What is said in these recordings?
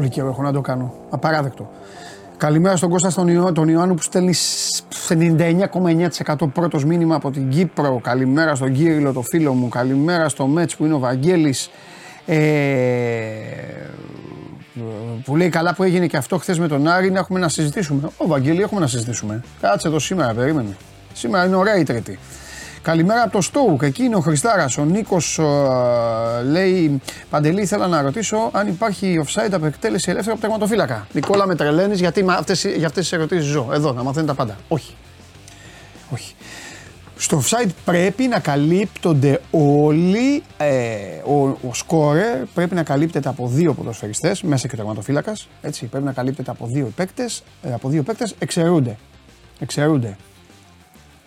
Πολύ καιρό έχω να το κάνω. Απαράδεκτο. Καλημέρα στον Κώστα στον Ιω... τον Ιωάννου που στέλνει σε 99,9% πρώτος μήνυμα από την Κύπρο. Καλημέρα στον Κύριλο, το φίλο μου. Καλημέρα στο Μέτς που είναι ο Βαγγέλης. Ε, που λέει καλά που έγινε και αυτό χθες με τον Άρη να έχουμε να συζητήσουμε. Ο Βαγγέλη έχουμε να συζητήσουμε. Κάτσε εδώ σήμερα, περίμενε. Σήμερα είναι ωραία η Τρίτη. Καλημέρα από το Στόουκ. Εκεί είναι ο Χριστάρας. Ο Νίκος λέει: Παντελή, ήθελα να ρωτήσω αν υπάρχει offside από εκτέλεση ελεύθερη από τερματοφύλακα. Νικόλα, με τρελαίνεις γιατί αυτές, για αυτές τις ερωτήσεις ζω. Εδώ, να μαθαίνει τα πάντα. Όχι. Όχι. Στο offside πρέπει να καλύπτονται όλοι, ε, ο, ο σκόρερ πρέπει να καλύπτεται από δύο ποδοσφαιριστές, μέσα και ο τερματοφύλακας, έτσι, πρέπει να καλύπτεται από δύο παίκτες, ε, από δύο παίκτες εξαιρούνται. Εξαιρούνται.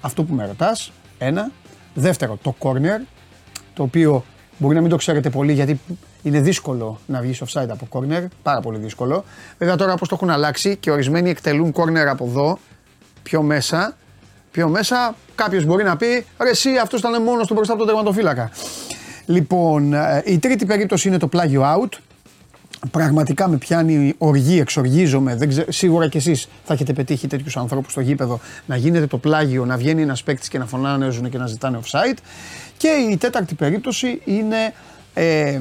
Αυτό που με ρωτάς, ένα. Δεύτερο, το corner, το οποίο μπορεί να μην το ξέρετε πολύ γιατί είναι δύσκολο να βγει offside από corner, πάρα πολύ δύσκολο. Βέβαια τώρα όπως το έχουν αλλάξει και ορισμένοι εκτελούν corner από εδώ, πιο μέσα, πιο μέσα, κάποιος μπορεί να πει ρε εσύ αυτός ήταν μόνος του μπροστά από τον τερματοφύλακα. Λοιπόν, ε, η τρίτη περίπτωση είναι το πλάγιο out. Πραγματικά με πιάνει οργή, εξοργίζομαι. Δεν ξέ, σίγουρα κι εσείς θα έχετε πετύχει τέτοιους ανθρώπους στο γήπεδο να γίνεται το πλάγιο, να βγαίνει ένας παίκτης και να φωνάζουν και να ζητάνε offside. Και η τέταρτη περίπτωση είναι. Ε,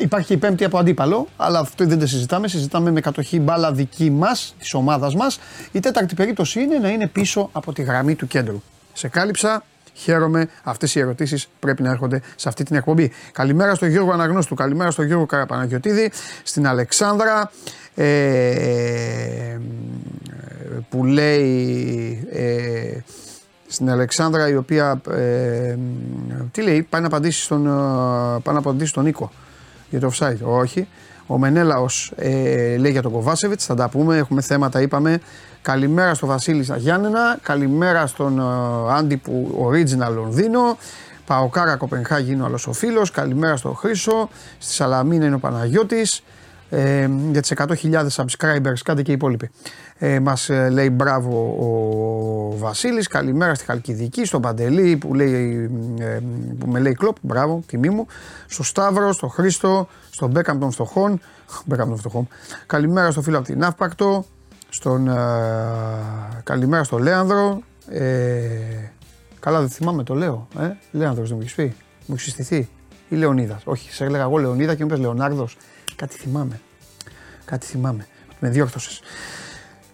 υπάρχει και η πέμπτη από αντίπαλο, αλλά αυτό δεν το συζητάμε. Συζητάμε με κατοχή μπάλα δική μας, της ομάδας μας. Η τέταρτη περίπτωση είναι να είναι πίσω από τη γραμμή του κέντρου. Σε κάλυψα, Χαίρομαι. Αυτές οι ερωτήσεις πρέπει να έρχονται σε αυτή την εκπομπή. Καλημέρα στον Γιώργο Αναγνώστου, καλημέρα στον Γιώργο Καραπαναγιοτήδη, στην Αλεξάνδρα ε, που λέει. Ε, στην Αλεξάνδρα η οποία ε, τι λέει, πάει να απαντήσει στον, ε, πάει να απαντήσει στον Νίκο για το offside. Όχι. Ο Μενέλαος ε, λέει για τον Κοβάσεβιτς, θα τα πούμε, έχουμε θέματα είπαμε. Καλημέρα στο Βασίλη Γιάννενα, καλημέρα στον uh, Άντι που original Λονδίνο. Παοκάρα Κοπενχάγη είναι ο άλλος ο φίλος. Καλημέρα στο Χρήσο. Στη Σαλαμίνα είναι ο Παναγιώτης. Ε, για τις 100.000 subscribers, κάντε και οι υπόλοιποι. Ε, μας ε, λέει μπράβο ο Βασίλης, καλημέρα στη Χαλκιδική, στον Παντελή που, λέει, ε, που με λέει κλοπ, μπράβο, τιμή μου, στο Σταύρο, στο Χρήστο, στον Μπέκαμ των Φτωχών, Μπέκαμ των Φτωχών, καλημέρα στο φίλο από την Αύπακτο, στον, ε, καλημέρα στο Λέανδρο, ε, καλά δεν θυμάμαι το λέω, ε, Λέανδρος δεν μου έχεις πει, μου έχεις συστηθεί, ή Λεωνίδας, όχι, σε έλεγα εγώ Λεωνίδα και μου πες Λεωνάρδος, Κάτι θυμάμαι. Κάτι θυμάμαι. Με διόρθωσες.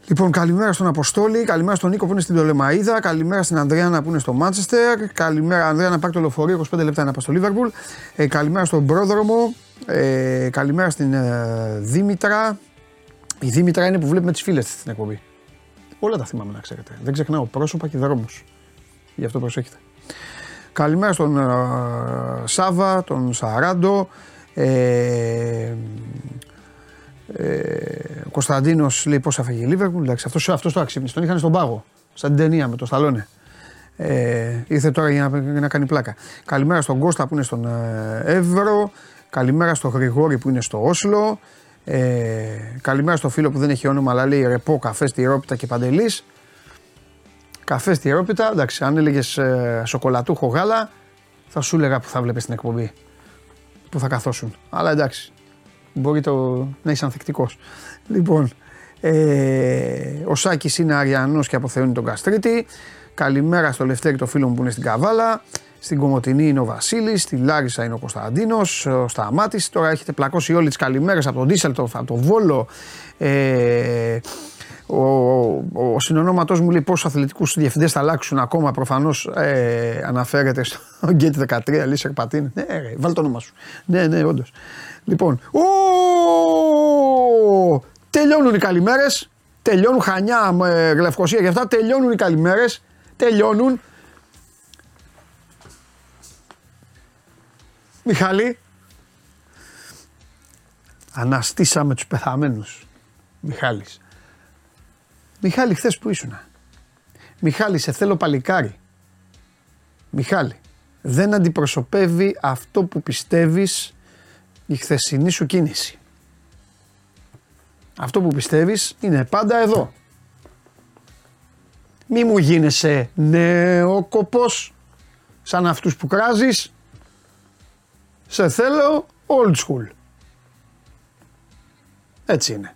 Λοιπόν, καλημέρα στον Αποστόλη, καλημέρα στον Νίκο που είναι στην Τολεμαίδα, καλημέρα στην Ανδριάνα που είναι στο Μάντσεστερ, καλημέρα Ανδριάνα πάρει το λεωφορείο 25 λεπτά να πάει στο Λίβερπουλ, ε, καλημέρα στον Πρόδρομο, ε, καλημέρα στην ε, Δήμητρα. Η Δήμητρα είναι που βλέπει με τις φίλες της στην εκπομπή. Όλα τα θυμάμαι να ξέρετε. Δεν ξεχνάω πρόσωπα και δρόμους. Γι' αυτό προσέχετε. Καλημέρα στον ε, Σάβα, τον Σαράντο, ε, ε, ο Κωνσταντίνος λέει πώς φύγει η Λίβερπουλ. Εντάξει, αυτός αυτός το αξύπνησε. Τον είχαν στον πάγο. Σαν την ταινία με το Σταλόνε. Ε, ήρθε τώρα για να, για να κάνει πλάκα. Καλημέρα στον Κώστα που είναι στον ε, Εύρο. Καλημέρα στον Γρηγόρη που είναι στο Όσλο. Ε, καλημέρα στο φίλο που δεν έχει όνομα αλλά λέει ρεπό, καφές, στηρόπιτα και παντελής. Καφές, στηρόπιτα. Εντάξει, αν έλεγες ε, σοκολατούχο γάλα, θα σου έλεγα που θα βλέπεις την εκπομπή που θα καθόσουν. Αλλά εντάξει, μπορεί το, να είσαι ανθεκτικός. Λοιπόν, ε, ο Σάκης είναι Αριανός και αποθεώνει τον Καστρίτη. Καλημέρα στο Λευτέρη, το φίλο μου που είναι στην Καβάλα. Στην Κομωτινή είναι ο Βασίλης, στη Λάρισα είναι ο Κωνσταντίνος, ο Σταμάτης. Τώρα έχετε πλακώσει όλοι τις καλημέρες από τον Ντίσελτοφ, από τον Βόλο. Ε, ο, ο, ο συνονόματός μου λέει πόσους αθλητικούς διευθυντές θα αλλάξουν ακόμα. Προφανώς ε, αναφέρεται στο Γκέτ 13, λέει Σερπατίν. Ναι, ρε, βάλει το όνομα σου. Ναι, ναι, όντως. Λοιπόν, ο, τελειώνουν οι καλημέρες. Τελειώνουν Χανιά, με Γλευκοσία και αυτά. Τελειώνουν οι καλημέρες. Τελειώνουν. Μιχάλη, αναστήσαμε τους πεθαμένους. Μιχάλης. Μιχάλη, χθες που ήσουν. Μιχάλη, σε θέλω παλικάρι. Μιχάλη, δεν αντιπροσωπεύει αυτό που πιστεύεις η χθεσινή σου κίνηση. Αυτό που πιστεύεις είναι πάντα εδώ. Μη μου γίνεσαι νεόκοπος σαν αυτούς που κράζεις. Σε θέλω old school. Έτσι είναι.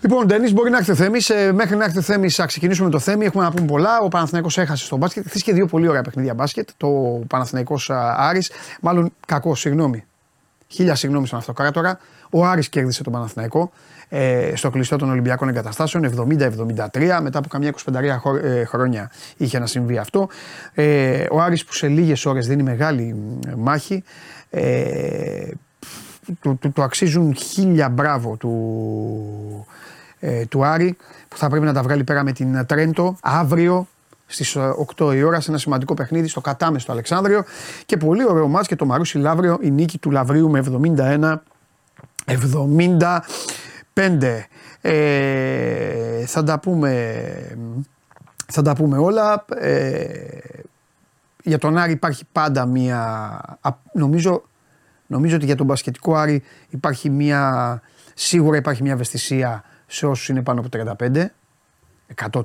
Λοιπόν, Ντένι, μπορεί να έρθει ο Θέμη. Ε, μέχρι να έρθει ο Θέμη, θα ξεκινήσουμε με το Θέμη. Έχουμε να πούμε πολλά. Ο Παναθηναϊκός έχασε στο μπάσκετ. Χθες και δύο πολύ ωραία παιχνίδια μπάσκετ. Το Παναθηναϊκός Άρης. Μάλλον κακό, συγγνώμη. Χίλια συγγνώμη στον αυτοκράτορα. Ο Άρης κέρδισε τον Παναθηναϊκό ε, στο κλειστό των Ολυμπιακών Εγκαταστάσεων 70-73. Μετά από καμιά 25 ε, χρόνια είχε να συμβεί αυτό. Ε, ο Άρης που σε λίγες ώρες δίνει μεγάλη μάχη. Ε, του, του, του αξίζουν χίλια μπράβο του, ε, του Άρη που θα πρέπει να τα βγάλει πέρα με την Τρέντο αύριο στις 8 η ώρα σε ένα σημαντικό παιχνίδι στο Κατάμε στο Αλεξάνδριο. Και πολύ ωραίο μάτς και το Μαρούσι Λαύριο, η νίκη του Λαβρίου με 71-75. Ε, θα τα πούμε, θα τα πούμε όλα. Ε, για τον Άρη υπάρχει πάντα μία, νομίζω, νομίζω ότι για τον μπασκετικό Άρη υπάρχει μία, σίγουρα υπάρχει μία ευαισθησία σε όσους είναι πάνω από 35. 100%.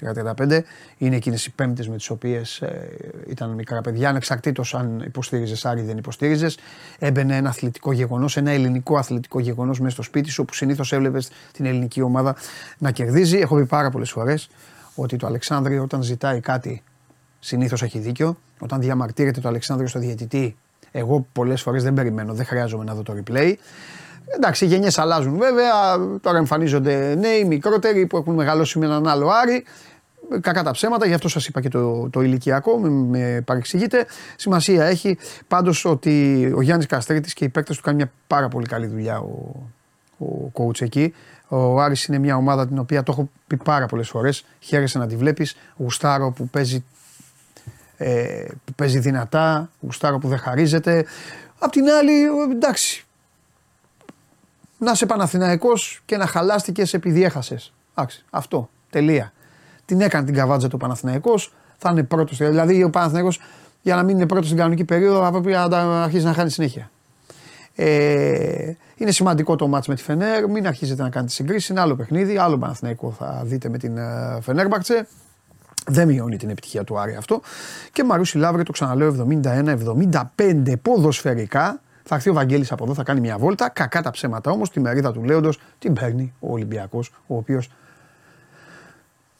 35 είναι εκείνε οι πέμπτε με τις οποίες ε, ήταν μικρά παιδιά, ανεξαρτήτως αν υποστήριζες Άρη ή δεν υποστήριζες. Έμπαινε ένα αθλητικό γεγονός, ένα ελληνικό αθλητικό γεγονός μέσα στο σπίτι σου, όπου συνήθως έβλεπες την ελληνική ομάδα να κερδίζει. Έχω πει πάρα πολλές φορές ότι το Αλεξάνδριο όταν ζητάει κάτι συνήθως έχει δίκιο. Όταν διαμαρτύρεται το Αλεξάνδριο στο διαιτητή, εγώ πολλές φορές δεν περιμένω, δεν χρειάζομαι να δω το replay. Εντάξει, οι γενιές αλλάζουν βέβαια. Τώρα εμφανίζονται νέοι, μικρότεροι που έχουν μεγαλώσει με έναν άλλο Άρη. Κακά τα ψέματα, γι' αυτό σας είπα και το, το ηλικιακό, με, με παρεξηγείτε. Σημασία έχει πάντως ότι ο Γιάννης Καστρίτης και οι παίκτες του κάνουν μια πάρα πολύ καλή δουλειά ο, ο coach εκεί. Ο Άρης είναι μια ομάδα την οποία το έχω πει πάρα πολλές φορές. Χαίρεσαι να τη βλέπεις. Γουστάρο που παίζει, ε, που παίζει δυνατά, γουστάρο που δεν χαρίζεται. Απ' την άλλη, εντάξει, να είσαι Παναθηναϊκός και να χαλάστηκες επειδή έχασες. Αυτό. Τελεία. Την έκανε την καβάτζα του Παναθηναϊκός, θα είναι πρώτος. Δηλαδή ο Παναθηναϊκός για να μην είναι πρώτος στην κανονική περίοδο θα πρέπει να αρχίσει να χάνει συνέχεια. Ε, είναι σημαντικό το μάτς με τη Φενέρ. Μην αρχίζετε να κάνετε συγκρίσεις. Είναι άλλο παιχνίδι. Άλλο Παναθηναϊκό θα δείτε με την ε, Φενέρμπαρτσε. Δεν μειώνει την επιτυχία του Άρη αυτό. Και Μαρούσι Λαύριο το ξαναλέω 71-75 ποδοσφαιρικά. Θα έρθει ο Βαγγέλης από εδώ, θα κάνει μια βόλτα. Κακά τα ψέματα όμως, τη μερίδα του Λέοντος την παίρνει ο Ολυμπιακός, ο οποίος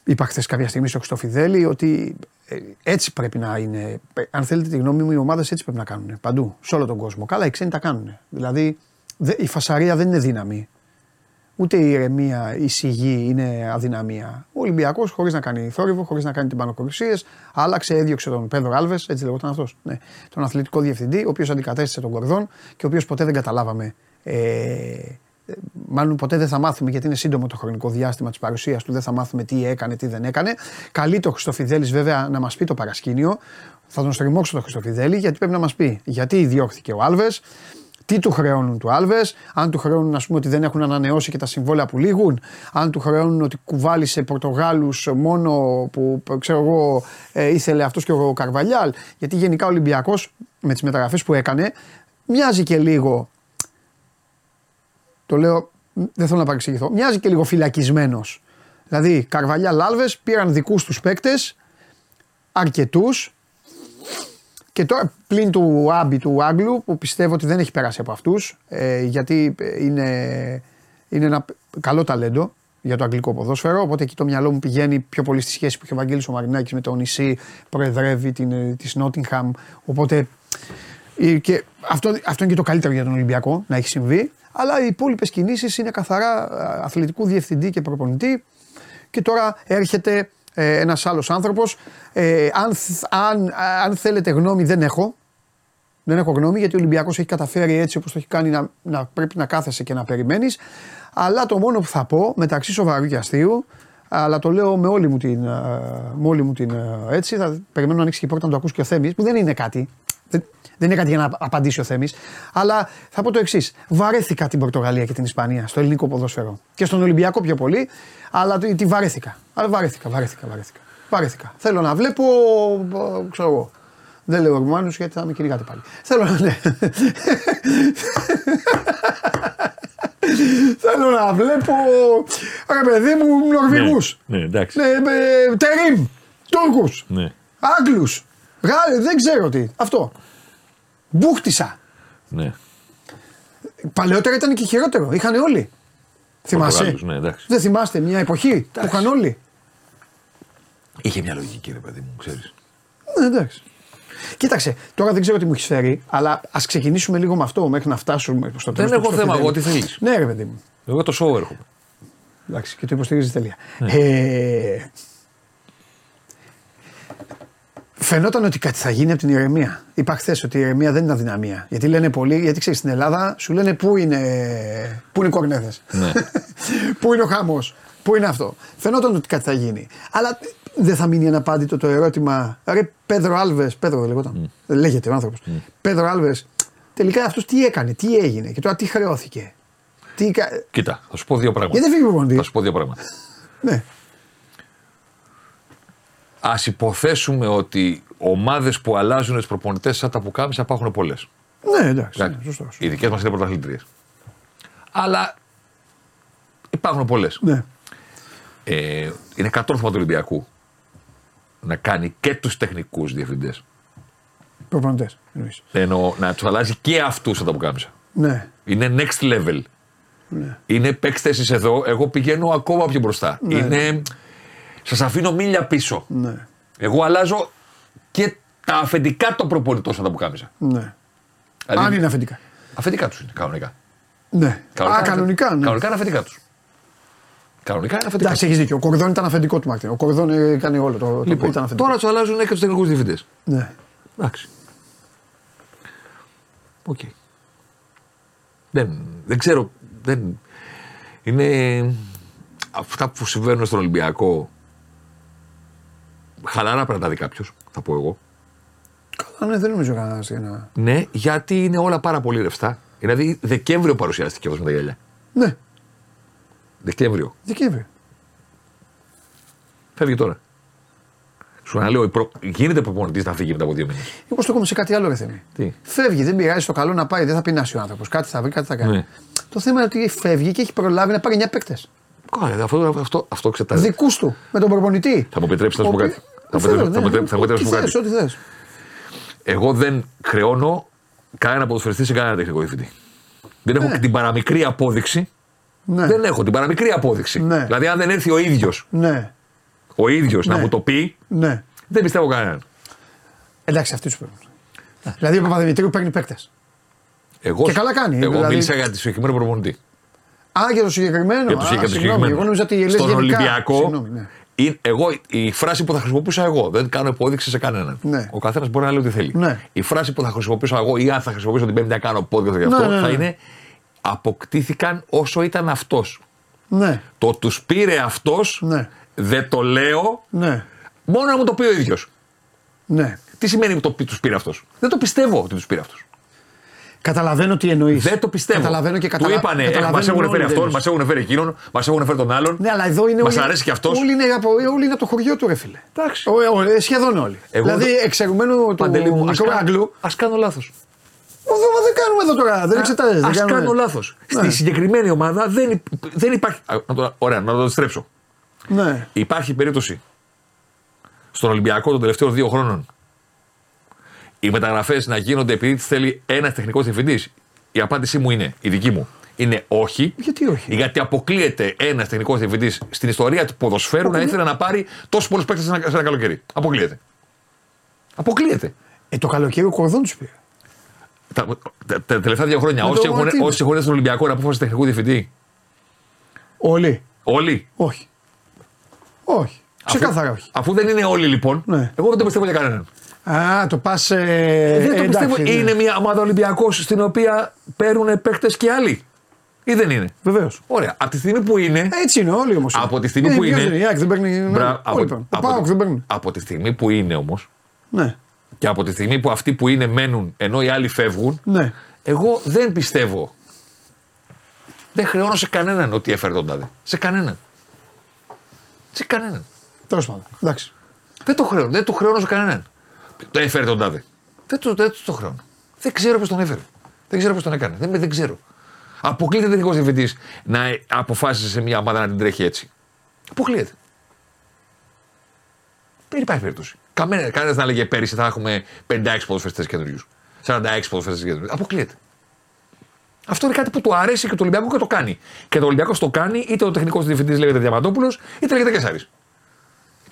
είπα χθες κάποια στιγμή στο Χρυστοφιδέλη ότι ε, έτσι πρέπει να είναι. Αν θέλετε τη γνώμη μου, οι ομάδες έτσι πρέπει να κάνουν παντού, σε όλο τον κόσμο. Καλά, οι ξένοι τα κάνουν. Δηλαδή η φασαρία δεν είναι δύναμη. Ούτε η ηρεμία, η σιγή είναι αδυναμία. Ο Ολυμπιακός, χωρίς να κάνει θόρυβο, χωρίς να κάνει τυμπανοκρουσίε, άλλαξε, έδιωξε τον Πέδρο Άλβες, έτσι λεγόταν αυτό. Ναι, τον αθλητικό διευθυντή, ο οποίος αντικατέστησε τον Κορδόν και ο οποίος ποτέ δεν καταλάβαμε. Ε, μάλλον ποτέ δεν θα μάθουμε γιατί είναι σύντομο το χρονικό διάστημα της παρουσίας του. Δεν θα μάθουμε τι έκανε, τι δεν έκανε. Καλεί το Χριστοφιδέλης βέβαια να μας πει το παρασκήνιο. Θα τον στριμώξω το Χριστοφιδέλη γιατί πρέπει να μας πει γιατί διώχθηκε ο Άλβες, τι του χρεώνουν του Άλβες, αν του χρεώνουν ας πούμε, ότι δεν έχουν ανανεώσει και τα συμβόλαια που λήγουν, αν του χρεώνουν ότι κουβάλισε Πορτογάλους μόνο που ξέρω εγώ ε, ήθελε αυτός και ο Καρβαλιάλ. Γιατί γενικά ο Ολυμπιακός με τις μεταγραφές που έκανε μοιάζει και λίγο. Το λέω, δεν θέλω να παρεξηγηθώ. Μοιάζει και λίγο φυλακισμένος. Δηλαδή, Καρβαλιάλ Άλβες πήραν δικούς τους παίκτες, αρκετούς, και τώρα πλην του Άμπι του Άγγλου που πιστεύω ότι δεν έχει περάσει από αυτούς ε, γιατί είναι, είναι ένα καλό ταλέντο για το αγγλικό ποδόσφαιρο. Οπότε εκεί το μυαλό μου πηγαίνει πιο πολύ στη σχέση που είχε ο Βαγγέλης ο Μαρινάκης με το νησί, προεδρεύει την, ε, της Νότιγχαμ. Οπότε ε, και αυτό, αυτό είναι και το καλύτερο για τον Ολυμπιακό να έχει συμβεί. Αλλά οι υπόλοιπες κινήσεις είναι καθαρά ε, αθλητικού διευθυντή και προπονητή. Και τώρα έρχεται ε, ένας άλλος άνθρωπος. Ε, αν, αν, αν θέλετε γνώμη, δεν έχω. Δεν έχω γνώμη γιατί ο Ολυμπιακός έχει καταφέρει έτσι όπως το έχει κάνει να, να πρέπει να κάθεσαι και να περιμένεις. Αλλά το μόνο που θα πω μεταξύ σοβαρού και αστείου, αλλά το λέω με όλη μου την, ε, με όλη μου την ε, έτσι, θα περιμένω να ανοίξει και η πόρτα να το ακούσει και ο Θέμης, που δεν είναι κάτι. Δεν, δεν είναι κάτι για να απαντήσει ο Θέμης. Αλλά θα πω το εξής. Βαρέθηκα την Πορτογαλία και την Ισπανία στο ελληνικό ποδόσφαιρο. Και στον Ολυμπιακό πιο πολύ, αλλά τη βαρέθηκα. Αλλά βαρέθηκα, βαρέθηκα, βαρέθηκα. Βαρέθηκα. Θέλω να βλέπω, ξέρω εγώ. Δεν λέω Ρουμάνους γιατί θα με κυνηγάτε πάλι. Θέλω να. Ναι. Θέλω να βλέπω. Ρε παιδί μου, Νορβηγούς. Ναι, ναι, εντάξει. Ναι, τερίμ. Τούρκους. Ναι. Άγγλους. Γάλλοι, δεν ξέρω τι. Αυτό. Μπούχτισα. Ναι. Παλαιότερα ήταν και χειρότερο. Είχαν όλοι. Θυμάσαι; Πορτογάλους, Ναι, εντάξει. Δεν θυμάστε μια εποχή που είχαν όλοι; Είχε μια λογική, ρε παιδί μου, ξέρεις. Ναι, εντάξει. Κοίταξε, τώρα δεν ξέρω τι μου έχεις φέρει, αλλά ας ξεκινήσουμε λίγο με αυτό μέχρι να φτάσουμε στο τέλος. Δεν έχω θέμα, εγώ τι θέλεις. Ναι, ρε παιδί μου. Εγώ το show έρχομαι. Εντάξει, και το υποστηρίζεις τέλεια. Ναι. Ε, φαινόταν ότι κάτι θα γίνει από την ηρεμία. Είπα χθε ότι η ηρεμία δεν είναι αδυναμία. Γιατί λένε πολλοί, γιατί ξέρεις στην Ελλάδα σου λένε πού είναι, πού είναι οι κορνέδε. Ναι. πού είναι ο χάμο. Πού είναι αυτό. Φαινόταν ότι κάτι θα γίνει. Αλλά δεν θα μείνει αναπάντητο το ερώτημα. Ρε Πέδρο Άλβες, Πέδρο λέγονταν. Λέγεται ο άνθρωπος. Πέδρο Άλβες, τελικά αυτός τι έκανε, τι έγινε και τώρα τι χρεώθηκε. Τι... κα- Κοίτα, θα σου πω δύο πράγματα. Γιατί δεν φύγει ο προπονητής; Θα σου πω δύο πράγματα. Ναι. Α υποθέσουμε ότι ομάδες που αλλάζουν του προπονητές σαν τα πουκάμισα υπάρχουν πολλές. Ναι, εντάξει. Ναι, σωστός. Οι δικές μας είναι πρωταθλήτριε. Αλλά υπάρχουν πολλές. Ναι. Ε, είναι κατόρθωμα του Ολυμπιακού να κάνει και τους τεχνικούς διευθυντές. Προπονητές. εννοείς. Ενώ να τους αλλάζει και αυτούς σαν τα πουκάμισα. Ναι. Είναι next level. Είναι παίξτε εσείς εδώ, εγώ πηγαίνω ακόμα πιο μπροστά. Ναι. Είναι. Σας αφήνω μίλια πίσω. Ναι. Εγώ αλλάζω και τα αφεντικά των προπονητών σαν τα πουκάμισα. ναι. Δηλαδή, Αν είναι αφεντικά. Αφεντικά τους είναι κανονικά. Ναι. Κανονικά Α, κανονικά. Ναι. Κανονικά είναι αφεντικά τους. Κανονικά είναι αφεντικά. Εντάξει, έχεις δίκιο. Ο Κορδόν ήταν αφεντικό του Μάρτιν. Ο Κορδόν έκανε όλο το. το Λοιπόν, ήταν αφεντικό. τώρα τους αλλάζουν και τους τεχνικούς διευθυντές. Ναι. Εντάξει. Οκ. Δεν, δεν ξέρω. Δεν, είναι αυτά που συμβαίνουν στον Ολυμπιακό. Χαλαρά πρέπει να τα δει κάποιος, θα πω εγώ. Καλά, ναι, δεν νομίζω κανένας για να. Ναι, γιατί είναι όλα πάρα πολύ ρευστά. Δηλαδή, Δεκέμβριο παρουσιάστηκε αυτό με τα γυαλιά. Ναι, Δεκέμβριο. Δεκέμβρη. Φεύγει τώρα. Σου αναλέω, η προ... γίνεται προπονητής να φύγει μετά από δύο μήνες. Μήπω το έχουμε σε κάτι άλλο, ρε Θέμη. Τι; Φεύγει, δεν πειράζει στο καλό να πάει, δεν θα πεινάσει ο άνθρωπος. Κάτι θα βρει, κάτι θα κάνει. Ναι. Το θέμα είναι ότι φεύγει και έχει προλάβει να πάρει 9 παίκτες. Καλά, αυτό, αυτό, αυτό εξετάζεται. Δικούς του, με τον προπονητή. Θα μου επιτρέψεις να σου πω Ο κάτι; Οποίος- Θα μου Θέλω, επιτρέψει- θα μου ναι. επιτρέψει- θα μου επιτρέψει να Ό,τι σου πω κάτι. θες, Ό,τι θες. Εγώ δεν χρεώνω κανένα ποδοσφαιριστή σε κανένα τεχνικό διευθυντή. Δεν έχω Ναι. και την παραμικρή απόδειξη. Ναι. Δεν έχω την παραμικρή απόδειξη. Ναι. Δηλαδή, αν δεν έρθει ο ίδιος Ναι, ο ίδιος να Ναι. μου το πει, ναι. δεν πιστεύω κανέναν. Εντάξει, αυτοί τους παίρνουν. Δηλαδή ο Παπαδημητρίου παίρνει παίκτες. Εγώ, Και καλά κάνει, Εγώ δηλαδή- μίλησα για τη συγκεκριμένο προπονητή. Α, για το συγκεκριμένο. Για το Α, συγκεκριμένο. συγγνώμη, εγώ νόμιζα ότι λες Στον γενικά. Ολυμπιακό, Συγγνώμη, ναι. Είναι- εγώ, η φράση που θα χρησιμοποιούσα εγώ, δεν κάνω υπόδειξη σε κανέναν. Ναι. Ο καθένας μπορεί να λέει ό,τι θέλει. Ναι. Η φράση που θα χρησιμοποιήσω εγώ ή αν θα χρησιμοποιήσω την Πέμπτη να κάνω podcast για αυτό, Ναι, ναι, θα ναι. είναι αποκτήθηκαν όσο ήταν αυτός. Ναι, Το τους πήρε αυτός, Ναι. δεν το λέω, ναι, μόνο να μου το πει ο ίδιος. ναι. Τι σημαίνει που τους πήρε αυτός; Δεν το πιστεύω ότι τους πήρε αυτός. Καταλαβαίνω τι εννοείς. Δεν το πιστεύω. Καταλαβαίνω και Του καταλα... είπανε, μας καταλαβαίνουν έχουν όλοι, φέρει δεν αυτόν, είναι. μας έχουν φέρει εκείνον, μας έχουν φέρει τον άλλον. Ναι, αλλά εδώ είναι. Μας όλοι- αρέσει και αυτός. Όλοι είναι, από, όλοι είναι από το χωριό του, ρε φίλε. Εντάξει. Ο, ο, ε, σχεδόν όλοι. Εγώ δηλαδή, το- εξαιρουμένου του Παντελή μου, ας κάνω, Νικολάγκλου. ας κάνω λάθος. Εδώ δεν κάνουμε εδώ τώρα. Δεν εξετάζεται. Α δεν κάνουμε- κάνω λάθος. Ναι. Στη συγκεκριμένη ομάδα δεν, υπ- δεν υπάρχει. Α, να το- Ωραία, να το στρέψω. Ναι. Υπάρχει περίπτωση στον Ολυμπιακό των τελευταίων δύο χρόνων οι μεταγραφές να γίνονται επειδή τις θέλει ένας τεχνικός διευθυντής. Η απάντησή μου είναι, η δική μου, είναι όχι. Γιατί όχι; Γιατί αποκλείεται ένας τεχνικός διευθυντής στην ιστορία του ποδοσφαίρου να ήθελε να πάρει τόσους πολλούς παίκτες σε ένα, σε ένα καλοκαίρι. Αποκλείεται. Αποκλείεται. Ε, το καλοκαίρι ο Κορδόν τους πήρε. Τα, τα, τα τελευταία δύο χρόνια, Με όσοι τον έχουν, Μαρτίνες. όσοι έχουν έρθει στον Ολυμπιακό είναι απόφαση τεχνικού διευθυντή; Όλοι. Όλοι. Όχι. Όχι. Ξεκάθαρα αφού, όχι. Αφού δεν είναι όλοι λοιπόν, Ναι. εγώ δεν το πιστεύω για κανέναν. Α, το πας. Ε, δεν το εντάξει, πιστεύω. ναι. Είναι μια ομάδα Ολυμπιακός στην οποία παίρνουν παίκτες και άλλοι. Ή δεν είναι; Βεβαίως. Ωραία. Από τη στιγμή που είναι. Έτσι είναι όλοι όμως. Από τη στιγμή που είναι- Η ΑΕΚ δεν παίρνει. ναι, Μπρα- όλοι από, παίρνουν. Ο από- Πάοκ δεν παίρνει. από τη στιγμή που είναι όμω Ναι. και από τη στιγμή που αυτοί που είναι μένουν ενώ οι άλλοι φεύγουν, Ναι. εγώ δεν πιστεύω. Δεν χρεώνω σε κανέναν ότι έφερε τον τάδε. Σε κανέναν. Σε κανέναν. Τέλος πάντων. Εντάξει. Δεν το χρεώνω. Δεν το χρεώνω σε κανέναν. Το έφερε τον τάδε. Δεν το, δεν το χρεώνω. Δεν ξέρω πώς τον έφερε. Δεν ξέρω πώς τον έκανε. Δεν, δεν ξέρω. Αποκλείεται τεχνικό διευθυντής να αποφάσισε σε μια ομάδα να την τρέχει έτσι. Αποκλείεται. Δεν υπάρχει περίπτωση. Κανένας να λέγε πέρυσι θα έχουμε 56 ποδοσφαιριστές καινούριους. 46 ποδοσφαιριστές καινούριους. Αποκλείεται. Αυτό είναι κάτι που του αρέσει και του Ολυμπιακού και το κάνει. Και το Ολυμπιακός το κάνει, είτε ο τεχνικός διευθυντής λέγεται Διαμαντόπουλος, είτε λέγεται Κεσάρης.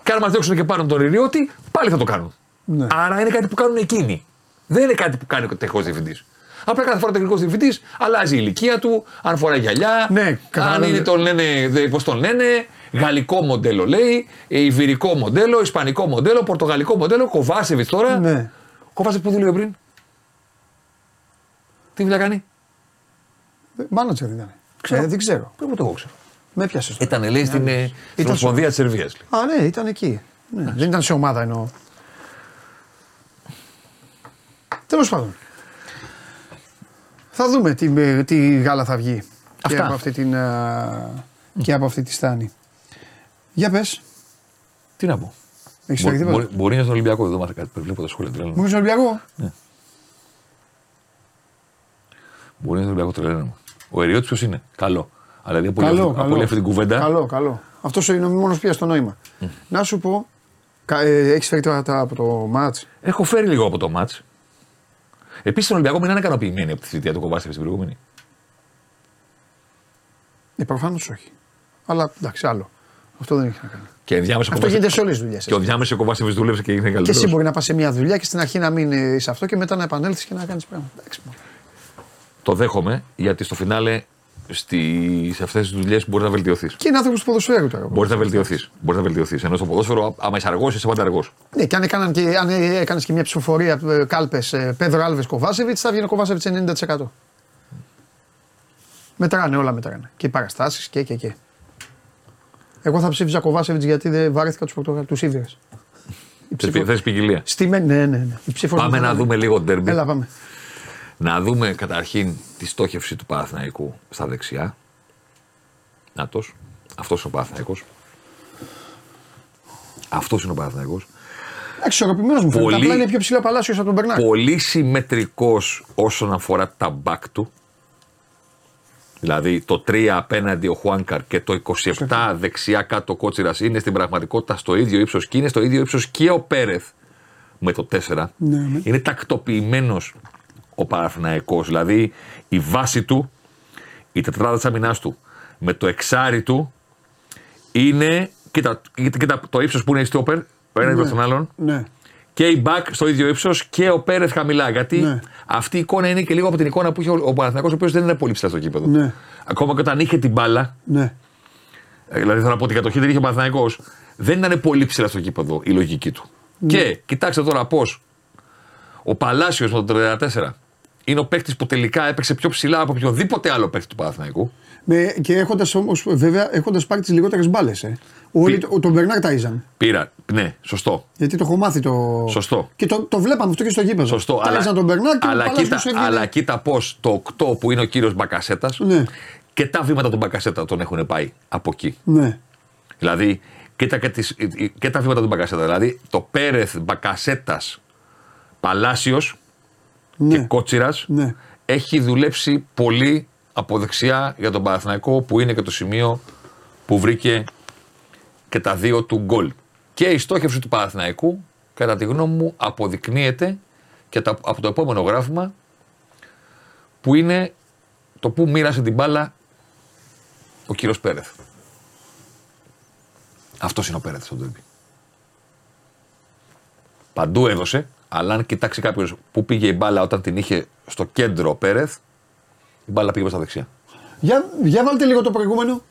Και αν μα διώξουν και πάρουν τον Ριριώτη, πάλι θα το κάνουν. Ναι. Άρα είναι κάτι που κάνουν εκείνοι. Δεν είναι κάτι που κάνει ο τεχνικό διευθυντής. Απλά κάθε φορά ο τεχνικός διευθυντής αλλάζει η ηλικία του, αν φοράει γυαλιά, Ναι, αν κατάλαβε. είναι τον λένε, πώς τον λένε, γαλλικό μοντέλο λέει, ιβυρικό μοντέλο, ισπανικό μοντέλο, πορτογαλικό μοντέλο, Κοβάσεβιτς τώρα. Ναι. Κοβάσεβιτς που δούλευε πριν. Τι δουλειά κάνει; Μάνατζερ δεν ήταν. Ξέρω. Ε, δεν ξέρω. Πού το εγώ ξέρω. Με πιάσες. Ήταν λέει στην, ε, στην Ήταν Ομοσπονδία της Σερβίας. Α, ναι, ήταν εκεί. Ναι. Δεν ήταν σε ομάδα εννοώ. Τέλος πάντων. Θα δούμε τι, ε, τι γάλα θα βγει. Και Αυτά. από αυτή, την, α, και από αυτή τη στάνη. Για πες, Τι να πω. έχεις Μπο- φέρει τίποτα; μπορεί, μπορεί να είναι στον Ολυμπιακός, δεν μάθα κάτι. Βλέπω τα σχόλια τρελαίνω. Μου είσαι Ολυμπιακό. Μπορεί να είναι στον Ολυμπιακό τρελαίνω. Ο Εριώτη ποιος είναι; Καλό. Αλλά δηλαδή από όλη Καλό, αυτή- από όλη καλό. αυτή την κουβέντα. Καλό, καλό. Αυτός είναι μόνος πια στο νόημα. Να σου πω, ε, έχεις φέρει τώρα τα, από το μάτ. Έχω φέρει λίγο από το μάτ. Επίσης στον Ολυμπιακό μην είναι ικανοποιημένοι από τη θητεία του Κοβάσεβιτ στην προηγούμενη. Ε, προφανώς όχι. Αλλά εντάξει, άλλο. Αυτό δεν έχει να κάνει. Και ενδιάμεσα ο Αυτό Κοβάσεβιτ- γίνεται σε όλες τις δουλειές. Και ο διάμεσο Κοβάσεβιτ δούλεψε και έγινε Και καλύτερος. εσύ μπορεί να πας σε μια δουλειά και στην αρχή να μην είσαι αυτό και μετά να επανέλθεις και να κάνεις πράγματα. Εντάξει, μόνο. Το δέχομαι γιατί στο φινάλε στι, σε αυτές τις δουλειές μπορεί να βελτιωθείς. Και είναι άνθρωπος του ποδοσφαίρου τώρα. Μπορεί να βελτιωθείς. Μπορεί να βελτιωθείς. Ενώ στο ποδόσφαιρο, άμα είσαι αργός, είσαι πάντα αργό. Ναι, και αν, έκαναν και, αν έκανες και μια ψηφοφορία κάλπες Πέδρο Άλβες Κοβάσεβιτς, θα βγαίνει ο Κοβάσεβιτς 90%. Μετράνε, όλα μετράνε. Και οι παραστάσεις και, και, και. Εγώ θα ψήφιζα Κοβάσεβιτς γιατί δεν βάρεθηκα τους Πορτογάλου, τους Ήβρες. Θες ποικιλία. Στη με... Ναι, ναι, ναι. Η ψήφος Πάμε μου θα να είναι- δούμε λίγο ντέρμπι. Έλα, πάμε. Να δούμε καταρχήν τη στόχευση του Παναθηναϊκού στα δεξιά. Νάτος. Αυτός είναι ο Παναθηναϊκός. Αυτός είναι ο Παναθηναϊκός. Εντάξει, ισορροπημένος μου φαίνεται. Πολύ- Απλά είναι πιο ψηλό παλάσιος από τον Μπερνάκ. Πολύ συμμετρικός όσον αφορά τα μπακ του. Δηλαδή το 3 απέναντι ο Χουάνκαρ και το 27 δεξιά κάτω ο Κότσιρας είναι στην πραγματικότητα στο ίδιο ύψος και είναι στο ίδιο ύψος και ο Πέρεθ με το 4. Ναι, ναι. Είναι τακτοποιημένος ο Παναθηναϊκός. Δηλαδή η βάση του, η τετράδα της αμυνάς του με το εξάρι του είναι, κοίτα, κοίτα, κοίτα το ύψος που είναι η στόπερ, ο ένας προς τον άλλον, Ναι. και η Μπακ στο ίδιο ύψος και ο Πέρεθ χαμηλά. Γιατί Ναι. αυτή η εικόνα είναι και λίγο από την εικόνα που είχε ο, ο Παναθηναϊκός, ο οποίος δεν είναι πολύ ψηλά στο κήπεδο. Ναι. Ακόμα και όταν είχε την μπάλα, Ναι. ε, δηλαδή θέλω να πω ότι η κατοχή δεν είχε ο Παναθηναϊκός, δεν ήταν πολύ ψηλά στο κήπεδο η λογική του. Ναι. Και κοιτάξτε τώρα πώς ο Παλάσιος με το 34 είναι ο παίκτης που τελικά έπαιξε πιο ψηλά από οποιονδήποτε άλλο παίκτη του Παναθηναϊκού. Με, και έχοντας όμως, βέβαια, έχοντας πάρει τις λιγότερες μπάλες. Ε. Όλοι Τι- το- τον Μπερνάκ ταΐζαν. Πήρα, ναι, σωστό. Γιατί το έχω μάθει το. Σωστό. Και το, το βλέπαμε αυτό και στο γήπεδο. Σωστό. Τάιζαν τον Μπερνάκ και αλλά, ο κοίτα, Παλάσιος έβγαινε. αλλά κοίτα πώς το 8 που είναι ο κύριος Μπακασέτας Ναι. και τα βήματα του Μπακασέτα τον έχουν πάει από εκεί. Ναι. Δηλαδή, κοίτα και, τις, και τα βήματα του Μπακασέτα. Δηλαδή, το Πέρεθ Μπακασέτας Παλάσιος Ναι. και Κότσιρας Ναι. έχει δουλέψει πολύ από δεξιά για τον Παναθηναϊκό που είναι και το σημείο που βρήκε και τα δύο του γκολ. Και η στόχευση του Παναθηναϊκού, κατά τη γνώμη μου, αποδεικνύεται και τα- από το επόμενο γράφημα που είναι το που μοίρασε την μπάλα ο κύριος Πέρεθ. Αυτός είναι ο Πέρεθ στο τέρμι. Παντού έδωσε, αλλά αν κοιτάξει κάποιος που πήγε η μπάλα όταν την είχε στο κέντρο ο Πέρεθ, η μπάλα πήγε προς τα δεξιά. Για, για βάλτε λίγο το προηγούμενο.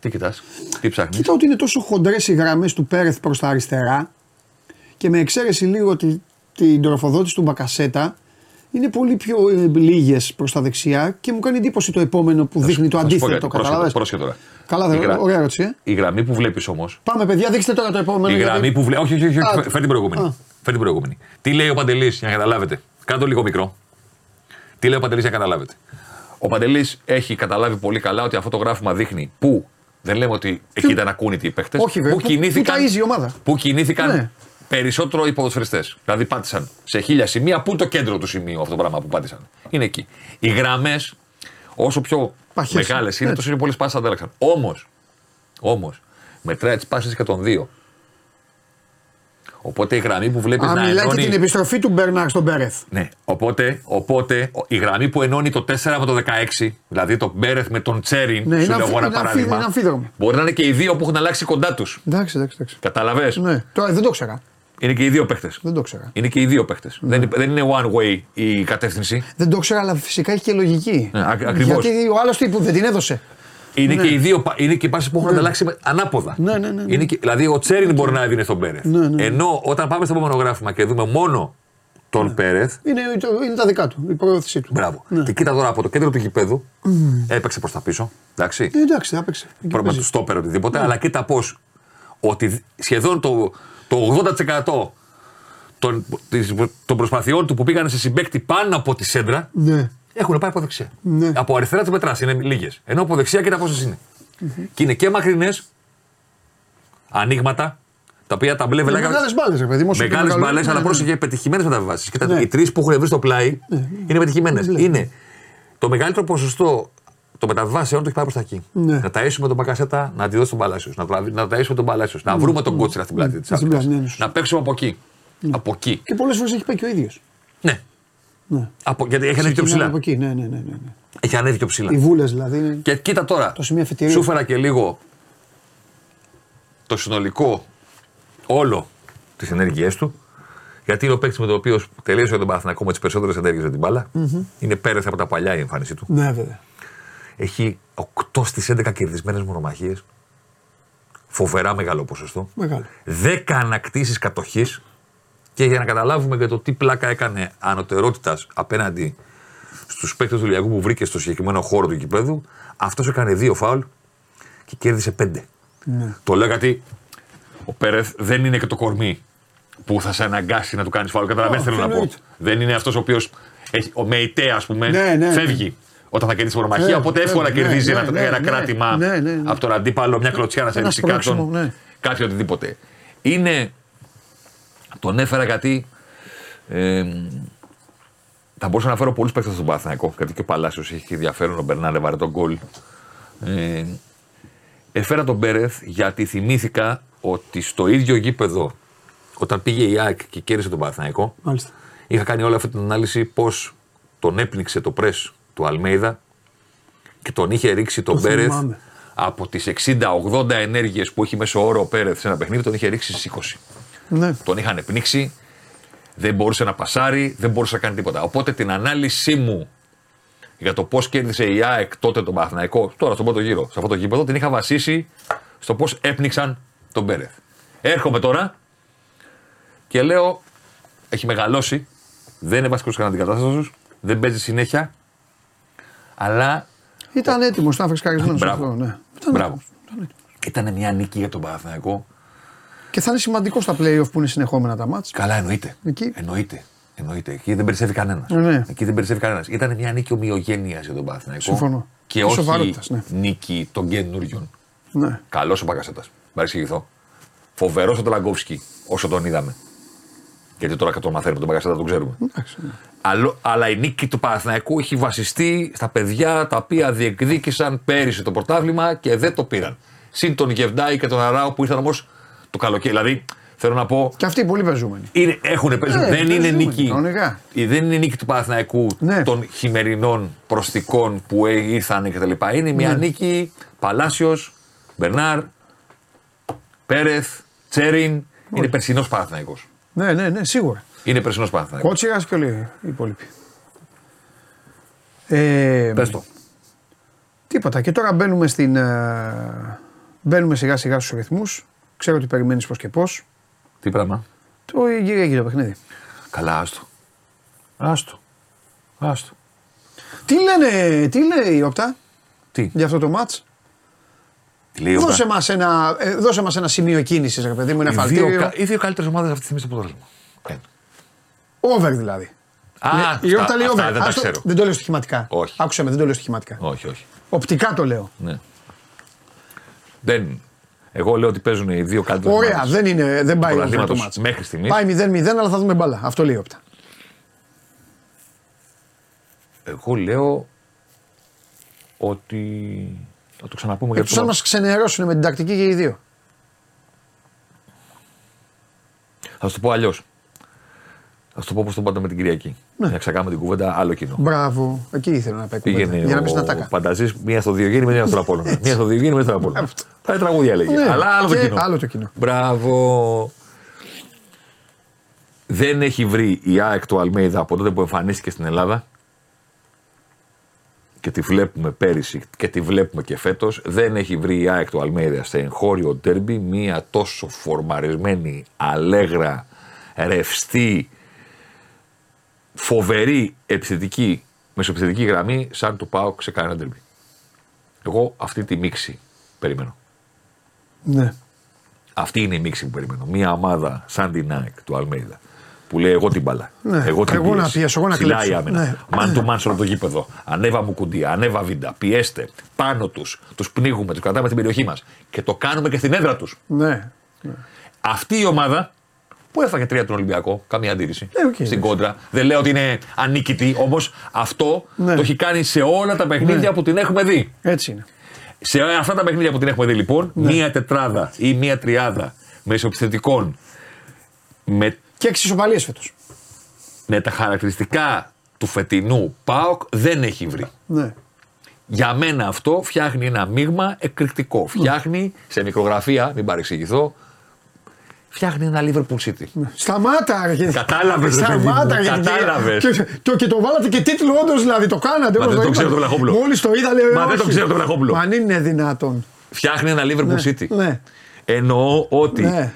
Τι κοιτάς, τι ψάχνεις; Κοίτα ότι είναι τόσο χοντρές οι γραμμές του Πέρεθ προς τα αριστερά και με εξαίρεση λίγο τη, την τροφοδότηση του Μπακασέτα είναι πολύ πιο ε, λίγες προς τα δεξιά και μου κάνει εντύπωση το επόμενο που δείχνει το Θα σου πω αντίθετο. κάτι, πρόσεχε- Καταλάβες. πρόσεχε τώρα. Καλά, Η δεν γρα- ωραία ερώτηση. Ε. Η γραμμή που βλέπεις όμως, Πάμε, παιδιά, δείξτε τώρα το επόμενο. η γιατί- γραμμή που βλέπει. Όχι, όχι, όχι, Α, φέρ την προηγούμενη. α. Φέρ την προηγούμενη. Τι λέει ο Παντελής, για να καταλάβετε. Κάντο λίγο μικρό. Τι λέει ο Παντελής, για να καταλάβετε. Ο Παντελής έχει καταλάβει πολύ καλά ότι αυτό το γράφημα δείχνει πού. Δεν λέμε ότι εκεί ήταν ακούνητοι οι παίχτε. Όχι, βέβαια, Πού πού- κινήθηκαν, πού ταΐζει η ομάδα. Πού κινήθηκαν Ναι. Περισσότερο οι ποδοσφαιριστές. Δηλαδή πάτησαν σε χίλια σημεία. Πού είναι το κέντρο του σημείου αυτό το πράγμα που πάτησαν. Είναι εκεί. Οι γραμμές, όσο πιο Παχές. μεγάλες είναι, Έτσι. τόσο είναι πολλές πάσει αντέλεξαν. Όμως, όμως, μετράει τις πάσει και των δύο. Οπότε η γραμμή που βλέπεις Α, να μιλάει και ενώνει. την επιστροφή του Μπέρναρ στον Πέρεθ. Ναι, οπότε, οπότε ο- η γραμμή που ενώνει το 4 με το 16, δηλαδή το Μπέρεθ με τον Τσέριν, Ναι, σου είναι λέω εγώ αμφι- ένα είναι αμφι- παράδειγμα. είναι αμφίδρομο. Μπορεί να είναι και οι δύο που έχουν αλλάξει κοντά τους. Εντάξει, εντάξει. εντάξει. Κατάλαβε. Ναι, τώρα δεν το ξέρα. Είναι και οι δύο παίχτε. Δεν το ξέρα. Είναι και οι δύο παίχτε. Ναι. Δεν, δεν είναι one way η κατεύθυνση. Δεν το ξέρα, αλλά φυσικά έχει και λογική. Ναι, ακ- ακριβώς. Γιατί ο άλλος τύπου δεν την έδωσε. Είναι και οι δύο πα- είναι και οι πάσει που έχουν ανταλλάξει με- ανάποδα. Ναι, ναι, ναι, ναι. Είναι και, δηλαδή ο Τσέριν μπορεί να έδινε στον Πέρεθ. Ναι, ναι. Ενώ όταν πάμε στο επόμενο γράφημα και δούμε μόνο τον Ναι. Πέρεθ. Είναι, το- είναι τα δικά του, η προώθησή του. Μπράβο. Ναι. Και κοίτα τώρα από το κέντρο του γηπέδου έπαιξε προς τα πίσω. Εντάξει. Ε, εντάξει, θα παίξει. Εκεί Πρόβλημα του παίζει. στόπερ οτιδήποτε, αλλά κοίτα πώς ότι σχεδόν το, το 80% των, της- των προσπαθειών του που πήγαν σε συμπέκτη πάνω από τη σέντρα Ναι. έχουν πάει από δεξιά. Ναι. Από αριστερά τι μετράς, είναι λίγες. Ενώ από δεξιά κοίτα πόσες είναι. Και είναι και μακρινές ανοίγματα τα οποία τα μπλε βελάκια. Μεγάλες μπάλες, ρε παιδί μου. όσο και Μεγάλες μεγαλώνει. μπαλέ, Ναι, αλλά ναι. πρόσεχε πετυχημένες μεταβιβάσει. Κοίτα, Ναι. οι τρεις που έχουν βρει στο πλάι είναι πετυχημένες. Είναι το μεγαλύτερο ποσοστό των μεταβιβάσεων το έχει πάει προς τα εκεί. Ναι. Να ταΐσουμε τον Μπακασέτα, να τη δώσει τον Παλάσιος. Να, το- να ταΐσουμε τον Παλάσιος. Να βρούμε τον κότσιρα στην πλάτη της Στην πλάτη, ναι, ναι, σωστά. Να παίξουμε από εκεί. Από εκεί. Και πολλές φορές έχει πάει και ο ίδιος. Ναι. Ναι. Από, γιατί έχει ανέβει πιο Ξεκινάει ψηλά. Από εκεί, ναι, ναι, ναι. ναι. Έχει ανέβει πιο ψηλά. Οι βούλες δηλαδή. είναι- Και κοίτα τώρα. Το σημείο αφετηρίου. Σου έφερα και λίγο το συνολικό όλο τι ενέργειές του. Γιατί είναι ο παίκτης με τον οποίο τελείωσε τον Παναθηνακό με τις περισσότερες ενέργειες με την μπάλα. Είναι πέρεθ από τα παλιά η εμφάνισή του. Ναι, βέβαια. Έχει 8 στις 11 κερδισμένες μονομαχίες. Φοβερά μεγάλο ποσοστό. Μεγάλο. 10 ανακτήσεις κατοχής. Και για να καταλάβουμε και το τι πλάκα έκανε ανωτερότητας απέναντι στους παίκτες του Ολυμπιακού που βρήκε στο συγκεκριμένο χώρο του γηπέδου, αυτός έκανε δύο φάουλ και κέρδισε πέντε. Ναι. Το λέω γιατί ο Πέρεθ δεν είναι και το κορμί που θα σε αναγκάσει να του κάνεις φάουλ. Καταλαβαίνετε Όχι, θέλω να πω. εννοείται. Δεν είναι αυτός ο οποίος. Ο Μεϊτέ, ας πούμε, Ναι, ναι, ναι. φεύγει όταν θα κερδίσει μονομαχία. Φεύγει, οπότε εύκολα φεύγει, ναι, κερδίζει ναι, ένα, ναι, ένα ναι, κράτημα ναι, ναι, ναι. από τον αντίπαλο, μια κλωτσιά να σε Ένα ρίξει κάτω. σπρώξιμο, ναι. Κάτι οτιδήποτε. Είναι. Τον έφερα γιατί. Ε, θα μπορούσα να φέρω πολλούς παίκτες στον Παναθηναϊκό. Γιατί και ο Παλάσιος έχει και ενδιαφέρον. Ο Μπερνάρ έβαρε τον γκολ. Ε, έφερα τον Μπέρεθ γιατί θυμήθηκα ότι στο ίδιο γήπεδο, όταν πήγε η ΑΕΚ και κέρδισε τον Παναθηναϊκό, Μάλιστα. είχα κάνει όλη αυτή την ανάλυση πώς τον έπνιξε το πρε του Αλμέιδα και τον είχε ρίξει τον Το Πέρεθ θυμάμαι. από τις 60-80 ενέργειες που έχει μέσω όρο ο Πέρεθ σε ένα παιχνίδι, τον είχε ρίξει στις 20. Ναι. Τον είχαν πνίξει, δεν μπορούσε να πασάρει, δεν μπορούσε να κάνει τίποτα. Οπότε την ανάλυση μου για το πώς κέρδισε η ΑΕΚ τότε τον Παναθηναϊκό, τώρα στον πρώτο γύρο, σε αυτό το γήπεδο, την είχα βασίσει στο πώς έπνιξαν τον Πέρεθ. Έρχομαι τώρα και λέω, έχει μεγαλώσει, δεν είναι βασικός κανένας αντικατάστατο, δεν παίζει συνέχεια, αλλά Ήταν έτοιμος, ήταν φρεσκαρισμένος Μπράβο. αυτό. Ναι. Ήταν Μπράβο. έτοιμος, ήταν έτοιμος. ήταν μια νίκη για τον Παναθηναϊκό. Και θα είναι σημαντικό στα playoff που είναι συνεχόμενα τα μάτς. Καλά, εννοείται. Εκεί. Εννοείται. Εννοείται. Εκεί δεν περισσεύει κανένας. Ε, ναι. Εκεί δεν περισσεύει κανένας. Ήταν μια νίκη ομοιογένειας για τον Παναθηναϊκό. Συμφωνώ. Και Και όχι σοβαρότητας, ναι. νίκη των καινούριων. Ναι. Καλός ο Μπακασέτα. Μ' εξηγηθώ. Φοβερός ο Τελαγκόφσκι όσο τον είδαμε. Γιατί τώρα και τον μαθαίνουμε τον Μπακασέτα, τον ξέρουμε. Εντάξει, ναι. Αλλά, αλλά η νίκη του Παναθηναϊκού έχει βασιστεί στα παιδιά τα οποία διεκδίκησαν πέρυσι το πρωτάθλημα και δεν το πήραν. Συν τον Γεβντάη και τον Αράου που ήρθαν όμως το καλοκαίρι. Δηλαδή θέλω να πω Και αυτοί πολύ πεζούμενοι. είναι, έχουν παίζει. Ε, δεν είναι παίζουν, νίκη. κανονικά. η- Δεν είναι νίκη του Παναθηναϊκού Ναι. των χειμερινών προστικών που ε- ήρθαν κτλ. Είναι μια Ναι. νίκη Παλάσιος, Μπερνάρ, Πέρεθ, Τσέριν. Είναι περσινός Παναθηναϊκός. Ναι, ναι, ναι, σίγουρα. Είναι περσινός Παναθηναϊκός. Κότσιρας και όλοι οι υπόλοιποι. Ε, Πες το. Τίποτα. Και τώρα μπαίνουμε στην. ε, μπαίνουμε σιγά σιγά στους ρυθμούς. Ξέρω ότι περιμένεις πώς και πώς. Τι πράγμα; Το γύρω γύρω παιχνίδι. Καλά, άστο. Άστο. Άστο. Τι λένε, τι λέει η Όπτα Τι; για αυτό το μάτς; Λέει ο Δώσε μας ένα, ε, δώσε μας ένα σημείο κίνησης ρε παιδί μου, ένα οι δύο, φαλτήριο. κα- οι δύο καλύτερες ομάδες αυτή τη στιγμή στο πρωτάθλημα. Ένα. Over δηλαδή. Α, Ναι, η αυτά- Όπτα λέει αυτά over. δεν τα Άστο- ξέρω. δεν το λέω στοιχηματικά. Όχι. Άκουσε με, δεν το λέω στοιχηματικά. Όχι, όχι. Οπτικά το λέω. Ναι. Δεν. Εγώ λέω ότι παίζουν οι δύο καλύτερες Ωραία, δεν, είναι, δεν πάει over το Πρωταθλήματος μάτς. μέχρι στιγμής. Πάει 0-0, αλλά θα δούμε μπάλα. Αυτό λέει η Όπτα. Εγώ λέω ότι. Θα το ξαναπούμε για Εκτός αν το. μας ξενερώσουν με την τακτική και οι δύο. Θα σου το πω αλλιώς. Θα σου το πω όπως το πάντα με την Κυριακή. Ναι. Να ξεκάμε την κουβέντα, άλλο κοινό. Μπράβο, εκεί ήθελα να παίξω. Πήγαινε Για να πεις να ο τα Πανταζή, μία στο Διογέννη, μία στον Απόλλωνα. μία στο Διογέννη, μία στον Απόλλωνα. Αυτό. Τα τραγούδια έλεγε. Ναι, Αλλά άλλο το και κοινό. άλλο το κοινό. Μπράβο. Δεν έχει βρει η ΑΕΚ του Αλμέιδα από τότε που εμφανίστηκε στην Ελλάδα και τη βλέπουμε πέρυσι και τη βλέπουμε και φέτος. Δεν έχει βρει η ΑΕΚ του Αλμέιδα σε εγχώριο ντέρμπι μία τόσο φορμαρισμένη, αλέγρα, ρευστή, φοβερή επιθετική, μεσοεπιθετική γραμμή σαν του ΠΑΟΚ σε κανένα ντέρμπι. Εγώ αυτή τη μίξη περιμένω. Ναι. Αυτή είναι η μίξη που περιμένω. Μία ομάδα σαν την ΑΕΚ του Αλμέιδα που λέει εγώ την μπαλά. Ναι. Εγώ, την Εγώ να πίεση. πιέσω, εγώ να Ψηλά κλέψω. η άμυνα. Ναι. Μαν του μαν σε όλο το γήπεδο. Ανέβα μου κουντί, ανέβα βίντα. Πιέστε πάνω τους. Τους πνίγουμε, τους κρατάμε στην περιοχή μας. Και το κάνουμε και στην έδρα τους. Ναι. Αυτή η ομάδα που έφαγε τρία τον Ολυμπιακό, καμία αντίρρηση. Ε, οκ, στην εντάξει. κόντρα. Δεν λέω ότι είναι ανίκητη, όμως αυτό Ναι. το έχει κάνει σε όλα τα παιχνίδια Ναι. που την έχουμε δει. Έτσι είναι. Σε αυτά τα παιχνίδια που την έχουμε δει λοιπόν, Ναι. μία τετράδα ή μία τριάδα μεσοεπιθετικών με, Και έξι ισοπαλίες φέτος. με τα χαρακτηριστικά του φετινού ΠΑΟΚ δεν έχει βρει. Ναι. Για μένα αυτό φτιάχνει ένα μείγμα εκρηκτικό. Φτιάχνει σε μικρογραφία, μην παρεξηγηθώ, φτιάχνει ένα Liverpool City. Σταμάτα, ρε. Κατάλαβες, ρε παιδί μου, Σταμάτα, ρε. κατάλαβες. Και, το, και το βάλατε και τίτλο, όντως δηλαδή. Το κάνατε. Μα όπως δεν το είπατε. ξέρω το Βλαχόπουλο. Μόλις το είδα, λέει. Μα δεν το όχι. ξέρω το Βλαχόπουλο. Μα αν είναι δυνατόν. Φτιάχνει ένα Liverpool Ναι, City. ναι. Εννοώ ότι Ναι.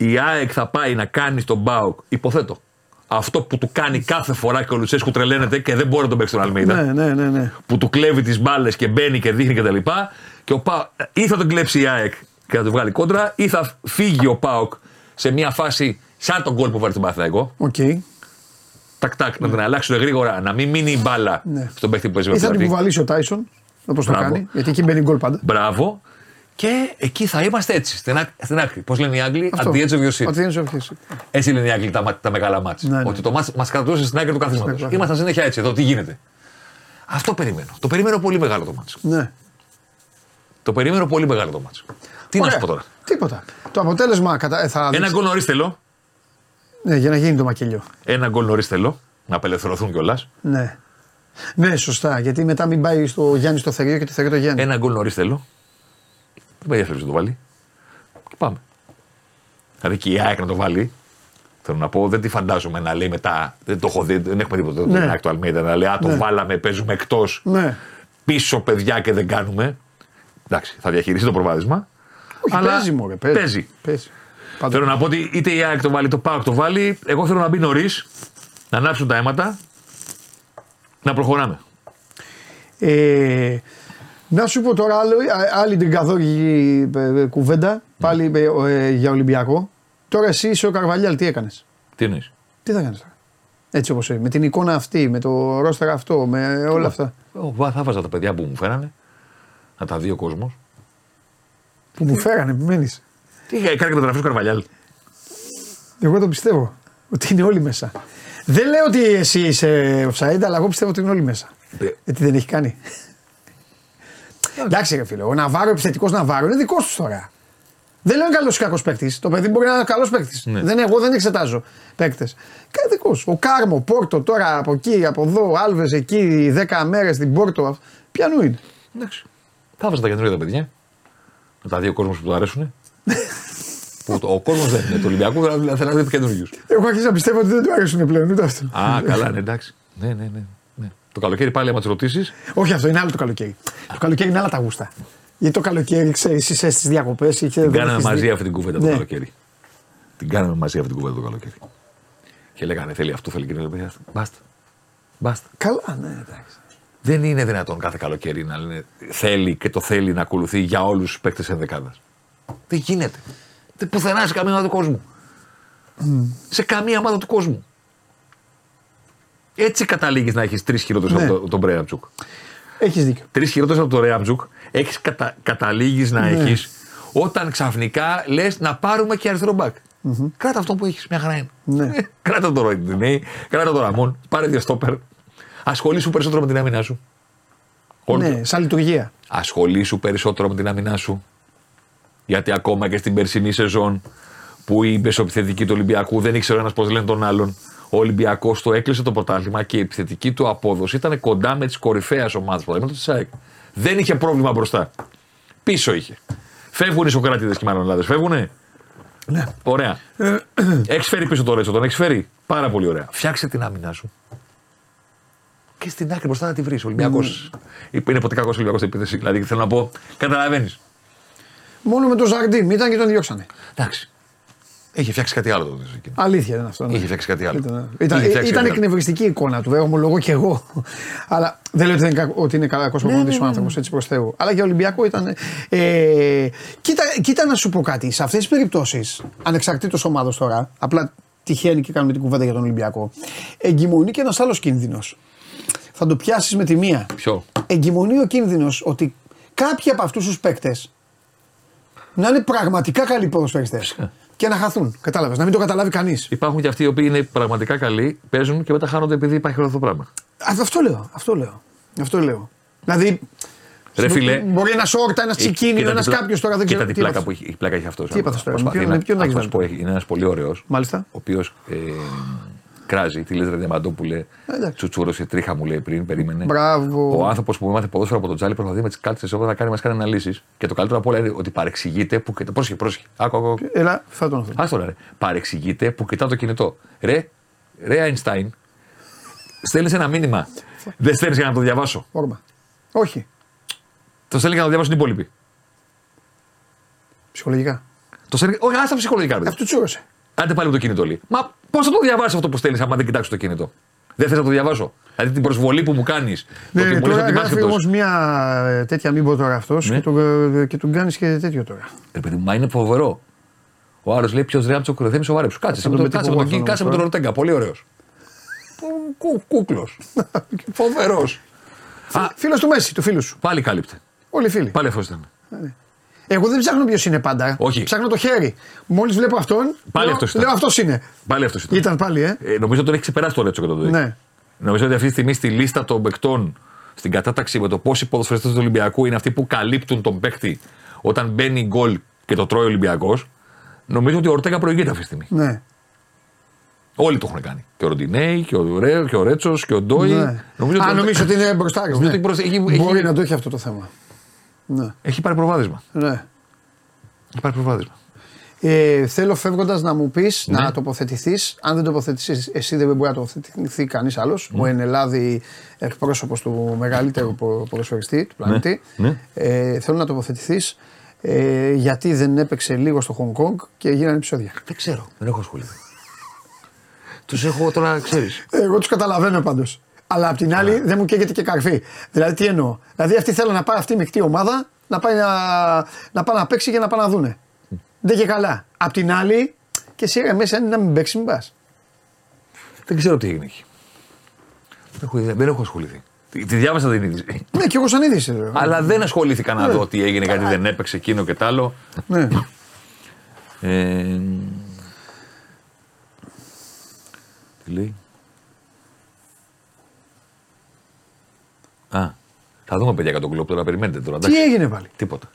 Η ΑΕΚ θα πάει να κάνει στον ΠΑΟΚ, υποθέτω, αυτό που του κάνει κάθε φορά και ο Λουτσέσκου τρελαίνεται και δεν μπορεί να τον παίξει τον Αλμίδα. Ναι, ναι, ναι. ναι. που του κλέβει τις μπάλες και μπαίνει και δείχνει κτλ. Και, και ο Πα... ή θα τον κλέψει η ΑΕΚ και θα τον βγάλει κόντρα, ή θα φύγει ο ΠΑΟΚ σε μια φάση σαν το γκολ που έβαλε στον Παναθηναϊκό. Οκ. Τακ, τακ, να την αλλάξουν γρήγορα, να μην μείνει η μπάλα Ναι. στον παίχτη που παίζει με Ή θα την πλάτη. κουβαλήσει ο Τάισον, όπως το Μπράβο. κάνει. Γιατί εκεί μπαίνει γκολ πάντα. Μπράβο. Και εκεί θα είμαστε έτσι, στην, άκ- στην άκρη. Πώς λένε οι Άγγλοι, at Αυτό. the edge of your seat. At the edge of your seat. Έτσι λένε οι Άγγλοι τα, μα- τα μεγάλα ματς. Ναι, ναι. Ότι το ματς μας κρατούσε στην άκρη του καθίσματος. άκρη. Ήμασταν συνέχεια έτσι εδώ, τι γίνεται. Αυτό περιμένω. Το περιμένω πολύ μεγάλο το μάτσο. Ναι. Το περιμένω πολύ μεγάλο το μάτσο. Τι να Ωραία. σου πω τώρα; Τίποτα. Το αποτέλεσμα κατα... ε, θα Ένα δείξει- γκολ νωρίς θέλω. Ναι, για να γίνει το μακελιό. Ένα γκολ νωρίς θέλω. Να απελευθερωθούν κιόλας. Ναι. Ναι, σωστά. Γιατί μετά μην πάει στο Γιάννης στο θερίο και το θερίο το Γιάννη. Ένα γκολ νωρίς θέλω. Δεν με ενδιαφέρει να το βάλει; Και πάμε. Δηλαδή και η ΑΕΚ να το βάλει. Θέλω να πω, δεν τη φαντάζομαι να λέει μετά. Δεν το έχω δει, δεν έχουμε τίποτα. Ναι. Ναι. Το Αλμίδα να λέει Α, το Ναι. βάλαμε, παίζουμε εκτός. Ναι. Πίσω παιδιά και δεν κάνουμε. Εντάξει, θα διαχειριστεί το προβάδισμα. Όχι, αλλά παίζει μωρέ, παίζει. παίζει. παίζει. Πάντα. Θέλω να πω ότι είτε η ΑΕΚ το βάλει, το ΠΑΟΚ το βάλει. Εγώ θέλω να μπει νωρίς, να ανάψουν τα αίματα, να προχωράμε. Ε, να σου πω τώρα άλλο, α- άλλη τριγκαδόρικη ε, ε, κουβέντα, πάλι ε, ε, για Ολυμπιακό. Τώρα εσύ είσαι ο Καρβαλιάλ, τι έκανες; Τι εννοείς; Τι θα κάνεις τώρα; Έτσι όπως είναι, με την εικόνα αυτή, με το ρόστερ αυτό, με όλα αυτά. Θα βάζα τα παιδιά που μου φέρανε, να τα δει ο κόσμος. Που μου φέρανε, επιμένεις. Τι έκανε και το γραφείο Καρβαλιάλ. Εγώ το πιστεύω, ότι είναι όλοι μέσα. Δεν λέω ότι εσύ είσαι offside, αλλά εγώ πιστεύω ότι είναι όλοι μέσα. Ε. Γιατί δεν έχει κάνει. Εντάξει, ρε φίλε, ο Ναβάρο, επιθετικό Ναβάρο είναι δικό του τώρα. Δεν λέω είναι καλό ή κακό παίκτη. Το παιδί μπορεί να είναι καλό παίκτη. Ναι. Δεν, εγώ δεν εξετάζω παίκτε. Κάτι δικό. Ο Κάρμο, Πόρτο τώρα από εκεί, από εδώ, Άλβε εκεί, 10 μέρε στην Πόρτο. Πιανού είναι. Εντάξει. Θα βάζα τα καινούργια τα παιδιά. Να τα δει ο κόσμο που του αρέσουν. που το, ο κόσμο δεν είναι. Του Ολυμπιακού θέλει θέλει να δει καινούριου. Εγώ αρχίζω να πιστεύω ότι δεν του αρέσουν πλέον ούτε αυτό. Α, καλά, ναι, εντάξει. Ναι, ναι, ναι. Ναι. Το καλοκαίρι πάλι, άμα του ρωτήσεις. Όχι αυτό, είναι άλλο το καλοκαίρι. Το καλοκαίρι είναι άλλα τα γούστα. Γιατί το καλοκαίρι, ξέρεις, είσαι στις διακοπές. Την κάναμε μαζί αυτή την κουβέντα το Ναι. καλοκαίρι. Την κάναμε μαζί αυτή την κουβέντα το καλοκαίρι. Και λέγανε θέλει αυτό, θέλει εκείνο. Λέει, Μπάστα. Μπάστα. Καλά, ναι, εντάξει. Δεν είναι δυνατόν κάθε καλοκαίρι να λένε θέλει και το θέλει να ακολουθεί για όλους τους παίκτες ενδεκάδα. Δεν γίνεται. Δεν πουθενά σε καμία ομάδα του κόσμου. Σε καμία ομάδα του κόσμου. Έτσι καταλήγεις να έχεις τρεις χειρότερου Ναι. από το- τον Μπρέαμτσουκ. Έχεις δίκιο. Τρεις χειρότερου από τον Ρέαμτσουκ έχεις κατα, καταλήγεις να Ναι. έχεις όταν ξαφνικά λες να πάρουμε και αριστερό μπακ. Κράτα αυτό που έχεις, μια χαρά είναι. Ναι. κράτα το Ρόιντινέι, κράτα το Ραμόν, πάρε δύο στόπερ. Ασχολήσου περισσότερο με την άμυνά σου. Όλο το- Ναι, σαν λειτουργία. ασχολήσου περισσότερο με την άμυνά σου. Γιατί ακόμα και στην περσινή σεζόν που η μεσοεπιθετική του Ολυμπιακού δεν ήξερε ένας πώς λένε τον άλλον. Ο Ολυμπιακός το έκλεισε το πρωτάθλημα και η επιθετική του απόδοση ήταν κοντά με τις κορυφαίες ομάδες που της ΣΑΕΚ. Δεν είχε πρόβλημα μπροστά. Πίσω είχε. Φεύγουν οι Σοκράτιδε και οι Μαρονάδε. Φεύγουνε; Ναι. Ωραία. έχεις φέρει πίσω το Ρέτσο, τον έχεις φέρει; Πάρα πολύ ωραία. Φτιάξε την άμυνά σου. Και στην άκρη μπροστά να τη βρεις. Ο Ολυμπιακός. Είναι ποτέ κακός Ολυμπιακός στην επίθεση. Δηλαδή θέλω να πω, καταλαβαίνεις. Μόνο με το Ζαρντίν ήταν και τον διώξανε. Εντάξει. Είχε φτιάξει κάτι άλλο τότε. εκείνο. Αλήθεια ήταν αυτό. ναι. Είχε φτιάξει κάτι άλλο. Ήταν, ήταν, Είχε φτιάξει ήταν κάτι άλλο. εκνευριστική η εικόνα του, βέβαια, ομολογώ και εγώ. Αλλά δεν λέω ότι, δεν είναι, κακό- ότι είναι κακό προπονητή ο άνθρωπος, έτσι προς Θεού. Αλλά για Ολυμπιακό ήταν. Ε, κοίτα, κοίτα να σου πω κάτι. Σε αυτές τις περιπτώσεις, ανεξαρτήτως ομάδος τώρα, απλά τυχαίνει και κάνουμε την κουβέντα για τον Ολυμπιακό, εγκυμονεί και ένας άλλος κίνδυνος. Θα το πιάσεις με τη μία. Ποιο; Εγκυμονεί ο κίνδυνος ότι κάποιοι από αυτούς τους παίκτες να είναι πραγματικά καλοί ποδοσφαιριστές και να χαθούν. Κατάλαβες, να μην το καταλάβει κανείς. Υπάρχουν και αυτοί οι οποίοι είναι πραγματικά καλοί, παίζουν και μετά χάνονται επειδή υπάρχει αυτό το πράγμα. Αυτό λέω. Αυτό λέω. Αυτό λέω. Δηλαδή. Ρε φίλε. Μπορεί ένα όρτα, ένα τσικίνιο, ένας κάποιος τώρα δεν ξέρω. Κοίτα την τι πλάκα έπαθε. που έχει, η πλάκα έχει αυτός. Τι έπαθες τώρα, με ποιον- με ποιον έχεις βάλει; που έχει, είναι ένας πολύ ωραίος. Μάλιστα. Ο οποίος ε, κράζει, τι λες, Ρε Διαμαντόπουλε; Ε, εντάξει. Τσουτσούρωσε τρίχα μου λέει πριν, περίμενε. Μπράβο. Ο άνθρωπος που μάθε ποδόσφαιρο από τον Τζάλι προσπαθεί με τις κάλτσες εδώ να κάνει, μας κάνει αναλύσεις. Και το καλύτερο από όλα είναι ότι παρεξηγείται που. κοιτά- Πρόσεχε, πρόσεχε. Άκου, άκου. άκου. Έλα, θα τον αφήσω. Άστο ρε. Παρεξηγείται που κοιτά το κινητό. Ρε, ρε Αϊνστάιν, στέλνεις ένα μήνυμα. Δεν στέλνεις για να το διαβάσω. Όρμα. Όχι. Το στέλνει για να το διαβάσουν οι υπόλοιποι. Ψυχολογικά. Το στέλνει. Όχι, άστα ψυχολογικά. ρε. Αυτό τσούρωσε. Άντε πάλι με το κινητό λέει. Μα πώς θα το διαβάσεις αυτό που στέλνεις, άμα δεν κοιτάξεις το κινητό; Δεν θες να το διαβάσω; Δηλαδή την προσβολή που μου κάνεις. Ναι, ότι μου λες τώρα ότι είμαι γράφει άσχετος. όμως μια ε, τέτοια, μην πω τώρα αυτός Ναι. και, τον- και τον κάνεις και τέτοιο τώρα. Ρε παιδί μου, μα είναι φοβερό. Ο άλλο λέει ποιος ρέαμψο κουρεθέμι σοβαρέψου. Κάτσε Θα με τον τον, κάτσε με τον, πετυχώ κάτσε με αυτό τον όμως Ροτέγκα. Πολύ ωραίος. Κούκλος. Φοβερός. Α, Φίλος του Μέση, του φίλου σου. πάλι κάλυπτε. Όλοι φίλοι. Πάλι αυτό ήταν. Εγώ δεν ψάχνω ποιος είναι πάντα. Όχι. Ψάχνω το χέρι. Μόλις βλέπω αυτόν. Πάλι λέω, αυτός ήταν. Λέω αυτός είναι. Πάλι αυτός ήταν. Ήταν πάλι, ε. Ε, νομίζω ότι τον έχει ξεπεράσει το Ρέτσο και τον Ντόι. Ναι. Νομίζω ότι αυτή τη στιγμή στη λίστα των παικτών, στην κατάταξη με το πόσοι ποδοσφαιριστές του Ολυμπιακού είναι αυτοί που καλύπτουν τον παίκτη όταν μπαίνει γκολ και το τρώει ο Ολυμπιακός, νομίζω ότι ο Ορτέγα προηγείται αυτή τη στιγμή. Ναι. Όλοι το έχουν κάνει. Και ο Ροντινέη, και ο, Ρέ, και ο Ρέτσος, και ο Ντόι. ναι. Νομίζω Α, ότι- νομίζω ότι είναι μπροστά. Νομίζω ναι. ότι προς- έχει- Μπορεί έχει- να το έχει αυτό το θέμα. Ναι. Έχει πάρει προβάδισμα. ναι. Έχει πάρει προβάδισμα. Ε, θέλω φεύγοντας να μου πεις Ναι. να τοποθετηθείς. Αν δεν τοποθετηθείς, εσύ δεν μπορεί να τοποθετηθεί κανείς άλλος. Ναι. Ο Ενελάδη, εκπρόσωπος του μεγαλύτερου πο- ποδοσφαιριστή του πλανήτη. ναι. Ε, θέλω να τοποθετηθείς ε, γιατί δεν έπαιξε λίγο στο Hong Kong και γίνανε επεισόδια. Δεν ξέρω. Δεν έχω ασχοληθεί. Τους έχω τώρα, ξέρεις. Εγώ τους καταλαβαίνω πάντως. Αλλά απ' την άλλη δεν μου καίγεται και καρφί. Δηλαδή τι εννοώ; Δηλαδή αυτοί θέλουν να πάει αυτή η μεικτή ομάδα να πάει να, να, πάει να παίξει και να πάει να δούνε. Δεν και καλά. Απ' την άλλη και εσύ ρε, μέσα είναι να μην παίξεις, μην πας. Δεν ξέρω τι έγινε εκεί. Δεν έχω, ιδέα. δεν έχω ασχοληθεί. Τη, τη διάβασα την είδηση. Ναι, και εγώ σαν είδηση. λέω. Αλλά δεν ασχολήθηκα να δω τι έγινε, γιατί δεν έπαιξε εκείνο και τ' άλλο. Ναι. Ε, τι λέει; Α, θα δούμε παιδιά για τον κλοπ τώρα, περιμένετε τώρα. Τι εντάξει. έγινε πάλι; Τίποτα.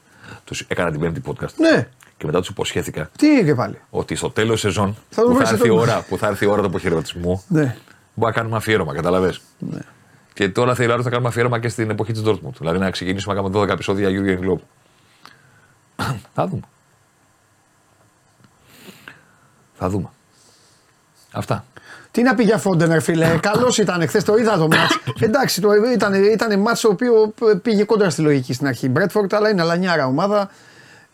Τους έκανα την πέμπτη podcast. Ναι. Και μετά τους υποσχέθηκα Τι έγινε πάλι; ότι στο τέλος σεζόν Θα το που, βρεις θα έρθει η αυτό. ώρα, που θα έρθει η ώρα του αποχαιρετισμού, Ναι. μπορεί να κάνουμε αφιέρωμα, καταλαβες; ναι. Και τώρα θέλει να κάνουμε αφιέρωμα και στην εποχή της Dortmund. Δηλαδή να ξεκινήσουμε να κάνουμε 12 επεισόδια Jurgen Klopp. θα δούμε. Θα δούμε. Αυτά. Τι να πει για Φόντενερ, φίλε; Καλός ήταν χθε, το είδα το μάτς. Εντάξει, το, ήταν, ήταν μάτς το οποίο πήγε κόντρα στη λογική στην αρχή. Μπρέτφορντ, αλλά είναι λανιάρα ομάδα.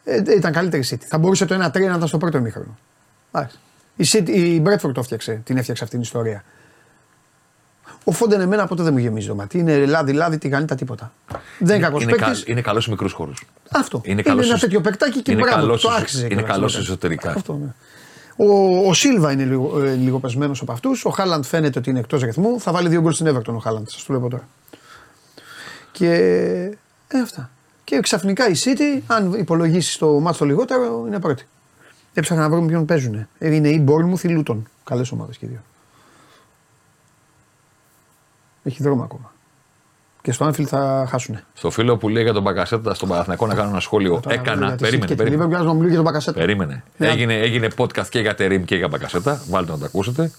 Ε, ήταν καλύτερη η City. Θα μπορούσε το 1-3 να ήταν στο πρώτο ημίχρονο. Εντάξει. Η, City, η Μπρέτφορντ το έφτιαξε, την έφτιαξε αυτή την ιστορία. Ο Φόντεν εμένα ποτέ δεν μου γεμίζει το μάτι. Είναι λάδι-λάδι, τη τα τίποτα. Δεν είναι κακός είναι, κα, παίκτη. είναι καλός σε μικρούς χώρους. Αυτό. είναι καλός ένα εσ- τέτοιο παικτάκι και είναι μπράβο. καλός το εσ- άξιζε. είναι κιόλας καλός μετά. εσωτερικά. Αυτό, ναι. Ο, ο Σίλβα είναι λίγο, ε, λίγο πεσμένος από αυτούς. Ο Χάλαντ φαίνεται ότι είναι εκτός ρυθμού. Θα βάλει δύο γκολ στην Everton ο Χάλαντ. Σας το λέω από τώρα. Και. Ε, αυτά. Και ξαφνικά η City, αν υπολογίσεις το μάτσο το λιγότερο, είναι πρώτη. Έψαχνα να βρούμε ποιον παίζουν. Είναι η Bournemouth ή Luton. Καλές ομάδες και οι δύο. Έχει δρόμο ακόμα. Και Και στο Anfield θα χάσουν. Στο φίλο που λέει για τον Μπακασέτα στον Παναθηναϊκό να κάνω ένα σχόλιο. Έκανα. Περίμενε. Περίμενε. Liverpool να μιλήσει για τον Μπακασέτα. Περίμενε. Ναι. Έγινε, έγινε podcast και για Τερήμ και για Μπακασέτα. Βάλτε να το ακούσετε.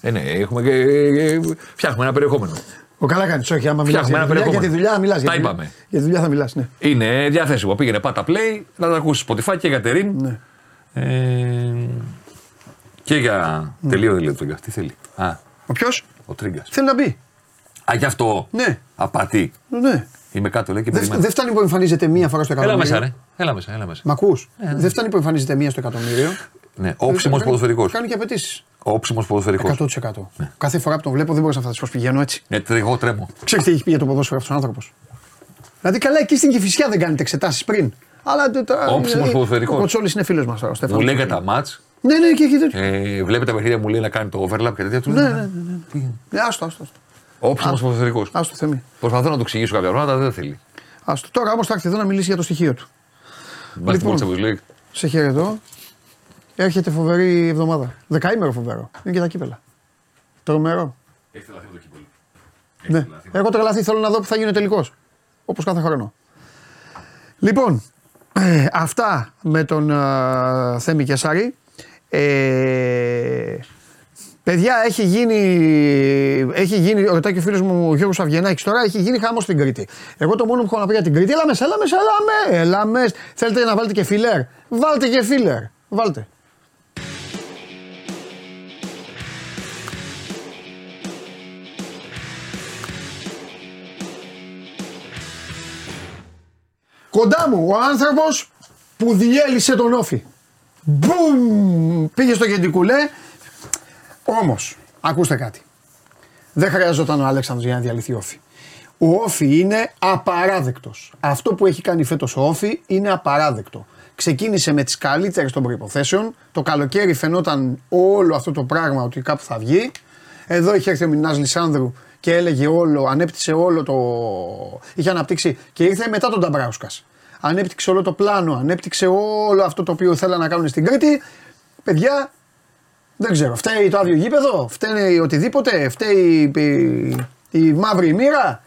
Ε, ναι, έχουμε και, ε, φτιάχνουμε ένα περιεχόμενο. Ο καλά κάνει, όχι, άμα μιλάς Φτιάχνουμε για, τη ένα δουλειά, για τη δουλειά μιλάς. Τα είπαμε. Για τη δουλειά θα μιλάς, ναι. Είναι διαθέσιμο. Πήγαινε πάτα play, να το ακούσεις Spotify και για Τερήμ. ναι. Ε, και για. Τελείω δεν λέει ο Τρίγκας. Τι θέλει. Α, Ο ποιος; Ο Τρίγκας. θέλει να μπει. Α, γι' αυτό. Ναι. Απατή. ναι. Είμαι κάτω, λέει και Δεν περιμένω. δεν φτάνει που εμφανίζεται μία φορά στο Έλα εκατομμύριο. μέσα, ρε. Έλα μέσα, έλα μέσα. Μ' ακούς; Δεν φτάνει που εμφανίζεται μία στο εκατομμύριο. Ναι, όψιμος Κάνει- ποδοσφαιρικός. Κάνει και απαιτήσεις. Όψιμος ποδοσφαιρικός. 100%. Κάθε φορά που τον βλέπω δεν μπορώ να φανταστώ πώς πηγαίνω έτσι. Ναι, εγώ τρέμω. Ξέρετε τι έχει πει για το ποδόσφαιρο αυτός ο άνθρωπος. Δηλαδή καλά, εκεί στην Κυφυσιά δεν κάνετε εξετάσεις πριν. Αλλά το- το- Όψιμος ε, ποδοσφαιρικός. Ο Κοτσόλης είναι φίλος μας τώρα. ο Στέφανος. Μου λέει για τα μάτς. Ναι, ναι, και έχει τέτοιο. Ε, βλέπει τα παιχνίδια μου λέει να κάνει το overlap και τέτοια. Του Ναι, λέω, ναι, ναι. ναι. Ναι, άστο, άστο. Άστο. Όψιμο ποδοσφαιρικό. Άστο θεμή. Προσπαθώ να του εξηγήσω κάποια πράγματα, δεν θέλει. Άστο. Τώρα όμως θα έρθει εδώ να μιλήσει για το στοιχείο του. Basketball Champions League. Σε χαιρετώ. Έρχεται φοβερή εβδομάδα. Δεκαήμερο φοβερό. Είναι και τα κύπελα. Τρομερό. Έχει τρελαθεί το κύπελο. Ναι. Έχω τρελαθεί, θέλω να δω που θα γίνει ο τελικός. Όπως κάθε χρόνο. Λοιπόν, ε, αυτά με τον ε, Θέμη Κεσάρη. Ε, παιδιά, έχει γίνει, έχει γίνει, ρωτάει και ο φίλος μου ο Γιώργος Αυγενάκης τώρα, έχει γίνει χάμος στην Κρήτη. Εγώ το μόνο που έχω να πω για την Κρήτη, έλα μέσα, έλα μέσα, έλα με, έλα μέσα. Θέλετε να βάλετε και φιλέρ, βάλτε και φιλέρ, βάλτε. Κοντά μου ο άνθρωπος που διέλυσε τον Όφη. Μπουμ! Πήγε στο Γεντικουλέ. Όμως, ακούστε κάτι. Δεν χρειαζόταν ο Αλέξανδρος για να διαλυθεί ο Όφη. Ο Όφη είναι απαράδεκτος. Αυτό που έχει κάνει φέτος ο Όφη είναι απαράδεκτο. Ξεκίνησε με τις καλύτερες των προϋποθέσεων. Το καλοκαίρι φαινόταν όλο αυτό το πράγμα ότι κάπου θα βγει. Εδώ είχε έρθει ο Μινάς Λισάνδρου και έλεγε όλο, ανέπτυξε όλο το. είχε αναπτύξει και ήρθε μετά τον Ταμπράουσκα. Ανέπτυξε όλο το πλάνο, ανέπτυξε όλο αυτό το οποίο θέλανε να κάνουν στην Κρήτη. Παιδιά, δεν ξέρω, φταίει το άδειο γήπεδο, φταίει οτιδήποτε, φταίει η, η, η μαύρη μοίρα;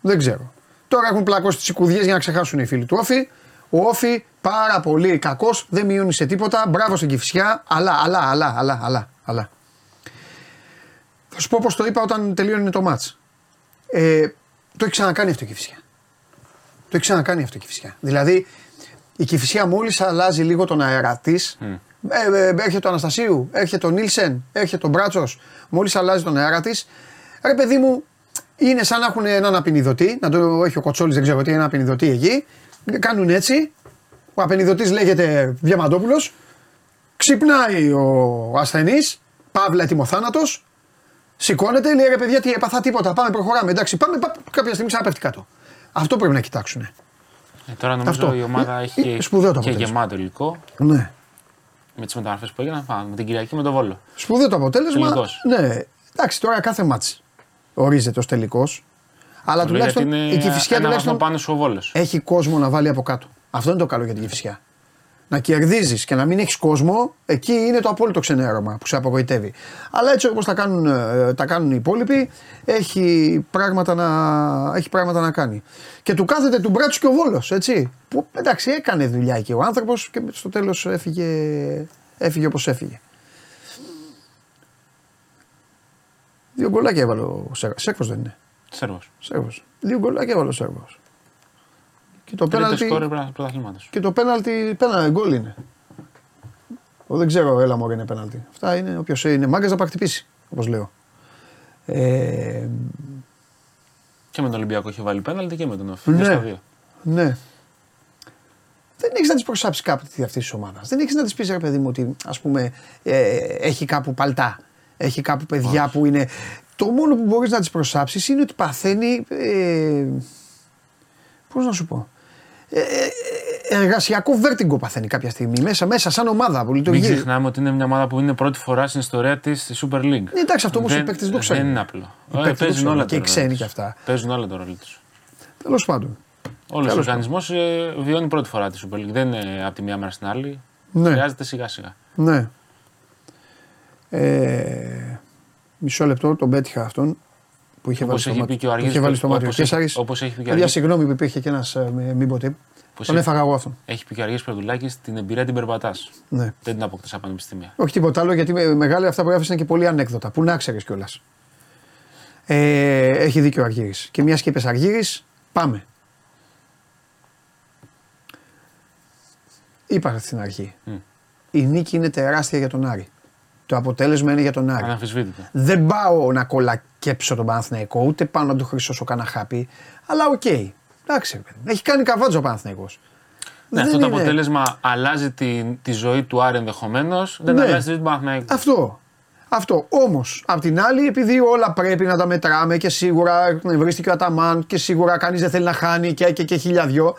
Δεν ξέρω. Τώρα έχουν πλακώσει τις οικουδιές για να ξεχάσουν οι φίλοι του Όφη. Ο Όφη πάρα πολύ κακός, δεν μειώνει σε τίποτα. Μπράβο στην Κυφσιά, αλλά, αλλά, αλλά, αλλά, αλλά, αλλά. Θα σου πω πώς το είπα όταν τελείωνε το μάτς. Ε, το έχει ξανακάνει αυτό η Κυφσιά. Το έχει ξανακάνει αυτό η Κυφσιά. Δηλαδή η Κυφσιά μόλις αλλάζει λίγο τον αέρα της. Ε, ε, έρχεται ο Αναστασίου, έρχεται ο Νίλσεν, έρχεται ο Μπράτσος. Μόλις αλλάζει τον αέρα της. Ρε παιδί μου, είναι σαν να έχουν έναν απεινιδωτή. Να το έχει ο Κοτσόλης, δεν ξέρω τι, ένα απεινιδωτή εκεί. Κάνουν έτσι. Ο απεινιδωτής λέγεται Διαμαντόπουλος. Ξυπνάει ο ασθενής, παύλα ετοιμοθάνατος. Σηκώνεται, λέει ρε παιδιά, τι έπαθα τίποτα. Πάμε, προχωράμε. Εντάξει, πάμε, πά, κάποια στιγμή ξαναπέφτει κάτω. Αυτό πρέπει να κοιτάξουν. Ε, τώρα νομίζω Αυτό. η ομάδα Ε, έχει ε, σπουδαίο το και αποτέλεσμα. γεμάτο υλικό Ναι. Με τις μεταγραφές που έγιναν. Πάμε με την Κυριακή με τον Βόλο. Σπουδαίο το αποτέλεσμα. Τελικός. Ναι. Εντάξει, τώρα κάθε μάτς ορίζεται ως τελικός. Αλλά Το λέω τουλάχιστον γιατί η είναι Κηφισιά ένα τουλάχιστον βαθμό πάνω σου ο Βόλος. έχει κόσμο να βάλει από κάτω. Αυτό είναι το καλό για την Κηφισιά. Να κερδίζεις και να μην έχεις κόσμο, εκεί είναι το απόλυτο ξενέρωμα που σε απογοητεύει. Αλλά έτσι όπως τα, κάνουν, ε, τα κάνουν οι υπόλοιποι, έχει πράγματα, να, έχει πράγματα να κάνει. Και του κάθεται του μπράτσου και ο Βόλος, έτσι. Που εντάξει, έκανε δουλειά εκεί ο άνθρωπος και στο τέλος έφυγε, έφυγε όπως έφυγε. Δύο γκολάκια έβαλε ο Σέρβο. Σέρβος δεν είναι. Σέρβος. Σέρβος. Δύο γκολάκια έβαλε ο Σέρβος. Και το Τρίτο πέναλτι. σκόρ πρωταθλήματος. Και το πέναλτι, πέναλτι γκολ είναι. Εγώ δεν ξέρω, έλα μου είναι πέναλτι. Αυτά είναι, όποιος είναι μάγκας να πακτυπήσει, όπως λέω. Ε, Και με τον Ολυμπιακό είχε βάλει πέναλτι και με τον Όφη. Ναι. Και στα δύο. ναι. Δεν έχεις να της προσάψεις κάτι αυτής της ομάδας. Δεν έχεις να της πεις, ρε παιδί μου, ότι ας πούμε ε, έχει κάπου παλτά. Έχει κάπου παιδιά που είναι. Το μόνο που μπορείς να της προσάψεις είναι ότι παθαίνει. Ε, Πώς να σου πω. Ε, ε, εργασιακό βέρτιγκο παθαίνει κάποια στιγμή μέσα, μέσα σαν ομάδα που Μην λειτουργεί. ξεχνάμε ότι είναι μια ομάδα που είναι πρώτη φορά στην ιστορία της στη Super League. Ναι, εντάξει, αυτό όμως οι Δεν- παίκτες δεν το ξέρουν. Δεν είναι απλό. Οι Ε, παίκτες το παίζουν ξέρουν όλα και οι το ξένοι ρόλο κι τους. αυτά. Παίζουν όλα το ρόλο τους. Τέλος πάντων. Όλος ο Τέλος οργανισμός βιώνει πρώτη φορά τη Super League. Δεν είναι από τη μία μέρα στην άλλη. Ναι. Χρειάζεται σιγά σιγά. Ναι. Ε, μισό λεπτό, τον πέτυχα αυτόν. Που είχε Όπως βάλει στο έχει πει μάτι. και ο που Αργύρης, είχε βάλει στο μάτι. ο όπως έχει- Κέσσαρης. όπως έχει πει και ο Παιδιά, Αργύρης. συγγνώμη που υπήρχε και ένας μην πω τι. Πώς Τον έχει- έφαγα εγώ αυτόν. Έχει πει και ο Αργύρης Περδουλάκης την εμπειρία την περπατάς. Ναι. Δεν την αποκτάς από πανεπιστήμια. Όχι τίποτα άλλο γιατί με- μεγάλα αυτά που έφεσαν και πολύ ανέκδοτα. Που να ξέρεις κιόλας. Ε, έχει δίκιο ο Αργύρης. Και μιας και είπες Αργύρης, πάμε. Είπα στην αρχή. Μμ. Η νίκη είναι τεράστια για τον Άρη. Το αποτέλεσμα είναι για τον Άρη. Αναμφισβήτητα. Δεν πάω να κολακέψω τον Παναθηναϊκό, ούτε πάω να του χρυσώσω κανένα χάπι. Αλλά οκ. Εντάξει, ρε παιδί. Έχει κάνει καβάτζα ο Παναθηναϊκός. Ναι, Δεν αυτό το είναι- αποτέλεσμα αλλάζει τη, τη ζωή του Άρη ενδεχομένως. Δεν Ναι. αλλάζει τη ζωή του Παναθηναϊκού. Αυτό. Αυτό. Όμως, απ' την άλλη, επειδή όλα πρέπει να τα μετράμε και σίγουρα εκνευρίστηκε ο Αταμάν και σίγουρα κανείς δεν θέλει να χάνει και, και, και χίλια δυο.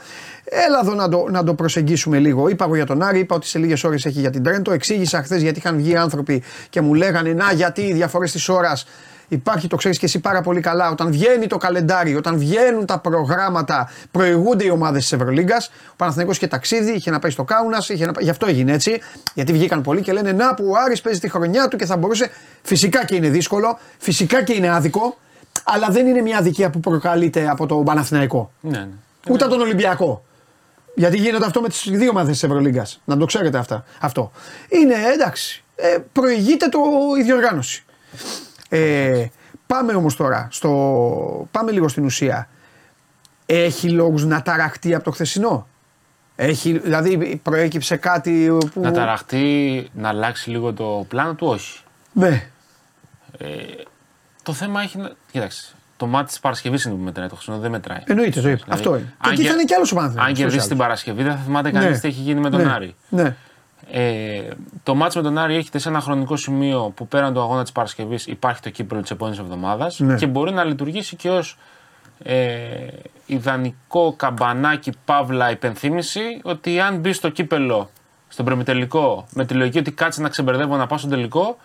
Έλα εδώ να το, να το προσεγγίσουμε λίγο. Είπα εγώ για τον Άρη, είπα ότι σε λίγες ώρες έχει για την Τρέντο. Εξήγησα χθες γιατί είχαν βγει άνθρωποι και μου λέγανε Να, γιατί οι διαφορές της ώρας υπάρχει, το ξέρεις και εσύ πάρα πολύ καλά. Όταν βγαίνει το καλεντάρι, όταν βγαίνουν τα προγράμματα, προηγούνται οι ομάδες της Ευρωλίγκας. Ο Παναθηναϊκός είχε ταξίδι, είχε να πάει στο Κάουνας, είχε να... πάει- γι' αυτό έγινε έτσι. Γιατί βγήκαν πολλοί και λένε Να, που ο Άρης παίζει τη χρονιά του και θα μπορούσε. Φυσικά και είναι δύσκολο, φυσικά και είναι άδικο, αλλά δεν είναι μια αδικία που προκαλείται από το Παναθηναϊκό. Ναι, ναι. Ούτε από τον Ολυμπιακό. Γιατί γίνεται αυτό με τις δύο ομάδες της Ευρωλίγκας. Να το ξέρετε αυτά. αυτό. Είναι εντάξει. Ε, προηγείται το, η διοργάνωση. Ε, πάμε όμως τώρα. Στο, πάμε λίγο στην ουσία. Έχει λόγους να ταραχτεί από το χθεσινό; Έχει, δηλαδή προέκυψε κάτι που... Να ταραχτεί, να αλλάξει λίγο το πλάνο του, όχι. Ναι. Το θέμα έχει. να- Κοίταξε. Το μάτι της Παρασκευής είναι που μετράει. Το χρυσό δεν μετράει. Εννοείται, το είπα. Δηλαδή, Αυτό είναι. Και αν εκεί και- θα είναι κι άλλος ο Παναθηναϊκός, Αν κερδίσει ούτως ή την άλλως. Παρασκευή, δεν θα θυμάται κανείς Ναι. τι έχει γίνει με τον ναι. Άρη. Ναι. Ε, το μάτς με τον Άρη έχετε σε ένα χρονικό σημείο που πέραν του αγώνα της Παρασκευής υπάρχει το κύπελο της επόμενης εβδομάδας Ναι. και μπορεί να λειτουργήσει και ως ε, ιδανικό καμπανάκι παύλα υπενθύμηση ότι αν μπει στο κύπελο στον προμητελικό με τη λογική ότι κάτσε να ξεμπερδεύω να πάω στον τελικό,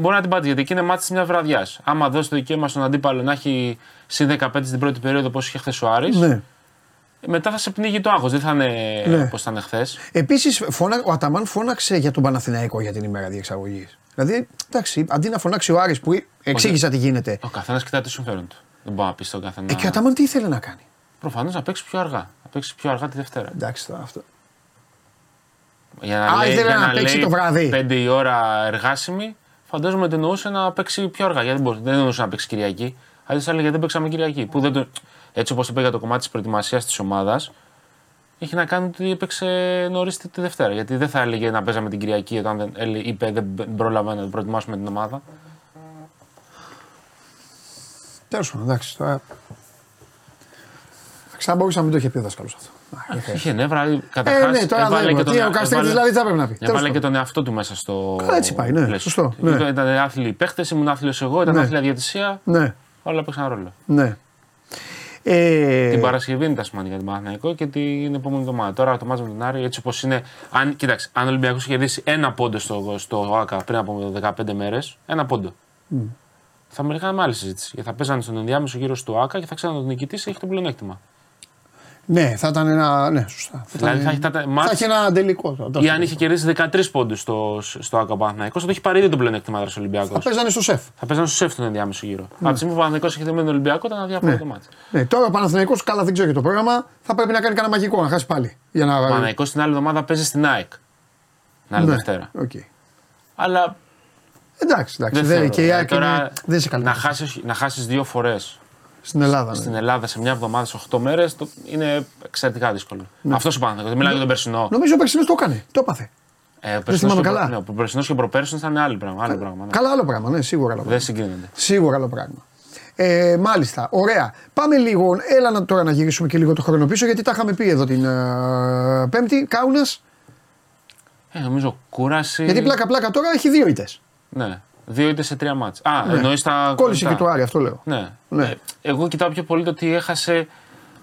μπορεί να την πάτε γιατί εκεί είναι μάτι μιας βραδιάς. Άμα δώσει το δικαίωμα στον αντίπαλο να έχει συν 15 στην πρώτη περίοδο όπως είχε χθες ο Άρης, ναι. μετά θα σε πνίγει το άγχος. Δεν θα είναι Ναι. όπως ήταν χθες. Επίσης, ο Αταμάν φώναξε για τον Παναθηναϊκό για την ημέρα διεξαγωγής. Δηλαδή, εντάξει, αντί να φωνάξει ο Άρης που εξήγησα τι γίνεται. Ο καθένας κοιτάει το συμφέρον του. Δεν μπορεί να πει στον καθένα. Ε, και ο Αταμάν τι ήθελε να κάνει; Προφανώς να παίξει πιο αργά. Να παίξει πιο αργά τη Δευτέρα. Εντάξει τώρα αυτό. Για να Α, λέει, ήθελε για να να παίξει λέει το βράδυ. 5 η ώρα εργάσιμη, φαντάζομαι ότι εννοούσε να παίξει πιο αργά. Γιατί δεν, μπορούσε, δεν εννοούσε να παίξει Κυριακή. Αλλιώ θα έλεγε δεν παίξαμε Κυριακή. Που δεν το, έτσι όπως το πήγα το κομμάτι της προετοιμασίας της ομάδας, έχει να κάνει ότι έπαιξε νωρίς τη, τη Δευτέρα. Γιατί δεν θα έλεγε να παίζαμε την Κυριακή όταν δεν, έλε- είπε δεν πρόλαβε να προετοιμάσουμε την ομάδα. Τέλος πάντων, εντάξει τώρα. Εντάξει, θα μπορούσα να μην το είχε πει ο δάσκαλος αυτό. Α, είχε. Είχε νεύρα. Ε, Καταρχάς, ναι, τώρα έβαλε δεν και είπα. τον- Τι, Ο Καστρίκη έβαλε- δηλαδή θα πρέπει να πει. Τέλος Έβαλε και πάντων. τον εαυτό του μέσα στο. Καλά, έτσι πάει, ναι, πλαίσιο. σωστό, ναι. Ήταν, ήταν άθλοι παίχτε, ήμουν άθλιος εγώ, ήταν Ναι. άθλια διατησία. Ναι, Όλα παίξαν ρόλο. ναι. Ε, Την Παρασκευή είναι τα σημαντικά για τον Παναθηναϊκό και την επόμενη εβδομάδα. Τώρα το μάτς με τον Άρη, έτσι όπως είναι. Αν, κοίταξε, αν ο Ολυμπιακός είχε κερδίσει ένα πόντο στο, στο ΆΚΑ πριν από 15 μέρες, ένα πόντο. Θα με κάναμε άλλη συζήτηση. Γιατί θα παίζανε στον ενδιάμεσο γύρο του ΟΑΚΑ και θα ξέρανε ότι ο νικητής έχει το πλεονέκτημα. Ναι, θα ήταν ένα. Ναι, σωστά. Δηλαδή ήταν- θα έχει τα- θα ματς- έχει ένα τελικό. τώρα, Ή αν είχε κερδίσει 13 πόντους στο, στο ΟΑΚΑ Παναθηναϊκός, θα το έχει πάρει ήδη το πλεονέκτημα ο Ολυμπιακός. Θα παίζανε στο ΣΕΦ. Θα παίζανε στο ΣΕΦ τον ενδιάμεσο γύρο. Από τη στιγμή που ο Παναθηναϊκός έχει δεμένο τον Ολυμπιακό, ήταν αδιάφορο το ματς. Ναι, τώρα ο Παναθηναϊκός καλά δεν ξέρω για το πρόγραμμα. Θα πρέπει να κάνει κανένα μαγικό να χάσει πάλι. Για να... Ο Παναθηναϊκός την άλλη εβδομάδα παίζει στην ΑΕΚ. Την άλλη ναι. Δευτέρα. οκ. Αλλά Εντάξει, εντάξει. δεν Δεν, θεωρώ. και η Ε, ΑΕΚ τώρα, είναι- δεν είσαι καλή. να χάσεις, να χάσεις δύο φορές Στην Ελλάδα. στην Ναι. Ελλάδα σε μια εβδομάδα, σε 8 μέρες, το, είναι εξαιρετικά δύσκολο. Αυτός ο Παναθηναϊκός. Δεν μιλάω για τον περσινό. Νομίζω ο Περσινός το έκανε. Το έπαθε. Ε, ο περσινός θυμάμαι και ο προ- καλά. Ναι, ο περσινός και ο προπέρσινος ήταν άλλο πράγμα. Άλλο πράγμα ναι. Καλά άλλο πράγμα, ναι, σίγουρα άλλο πράγμα. Δεν συγκρίνονται. Σίγουρα άλλο πράγμα. Ε, μάλιστα, ωραία. Πάμε λίγο, έλα να, τώρα να γυρίσουμε και λίγο το χρόνο πίσω, γιατί τα είχαμε πει εδώ την ε, Πέμπτη. Κάουνας, Ε, νομίζω κούραση. γιατί πλάκα-πλάκα τώρα έχει δύο ήττες. Ναι. Δύο είτε σε τρία μάτς. Α, εννοείς τα. Κόλλησε τα- και το Άρη, αυτό λέω. Ναι. Ναι. Ε, εγώ κοιτάω πιο πολύ το ότι έχασε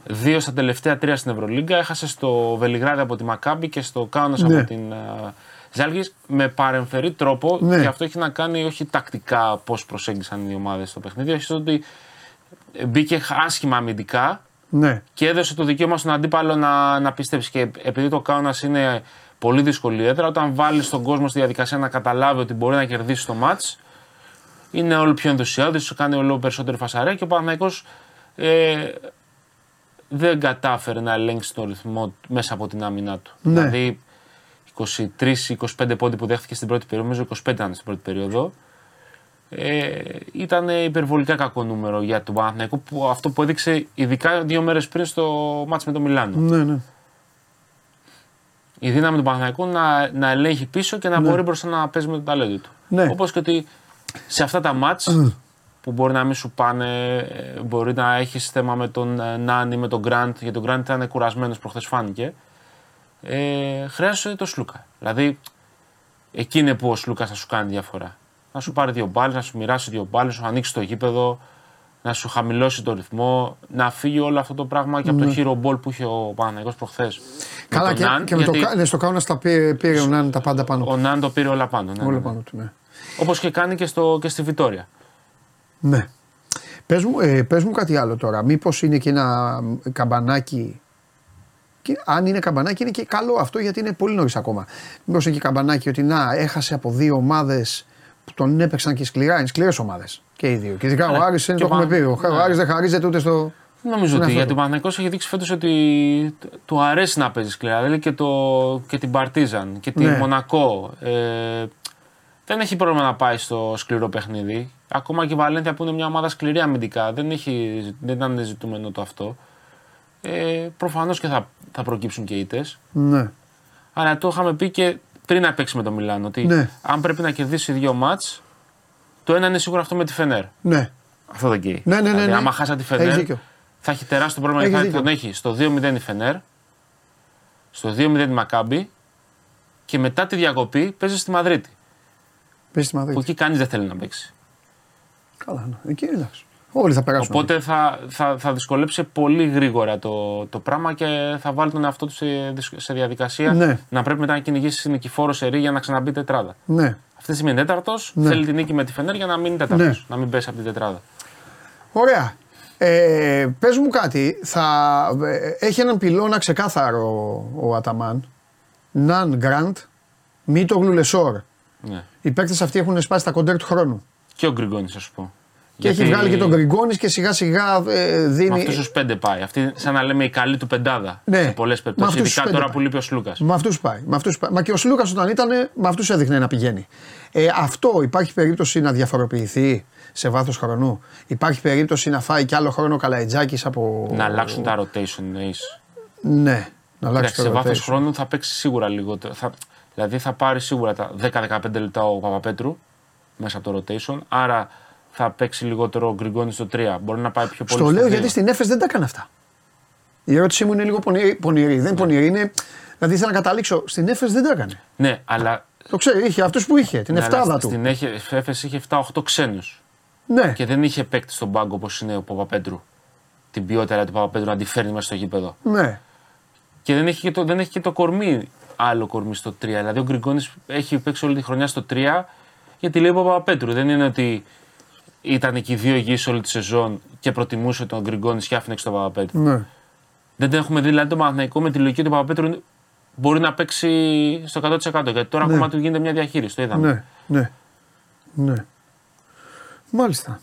δύο στα τελευταία τρία στην Ευρωλίγκα. Έχασε στο Βελιγράδι από τη Μακάμπη και στο Κάουνας Ναι. από την uh, Ζάλγκη με παρεμφερή τρόπο. Ναι. Και αυτό έχει να κάνει όχι τακτικά πώς προσέγγισαν οι ομάδες στο παιχνίδι, όχι στο ότι μπήκε άσχημα αμυντικά Ναι. και έδωσε το δικαίωμα στον αντίπαλο να, να πιστέψει. Και επειδή το Κάουνας είναι πολύ δύσκολη έδρα, όταν βάλεις τον κόσμο στη διαδικασία να καταλάβει ότι μπορεί να κερδίσει το μάτς, είναι όλο πιο ενθουσιώδης, κάνει όλο περισσότερη φασαρία και ο Παναθηναϊκός ε, δεν κατάφερε να ελέγξει τον ρυθμό μέσα από την άμυνά του. Ναι. Δηλαδή 23-25 πόντι που δέχτηκε στην πρώτη περίοδο, νομίζω 25 ήταν στην πρώτη περίοδο. Ε, ήταν υπερβολικά κακό νούμερο για τον Παναθηναϊκό που αυτό που έδειξε ειδικά δύο μέρες πριν στο μάτς με το Μιλάνο. Ναι, ναι. Η δύναμη του Παναθηναϊκού να, να ελέγχει πίσω και να μπορεί μπροστά να παίζει με το ταλέντο του. Ναι. Όπως και ότι σε αυτά τα μάτς που μπορεί να μην σου πάνε, ε, μπορεί να έχεις θέμα με τον ε, Νάνι, με τον Γκραντ, γιατί τον Γκραντ ήταν κουρασμένος προχθές φάνηκε. Ε, χρειάζεται το Σλούκα. Δηλαδή, εκεί είναι που ο Σλούκα θα σου κάνει διαφορά. Να σου πάρει δύο μπάλες, να σου μοιράσει δύο μπάλες, να σου ανοίξει το γήπεδο, να σου χαμηλώσει το ρυθμό, να φύγει όλο αυτό το πράγμα και από το hero ball που είχε ο Παναγιώ προχθές. Ναι. Καλά, και, και με το, κα- ναι, στο κάουνα τα πήρε, πήρε ο Νάν τα πάντα πάνω. Ο Νάν το πήρε όλα πάνω. Ναι, Όλα ναι, πάνω του, ναι. Όπως και κάνει και, στο, και στη Βιτόρια. Ναι. Πες μου, ε, πες μου κάτι άλλο τώρα. Μήπως είναι και ένα καμπανάκι. Και αν είναι καμπανάκι είναι και καλό αυτό γιατί είναι πολύ νωρίς ακόμα. Μήπως είναι και καμπανάκι ότι να έχασε από δύο ομάδες που τον έπαιξαν και σκληρά. Είναι σκληρές ομάδες και οι δύο. Και ειδικά ο Ναι, Άρης είναι και το ο έχουμε πει. Πα- Ο ναι. Άρης δεν χαρίζεται ούτε στο. Δεν Νομίζω Είναι ότι αυτό γιατί το. ο Παναθηναϊκός έχει δείξει φέτος ότι τ- του αρέσει να παίζει σκληρά. Δηλαδή και, το, και την Παρτίζαν και τη Ναι. Μονακό. Ε, δεν έχει πρόβλημα να πάει στο σκληρό παιχνίδι. Ακόμα και η Βαλένθια που είναι μια ομάδα σκληρή αμυντικά. Δεν, έχει, δεν ήταν ζητούμενο το αυτό. Ε, Προφανώς και θα, θα προκύψουν και ήττες. Ναι. Αλλά το είχαμε πει και πριν να παίξει με το Μιλάνο. Ότι Ναι. αν πρέπει να κερδίσει δύο μάτς, το ένα είναι σίγουρα αυτό με τη Φενέρ. Ναι. Αυτό δεν καίει. Ναι, ναι, ναι, Δηλαδή, ναι. άμα χάσει τη Έχεις Φενέρ, δίκιο. Θα έχει τεράστιο πρόβλημα Έχεις γιατί θα δίκιο. τον έχει στο 2-0 η Φενέρ, στο 2-0 η Μακάμπη και μετά τη διακοπή παίζεις στη Μαδρίτη. Πες στη Που Μαδρίτη. εκεί κανείς δεν θέλει να παίξει. Καλά, ναι. Εκεί εντάξει. Όλοι θα περάσουν. Οπότε θα, θα, θα δυσκολέψει πολύ γρήγορα το, το πράγμα και θα βάλει τον εαυτό του σε, δυσ- σε διαδικασία Ναι. να πρέπει μετά να κυνηγήσει νικηφόρο σε ρί για να ξαναμπεί τετράδα. Ναι. Αυτή τη στιγμή είναι τέταρτος, Ναι. θέλει την νίκη με τη Φενέρ για να μείνει τέταρτος, Ναι. να μην πέσει από την τετράδα. Ωραία. Ε, πες μου κάτι, θα, ε, έχει έναν πυλώνα ξεκάθαρο ο, ο Αταμάν. Ναν, Γκραντ, Μήτογλου, Λεσόρ. Ναι. Οι παίκτες αυτοί έχουν σπάσει τα κοντέρ του χρόνου. Και ο Γκριγκόνις, θα σου πω. Και έχει βγάλει και τον Γκριγκόνις και σιγά σιγά ε, Με δίνει. αυτούς τους πέντε πάει. Αυτή, σαν να λέμε, η καλή του πεντάδα. Ναι. Σε πολλές Με περιπτώσεις. αυτούς τους Ειδικά πέντε τώρα πάει. που λείπει ο Σλούκας. Με αυτούς πάει. Με αυτούς πάει. Μα και ο Σλούκας όταν ήταν, με αυτούς έδειχνε να πηγαίνει. Ε, αυτό υπάρχει περίπτωση να διαφοροποιηθεί; Σε βάθος χρονού. Υπάρχει περίπτωση να φάει κι άλλο χρόνο ο Καλαϊτζάκης από. Να αλλάξουν τα rotation εννοείς. Ναι, να αλλάξει Εντάξει, σε το βάθος rotation. χρόνου θα παίξει σίγουρα λιγότερο. Θα, δηλαδή θα πάρει σίγουρα τα 10-15 λεπτά ο Παπαπέτρου μέσα από το rotation. Άρα θα παίξει λιγότερο ο Γκριγκόνη στο 3. Μπορεί να πάει πιο πολύ. Στο λέω δύο. γιατί στην Έφες δεν τα έκανε αυτά. Η ερώτησή μου είναι λίγο πονηρή. πονηρή. Δεν είναι πονηρή, είναι. Δηλαδή ήθελα να καταλήξω. Στην Έφες δεν τα έκανε. Ναι, αλλά. Το ξέρει, είχε αυτούς που είχε, την ναι, αλλά εφτάδα του. Στην Έφεση είχε 7-8 ξένους. Ναι, Και δεν είχε παίκτη στον πάγκο όπως είναι ο Παπαπέτρου. Την ποιότητα του Παπαπέτρου να τη φέρνει μέσα στο γήπεδο. ναι. Και δεν έχει και το, δεν έχει και το κορμί άλλο κορμί στο 3. Δηλαδή ο Γκριγκόνης έχει παίξει όλη τη χρονιά στο 3 γιατί λέει ο Παπαπέτρου. Δεν είναι ότι ήταν και οι δύο υγιείς όλη τη σεζόν και προτιμούσε τον Γκριγκόνη και άφηνε τον Παπαπέτρου. ναι. Δεν το έχουμε δει δηλαδή τον Παναθηναϊκό με τη λογική του Παπαπέτρου μπορεί να παίξει στο 100%. Γιατί τώρα Ναι. ακόμα του γίνεται μια διαχείριση. Το είδαμε. Ναι, ναι. Ναι. Μάλιστα.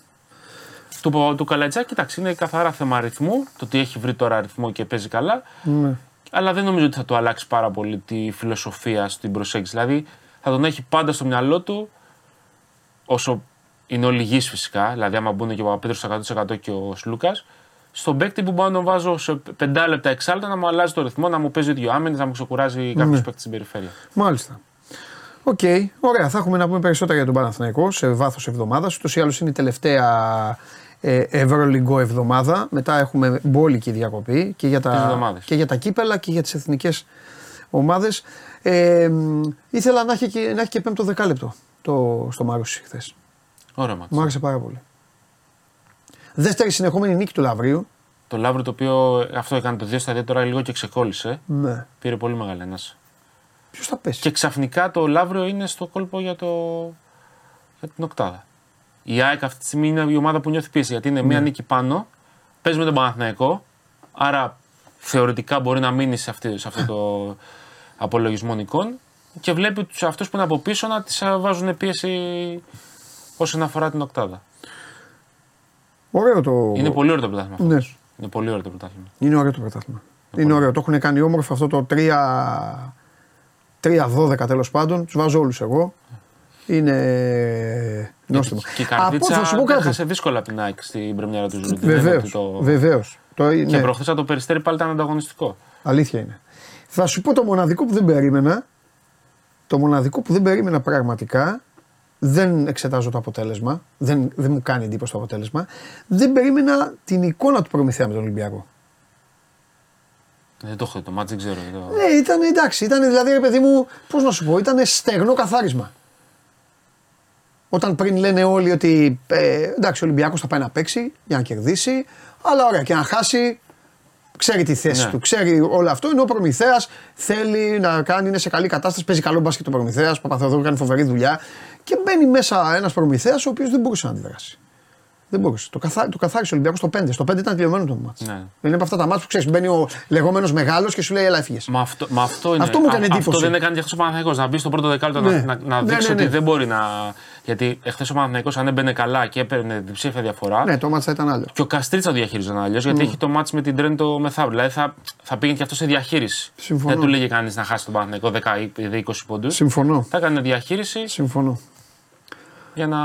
Του, Παπα- του Καλατζάκη, κοιτάξτε, είναι καθαρά θέμα αριθμού. Το ότι έχει βρει τώρα αριθμό και παίζει καλά. Ναι. Αλλά δεν νομίζω ότι θα του αλλάξει πάρα πολύ τη φιλοσοφία στην προσέγγιση. Δηλαδή θα τον έχει πάντα στο μυαλό του όσο είναι όλοι υγιείς φυσικά. Δηλαδή, άμα μπουν και ο Παπαπέτρου στο 100% και ο Σλούκας, στον παίκτη που μπορώ να τον βάζω σε 5 λεπτά εξάλεπτα να μου αλλάζει το ρυθμό, να μου παίζει δύο άμυνες, να μου ξεκουράζει κάποιος Ναι. παίκτης στην περιφέρεια. Μάλιστα. Οκ, ωραία. Θα έχουμε να πούμε περισσότερα για τον Παναθηναϊκό σε βάθος εβδομάδας. Ούτως ή άλλως είναι η τελευταία ε, Ευρωλιγκο εβδομάδα. Μετά έχουμε μπόλικη διακοπή και για, Τις τα, εβδομάδες. και για τα κύπελα και για τις εθνικές ομάδες. Ε, μ, ήθελα να έχει, και, να έχει και πέμπτο δεκάλεπτο το, στο Μάρουσι χθες. Ωραία, Μάτς. Μου άρεσε πάρα πολύ. Δεύτερη συνεχόμενη νίκη του Λαβρίου. Το Λαύριο το οποίο αυτό έκανε το 2 στα 2 τώρα λίγο και ξεκόλλησε. Ναι. Πήρε πολύ μεγάλη ανάσα. Ποιος θα πέσει; Και ξαφνικά το Λαύριο είναι στο κόλπο για, το... για την οκτάδα. Η ΑΕΚ αυτή τη στιγμή είναι η ομάδα που νιώθει πίεση γιατί είναι μία νίκη πάνω, παίζει με τον Παναθηναϊκό, άρα θεωρητικά μπορεί να μείνει σε, αυτή, σε αυτό το απολογισμό νικών και βλέπει τους αυτούς που είναι από πίσω να τις α, βάζουν πίεση όσον αφορά την οκτάδα. Ωραίο το. Είναι πολύ ωραίο το πρωτάθλημα. Ναι. φέτος. Είναι πολύ ωραίο το πρωτάθλημα. Είναι ωραίο το πρωτάθλημα. Είναι ωραίο. Το έχουν κάνει όμορφο αυτό το 3. 3-12 τέλος πάντων. Τους βάζω όλους εγώ. Είναι νόστιμο. Και η Από Καρδίτσα θα σου πω κάτι. έχασε δύσκολα από την ΑΕΚ στην πρεμιέρα του Ζουλούτη. Βεβαίως. Το... Βεβαίως. Το, Και ναι, προχθέ το περιστέρι πάλι ήταν ανταγωνιστικό. αλήθεια είναι. Θα σου πω το μοναδικό που δεν περίμενα. Το μοναδικό που δεν περίμενα πραγματικά. Δεν εξετάζω το αποτέλεσμα. Δεν, δεν μου κάνει εντύπωση το αποτέλεσμα. Δεν περίμενα την εικόνα του Προμηθέα με τον Ολυμπιακό. Δεν το έχω δει το μάτς, δεν ξέρω. δεν το- Ναι, ήταν εντάξει. Ήταν δηλαδή, ρε παιδί μου, πώς να σου πω, ήταν στεγνό καθάρισμα. Όταν πριν λένε όλοι ότι ε, εντάξει, ο Ολυμπιακός θα πάει να παίξει για να κερδίσει, αλλά ωραία και να χάσει, ξέρει τη θέση Ναι. του, ξέρει όλο αυτό. Ενώ ο Προμηθέας θέλει να κάνει, είναι σε καλή κατάσταση, παίζει καλό μπάσκετ ο Προμηθέας, ο Παπαθεοδόρου κάνει φοβερή δουλειά και μπαίνει μέσα ένας Προμηθέας ο οποίος δεν μπορούσε να αντιδράσει. Δεν μπορούσε. Το, καθά, το καθάρισε ο Ολυμπιακός στο 5. Στο 5 ήταν τελειωμένο το μάτς. Ναι. Δεν είναι από αυτά τα μάτς που ξέρεις, μπαίνει ο λεγόμενος μεγάλος και σου λέει Ελά, έφυγες. Μα αυτό, μα αυτό, είναι, Αυτό μου έκανε α- εντύπωση. Αυτό δεν έκανε και χθες ο Παναθηναϊκός, Να μπεις στο πρώτο δεκάλεπτο Ναι. να, να, να Ναι, δείξεις ναι, ναι. ότι δεν μπορεί να. Γιατί εχθές ο Παναθηναϊκός αν έμπαινε καλά και έπαιρνε διψήφια διαφορά. Ναι, το μάτς θα ήταν άλλο. Και ο Καστρίτσα το διαχείριζαν αλλιώς γιατί έχει το μάτς με την Τρέντο μεθαύριο. Δηλαδή θα, θα πήγαινε και αυτό σε διαχείριση. Συμφωνώ. Δεν του λέγε κανείς να χάσει τον Παναθηναϊκό 10 ή 20 πόντους. Συμφωνώ. Θα έκανε διαχείριση Συμφωνώ. Για να.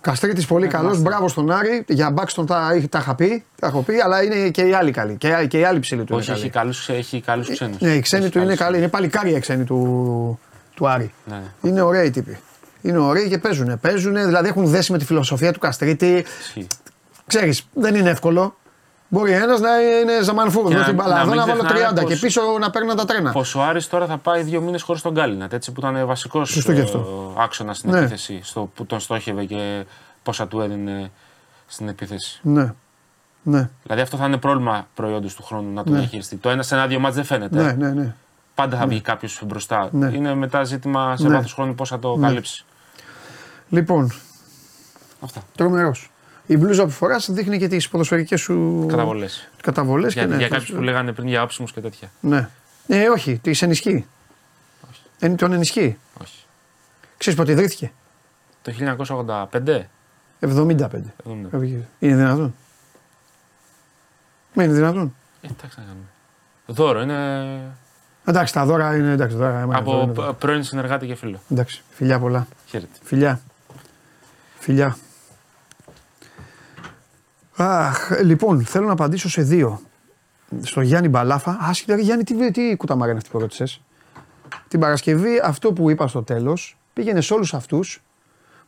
Καστρίτης πολύ καλός. Μπράβο στον Άρη. Για Μπάξτον τα, τα είχα πει, τα έχω πει, αλλά είναι και οι άλλοι καλοί. Και, και οι άλλοι ψηλοί του. Όχι, είναι έχει καλοί. καλού έχει καλούς ξένους. Ναι, οι ξένοι του είναι καλοί. Είναι παλικάρια οι ξένοι του, του Άρη. Ναι, ναι. Είναι ωραίοι τύποι. Είναι ωραίοι και παίζουν. Παίζουν, δηλαδή έχουν δέσει με τη φιλοσοφία του Καστρίτη. Ισχύει. Ξέρεις, δεν είναι εύκολο. Μπορεί ένας να είναι ζαμανφούρο Και με να- την μπαλά. να Εδώ μην να βάλω ξεχνάμε 30 και πως- πίσω να παίρνουν τα τρένα. Πως ο Άρης τώρα θα πάει δύο μήνες χωρίς τον Γκάλινατ, έτσι που ήταν βασικός Σωστό και αυτό. άξονα στην Ναι. επίθεση, στο που τον στόχευε και πόσα του έδινε στην επίθεση. Ναι. Ναι. Δηλαδή αυτό θα είναι πρόβλημα προϊόντος του χρόνου να το Ναι. διαχειριστεί. Το ένα σε ένα-δύο μάτς δεν φαίνεται. Ναι, ναι, ναι. Πάντα θα βγει κάποιος μπροστά. Ναι. Είναι μετά ζήτημα σε Ναι. βάθος χρόνου πώς θα το καλύψει. Λοιπόν, Αυτά. τρομερός. Η μπλούζα που φοράς δείχνει και τις ποδοσφαιρικές σου Καταβολές. καταβολές. Για, και ναι, για το- κάποιους που λέγανε πριν για όψιμου και τέτοια. Ναι. Ε, όχι, τις ενισχύει. Εν, τον ενισχύει. Όχι. Ξέρεις πότε ιδρύθηκε; Το 1985. 75. 70. Είναι δυνατόν; Μα είναι δυνατόν; Ε, εντάξει να κάνουμε. Δώρο είναι Εντάξει, τα δώρα είναι εντάξει. Δώρα, άμα είναι δώρα, από είναι δώρα. π- πρώην συνεργάτη και φίλο. Εντάξει, φιλιά πολλά. Χαίρετε. Φιλιά. Φιλιά. Αχ, λοιπόν, θέλω να απαντήσω σε δύο. Στο Γιάννη Μπαλάφα. Άσχετα, ρε Γιάννη, τι, τι κουταμάρα είναι αυτή που ρώτησες. Την Παρασκευή, αυτό που είπα στο τέλος, πήγαινε σε όλους αυτούς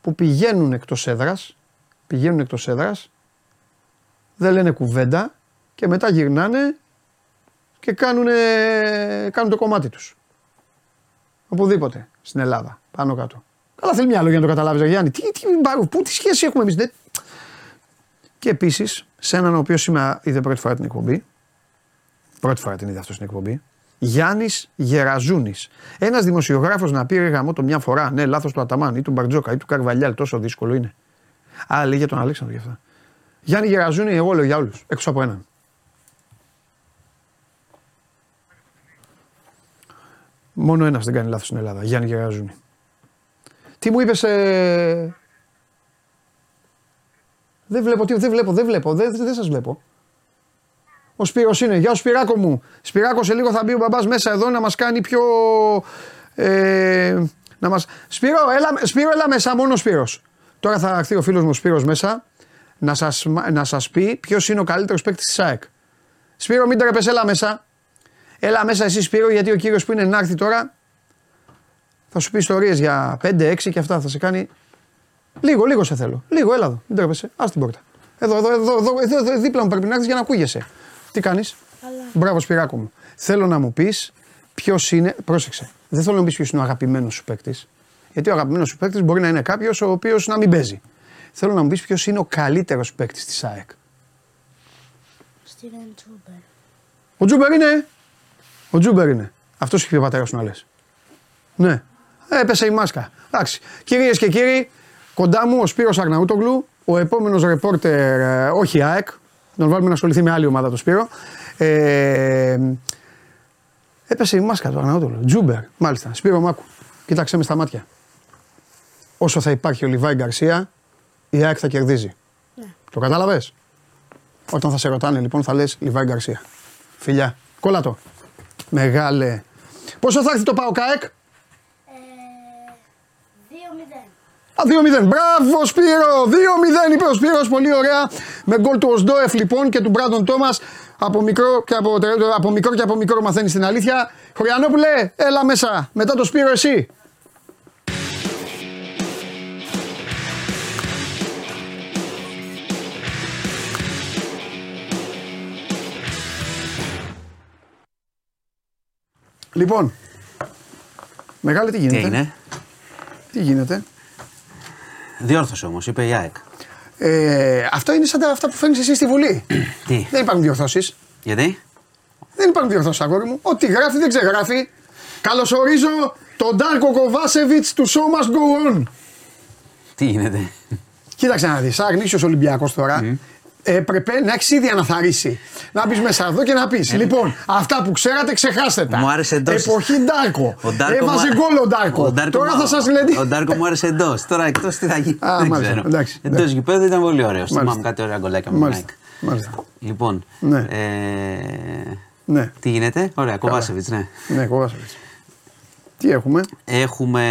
που πηγαίνουν εκτός έδρας, πηγαίνουν εκτός έδρας, δεν λένε κουβέντα και μετά γυρνάνε και κάνουν, κάνουν το κομμάτι τους. Οπουδήποτε στην Ελλάδα, πάνω κάτω. Καλά, θέλει μυαλό για να το καταλάβεις, Γιάννη. Τι, τι, μπα- πού, τι σχέση έχουμε εμείς; Και επίσης, σε έναν ο οποίος σήμερα είδε πρώτη φορά την εκπομπή. Πρώτη φορά την είδε αυτός στην εκπομπή. Γιάννης Γεραζούνης. Ένας δημοσιογράφος να πει ρε γαμό το μια φορά, ναι, λάθος του Αταμάν ή του Μπαρτζόκα ή του Καρβαλιάλ, τόσο δύσκολο είναι. Α, λέει για τον Αλέξανδρο γι' αυτά. Γιάννη Γεραζούνη, εγώ λέω για όλους, έξω από έναν. Μόνο ένας δεν κάνει λάθος στην Ελλάδα. Γιάννη Γεραζούνη. Τι μου είπες. Ε... Δεν βλέπω, τι, δεν βλέπω, δεν βλέπω, δεν, δεν σας βλέπω. Ο Σπύρος είναι. Γεια σου Σπυράκο μου. Σπυράκο σε λίγο θα μπει ο μπαμπάς μέσα εδώ να μας κάνει πιο... Ε, να μας... Σπύρο, έλα, Σπύρο, έλα μέσα, μόνος ο Σπύρος. Τώρα θα έρθει ο φίλος μου ο Σπύρος μέσα να σας, να σας πει ποιος είναι ο καλύτερος παίκτης της ΑΕΚ. Σπύρο μην τρέπεσαι, έλα μέσα. Έλα μέσα εσύ Σπύρο γιατί ο κύριος που είναι να έρθει τώρα θα σου πει ιστορίες για 5-6 και αυτά θα σε κάνει Λίγο, λίγο σε θέλω. Λίγο, έλα εδώ. Μην τρέπεσαι. Α την πόρτα. Εδώ, εδώ, εδώ, εδώ, εδώ, εδώ, δίπλα μου πρέπει να έρθει για να ακούγεσαι. Τι κάνεις; Μπράβο, Σπυράκο μου. Θέλω να μου πεις ποιος είναι. Πρόσεξε. Δεν θέλω να μου πεις ποιος είναι ο αγαπημένος σου παίκτης. Γιατί ο αγαπημένος σου παίκτης μπορεί να είναι κάποιος ο οποίος να μην παίζει. Θέλω να μου πεις ποιος είναι ο καλύτερος παίκτης της ΑΕΚ. Στίβεν Τσούμπερ. Ο Τσούμπερ είναι; Ο Τσούμπερ είναι. Αυτός έχει πει ο πατέρας σου να λες. Ναι. Έπεσε η μάσκα. Εντάξει. Κυρίες και κύριοι, κοντά μου ο Σπύρος Αρναούτογλου, ο επόμενος ρεπόρτερ, ε, όχι ΑΕΚ, τον βάλουμε να ασχοληθεί με άλλη ομάδα το Σπύρο. Ε, έπεσε η μάσκα του Αρναούτογλου. Τζούμπερ, μάλιστα. Σπύρο Μάκου. Κοίταξε με στα μάτια. Όσο θα υπάρχει ο Λιβάη Γκαρσία, η ΑΕΚ θα κερδίζει. Το κατάλαβες; Όταν θα σε ρωτάνε λοιπόν θα λες Λιβάη Γκαρσία. Φιλιά, κόλλα το. Μεγάλε. Πόσο θα έρθει το πάω ΚΑΕΚ. Ε, 2-0. Α, 2-0. Μπράβο Σπύρο! 2-0 είπε ο Σπύρος, πολύ ωραία. Με γκολ του Οσντόεφ λοιπόν και του Μπράντον Τόμας. Από μικρό, και από, από μικρό και από μικρό μαθαίνεις την αλήθεια. Χωριανόπουλε, έλα μέσα. Μετά το Σπύρο εσύ. Λοιπόν, μεγάλη τι γίνεται. Τι έγινε; Τι γίνεται; Διόρθωσε όμως, είπε η ΑΕΚ. Ε, αυτό είναι σαν τα, αυτά που φέρνεις εσύ στη Βουλή. Τι, δεν υπάρχουν διορθώσεις. γιατί; Δεν υπάρχουν διορθώσεις, αγόρι μου. Ό,τι γράφει δεν ξεγράφει. Καλωσορίζω τον Ντάρκο Κοβάσεβιτς του Show Must Go On. Τι γίνεται; Κοίταξε να δεις, σαν γνήσιο Ολυμπιακός τώρα, έπρεπε να έχεις ήδη αναθαρίσει. Να μπεις μέσα εδώ και να πεις: Λοιπόν, αυτά που ξέρατε, ξεχάστε τα. Ε, Μου άρεσε εντός. Εποχή Ντάρκο. Ο Ντάρκο Έβαζε μου- γκολ ο Ντάρκο. ο Ντάρκο Τώρα μου- θα σας λέει. Ο Ντάρκο μου άρεσε εντός. Τώρα εκτός τι θα γίνει. Α, δεν μάλιστα, ξέρω. εντάξει, Εντός εντάξει. γηπέδου ήταν πολύ ωραίο. Μάλιστα. Θυμάμαι κάτι ωραία γκολάκια με την Μάλιστα. ΑΕΚ. Μάλιστα. Λοιπόν. Ναι. Ε, Ναι, τι γίνεται; Ωραία, Κοβάσεβιτς, ναι. ναι, Κοβάσεβιτς. Τι έχουμε; Έχουμε.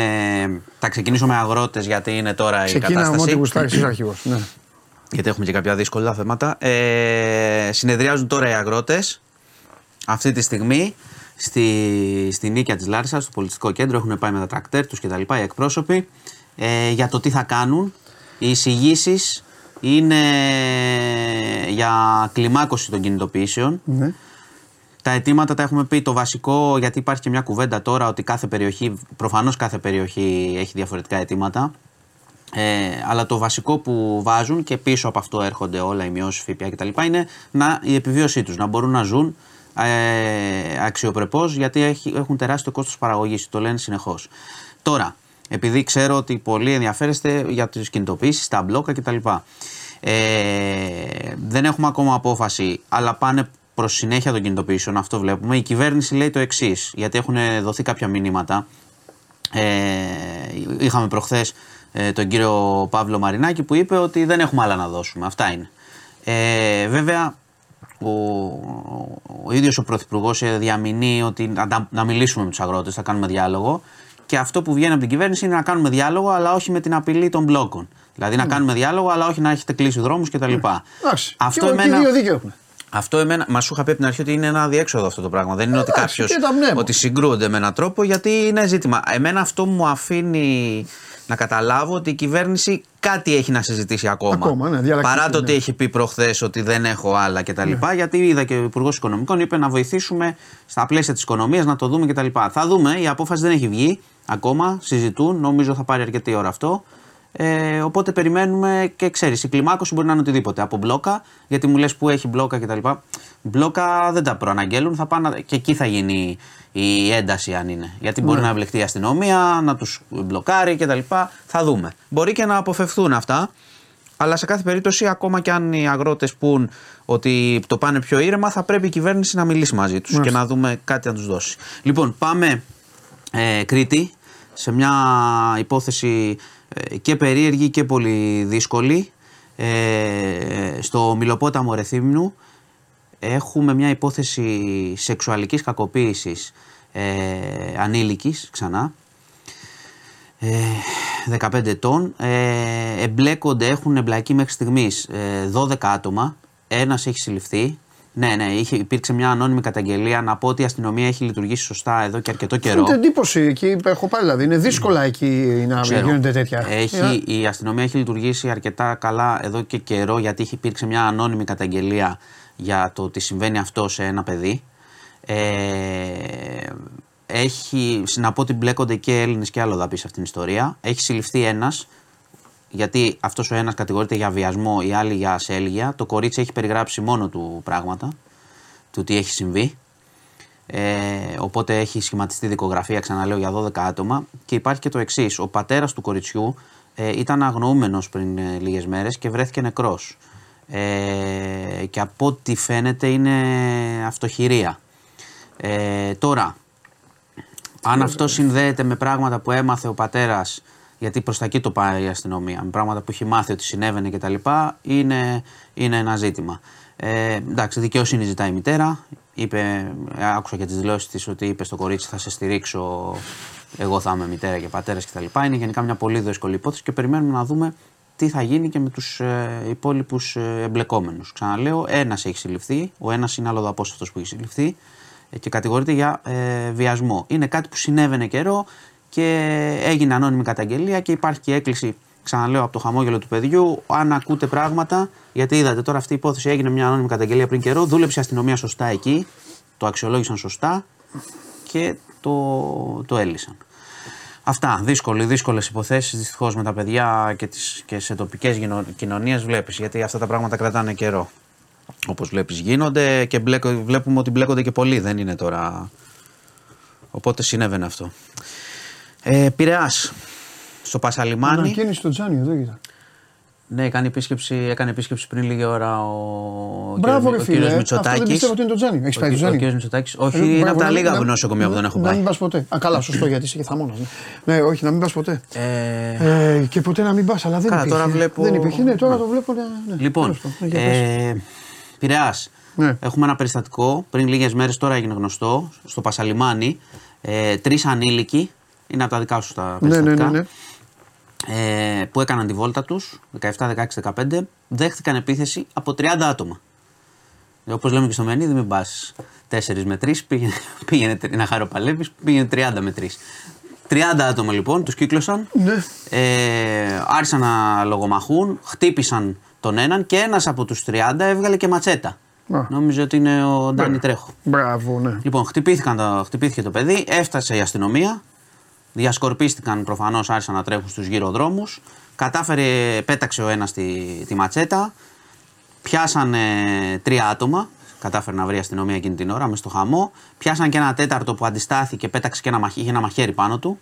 Θα ξεκινήσω με αγρότες γιατί είναι τώρα η Ξεκίνα με κατάσταση. ό,τι γουστάρει ο αρχηγό. Ναι. γιατί έχουμε και κάποια δύσκολα θέματα. Ε, συνεδριάζουν τώρα οι αγρότες. Αυτή τη στιγμή στη, στη νίκια της Λάρισας, στο πολιτιστικό κέντρο, έχουν πάει με τα τρακτέρ τους κτλ. Οι εκπρόσωποι ε, για το τι θα κάνουν. Οι εισηγήσεις είναι για κλιμάκωση των κινητοποιήσεων. ναι. Τα αιτήματα τα έχουμε πει. Το βασικό, γιατί υπάρχει και μια κουβέντα τώρα ότι κάθε περιοχή, προφανώς κάθε περιοχή έχει διαφορετικά αιτήματα. Ε, αλλά το βασικό που βάζουν και πίσω από αυτό έρχονται όλα οι μειώσεις ΦΠΑ κτλ. είναι να, η επιβίωσή τους, να μπορούν να ζουν ε, αξιοπρεπώς γιατί έχει, έχουν τεράστιο κόστος παραγωγής. Το λένε συνεχώς. Τώρα, επειδή ξέρω ότι πολλοί ενδιαφέρεστε για τις κινητοποιήσεις, τα μπλόκα κτλ. Ε, δεν έχουμε ακόμα απόφαση, αλλά πάνε προς συνέχεια των κινητοποιήσεων. Αυτό βλέπουμε. Η κυβέρνηση λέει το εξής, γιατί έχουν δοθεί κάποια μηνύματα. Ε, είχαμε προχθές ε, τον κύριο Παύλο Μαρινάκη που είπε ότι δεν έχουμε άλλα να δώσουμε. Αυτά είναι. Ε, βέβαια, ο, ο ίδιος ο Πρωθυπουργός ε, διαμηνεί ότι να, τα- να μιλήσουμε με τους αγρότες, θα κάνουμε διάλογο και αυτό που βγαίνει από την κυβέρνηση είναι να κάνουμε διάλογο αλλά όχι με την απειλή των μπλόκων. Δηλαδή να κάνουμε διάλογο αλλά όχι να έχετε κλείσει δρόμους κτλ. Εντάξει. Αυτό και, και εμένα, δύο δίκαιο έχουμε. αυτό εμένα, μα σου είχα πει από την αρχή ότι είναι ένα διέξοδο αυτό το πράγμα. Δεν είναι ότι Εντάξει, κάποιος. κοίτα, ναι, ότι συγκρούονται με έναν τρόπο γιατί είναι ζήτημα. Εμένα αυτό μου αφήνει να καταλάβω ότι η κυβέρνηση κάτι έχει να συζητήσει ακόμα. Ακόμα, ναι, διαλλακτική, Παρά το ότι ναι. έχει πει προχθές ότι δεν έχω άλλα κτλ. Γιατί είδα και ο Υπουργός Οικονομικών είπε να βοηθήσουμε στα πλαίσια της οικονομίας να το δούμε κτλ. Θα δούμε, η απόφαση δεν έχει βγει ακόμα. Συζητούν, νομίζω θα πάρει αρκετή ώρα αυτό. Ε, οπότε περιμένουμε και ξέρεις, η κλιμάκωση μπορεί να είναι οτιδήποτε. Από μπλόκα, γιατί μου λες που έχει μπλόκα κτλ. Μπλόκα δεν τα προαναγγέλουν, θα πάνε, και εκεί θα γίνει η ένταση αν είναι. Γιατί μπορεί να εμπλεχτεί η αστυνομία, να τους μπλοκάρει κτλ. Θα δούμε. Μπορεί και να αποφευθούν αυτά. Αλλά σε κάθε περίπτωση, ακόμα και αν οι αγρότες πούν ότι το πάνε πιο ήρεμα, θα πρέπει η κυβέρνηση να μιλήσει μαζί τους και να δούμε κάτι να τους δώσει. Λοιπόν, πάμε ε, Κρήτη σε μια υπόθεση ε, και περίεργη και πολύ δύσκολη. Ε, στο Μιλοπόταμο Ρεθύμνου έχουμε μια υπόθεση σεξουαλικής κακοποίησης ε, ανήλικης ξανά ε, 15 ετών ε, εμπλέκονται, έχουν εμπλακεί μέχρι στιγμής ε, 12 άτομα ένας έχει συλληφθεί ναι, ναι, είχε, υπήρξε μια ανώνυμη καταγγελία να πω ότι η αστυνομία έχει λειτουργήσει σωστά εδώ και αρκετό καιρό. Φαίνεται εντύπωση εκεί, έχω πάει δηλαδή. Είναι δύσκολα εκεί να Ξέρω. γίνονται τέτοια. Έχει, Ε, η αστυνομία έχει λειτουργήσει αρκετά καλά εδώ και καιρό γιατί έχει υπήρξε μια ανώνυμη καταγγελία για το ότι συμβαίνει αυτό σε ένα παιδί. Ε, έχει, να πω ότι μπλέκονται και Έλληνες και αλλοδαποί σε αυτήν την ιστορία. Έχει συλληφθεί ένας, γιατί αυτός ο ένας κατηγορείται για βιασμό, η άλλη για ασέλγεια. Το κορίτσι έχει περιγράψει μόνο του πράγματα, του τι έχει συμβεί. Ε, οπότε έχει σχηματιστεί δικογραφία, ξαναλέω, για 12 άτομα. Και υπάρχει και το εξής. Ο πατέρας του κοριτσιού ε, ήταν αγνοούμενος πριν ε, λίγες μέρες και βρέθηκε νεκρός. Ε, και από ό,τι φαίνεται είναι αυτοχειρία. Ε, τώρα, αν αυτό συνδέεται με πράγματα που έμαθε ο πατέρας Γιατί προ τα εκεί το πάει η αστυνομία. Με πράγματα που έχει μάθει ότι συνέβαινε κτλ. Είναι, είναι ένα ζήτημα. Ε, εντάξει, δικαιοσύνη ζητάει η μητέρα. Είπε, ε, άκουσα και τις δηλώσεις της ότι είπε στο κορίτσι θα σε στηρίξω. Εγώ θα είμαι μητέρα και πατέρας κτλ. Είναι γενικά μια πολύ δύσκολη υπόθεση και περιμένουμε να δούμε τι θα γίνει και με τους ε, υπόλοιπους ε, εμπλεκόμενους. Ξαναλέω, ένας έχει συλληφθεί, ο ένας είναι άλλο αυτό που έχει συλληφθεί ε, και κατηγορείται για ε, βιασμό. Είναι κάτι που συνέβαινε καιρό και έγινε ανώνυμη καταγγελία και υπάρχει και έκκληση, ξαναλέω, από το χαμόγελο του παιδιού. Αν ακούτε πράγματα, γιατί είδατε τώρα αυτή η υπόθεση έγινε μια ανώνυμη καταγγελία πριν καιρό, δούλεψε η αστυνομία σωστά εκεί, το αξιολόγησαν σωστά και το, το έλυσαν. Αυτά. Δύσκολε, δύσκολες υποθέσεις δυστυχώς με τα παιδιά και, τις, και σε τοπικές κοινωνίες βλέπεις γιατί αυτά τα πράγματα κρατάνε καιρό. Όπως βλέπεις γίνονται και μπλέκω, βλέπουμε ότι μπλέκονται και πολλοί, δεν είναι τώρα. Οπότε συνέβαινε αυτό. Ε, Πειραιάς, στο Πασαλιμάνι. Ανακαίνιση στο Τζάνι, εδώ κοίτα. Ναι, έκανε επίσκεψη, έκανε επίσκεψη πριν λίγη ώρα ο, Μπράβο, ρε ο φίλε. κύριος Αυτό δεν Μητσοτάκης. πιστεύω ότι είναι το Τζάνι. Έχεις Ο, πάει το ο Τζάνι. κύριος Μητσοτάκης. Όχι, Ε, είναι μπράβο, από τα να- λίγα να- νοσοκομεία που δεν έχω Να πάει. μην πας ποτέ. Α, καλά, σωστό γιατί είσαι και θαμώνας. Ναι. ναι, όχι, να μην πας ποτέ. Ε, Ε, και ποτέ να μην πας, αλλά δεν Καλά, υπήρχε. τώρα βλέπω- Δεν υπήρχε. Ναι, τώρα το βλέπω. Ναι, ναι. Λοιπόν, Τέλος πάντων. Ναι, για πες. ε, Πειραιάς. Ναι. Έχουμε ένα περιστατικό. Πριν λίγες μέρες τώρα έγινε γνωστό στο Πασαλιμάνι. Ε, Τρεις ανήλικοι. Είναι από τα δικά σου τα Ναι, ναι, περιστατικά. ναι, ναι. Ε, που έκαναν τη βόλτα τους 17, 16, 15. Δέχτηκαν επίθεση από 30 άτομα. Ε, Όπως λέμε και στο Μενίδη, μην πας 4 με 3, πήγαινε, πήγαινε τρι- να χαροπαλεύεις, πήγαινε 30 με 3. 30 άτομα λοιπόν, τους κύκλωσαν. Ναι. Ε, άρχισαν να λογομαχούν, χτύπησαν τον έναν και ένας από τους 30 έβγαλε και ματσέτα. Α. Νόμιζε ότι είναι ο Ντάνι Τρέχο. Μπράβο, ναι. Λοιπόν, χτυπήθηκαν το, χτυπήθηκε το παιδί, έφτασε η αστυνομία. Διασκορπίστηκαν προφανώς, άρχισαν να τρέχουν στους γύρω δρόμου. Κατάφερε, πέταξε ο ένας τη, τη ματσέτα. Πιάσανε τρία άτομα. Κατάφερε να βρει η αστυνομία εκείνη την ώρα μες στο χαμό. Πιάσαν και ένα τέταρτο που αντιστάθηκε, πέταξε και ένα, μαχ- είχε ένα μαχαίρι πάνω του.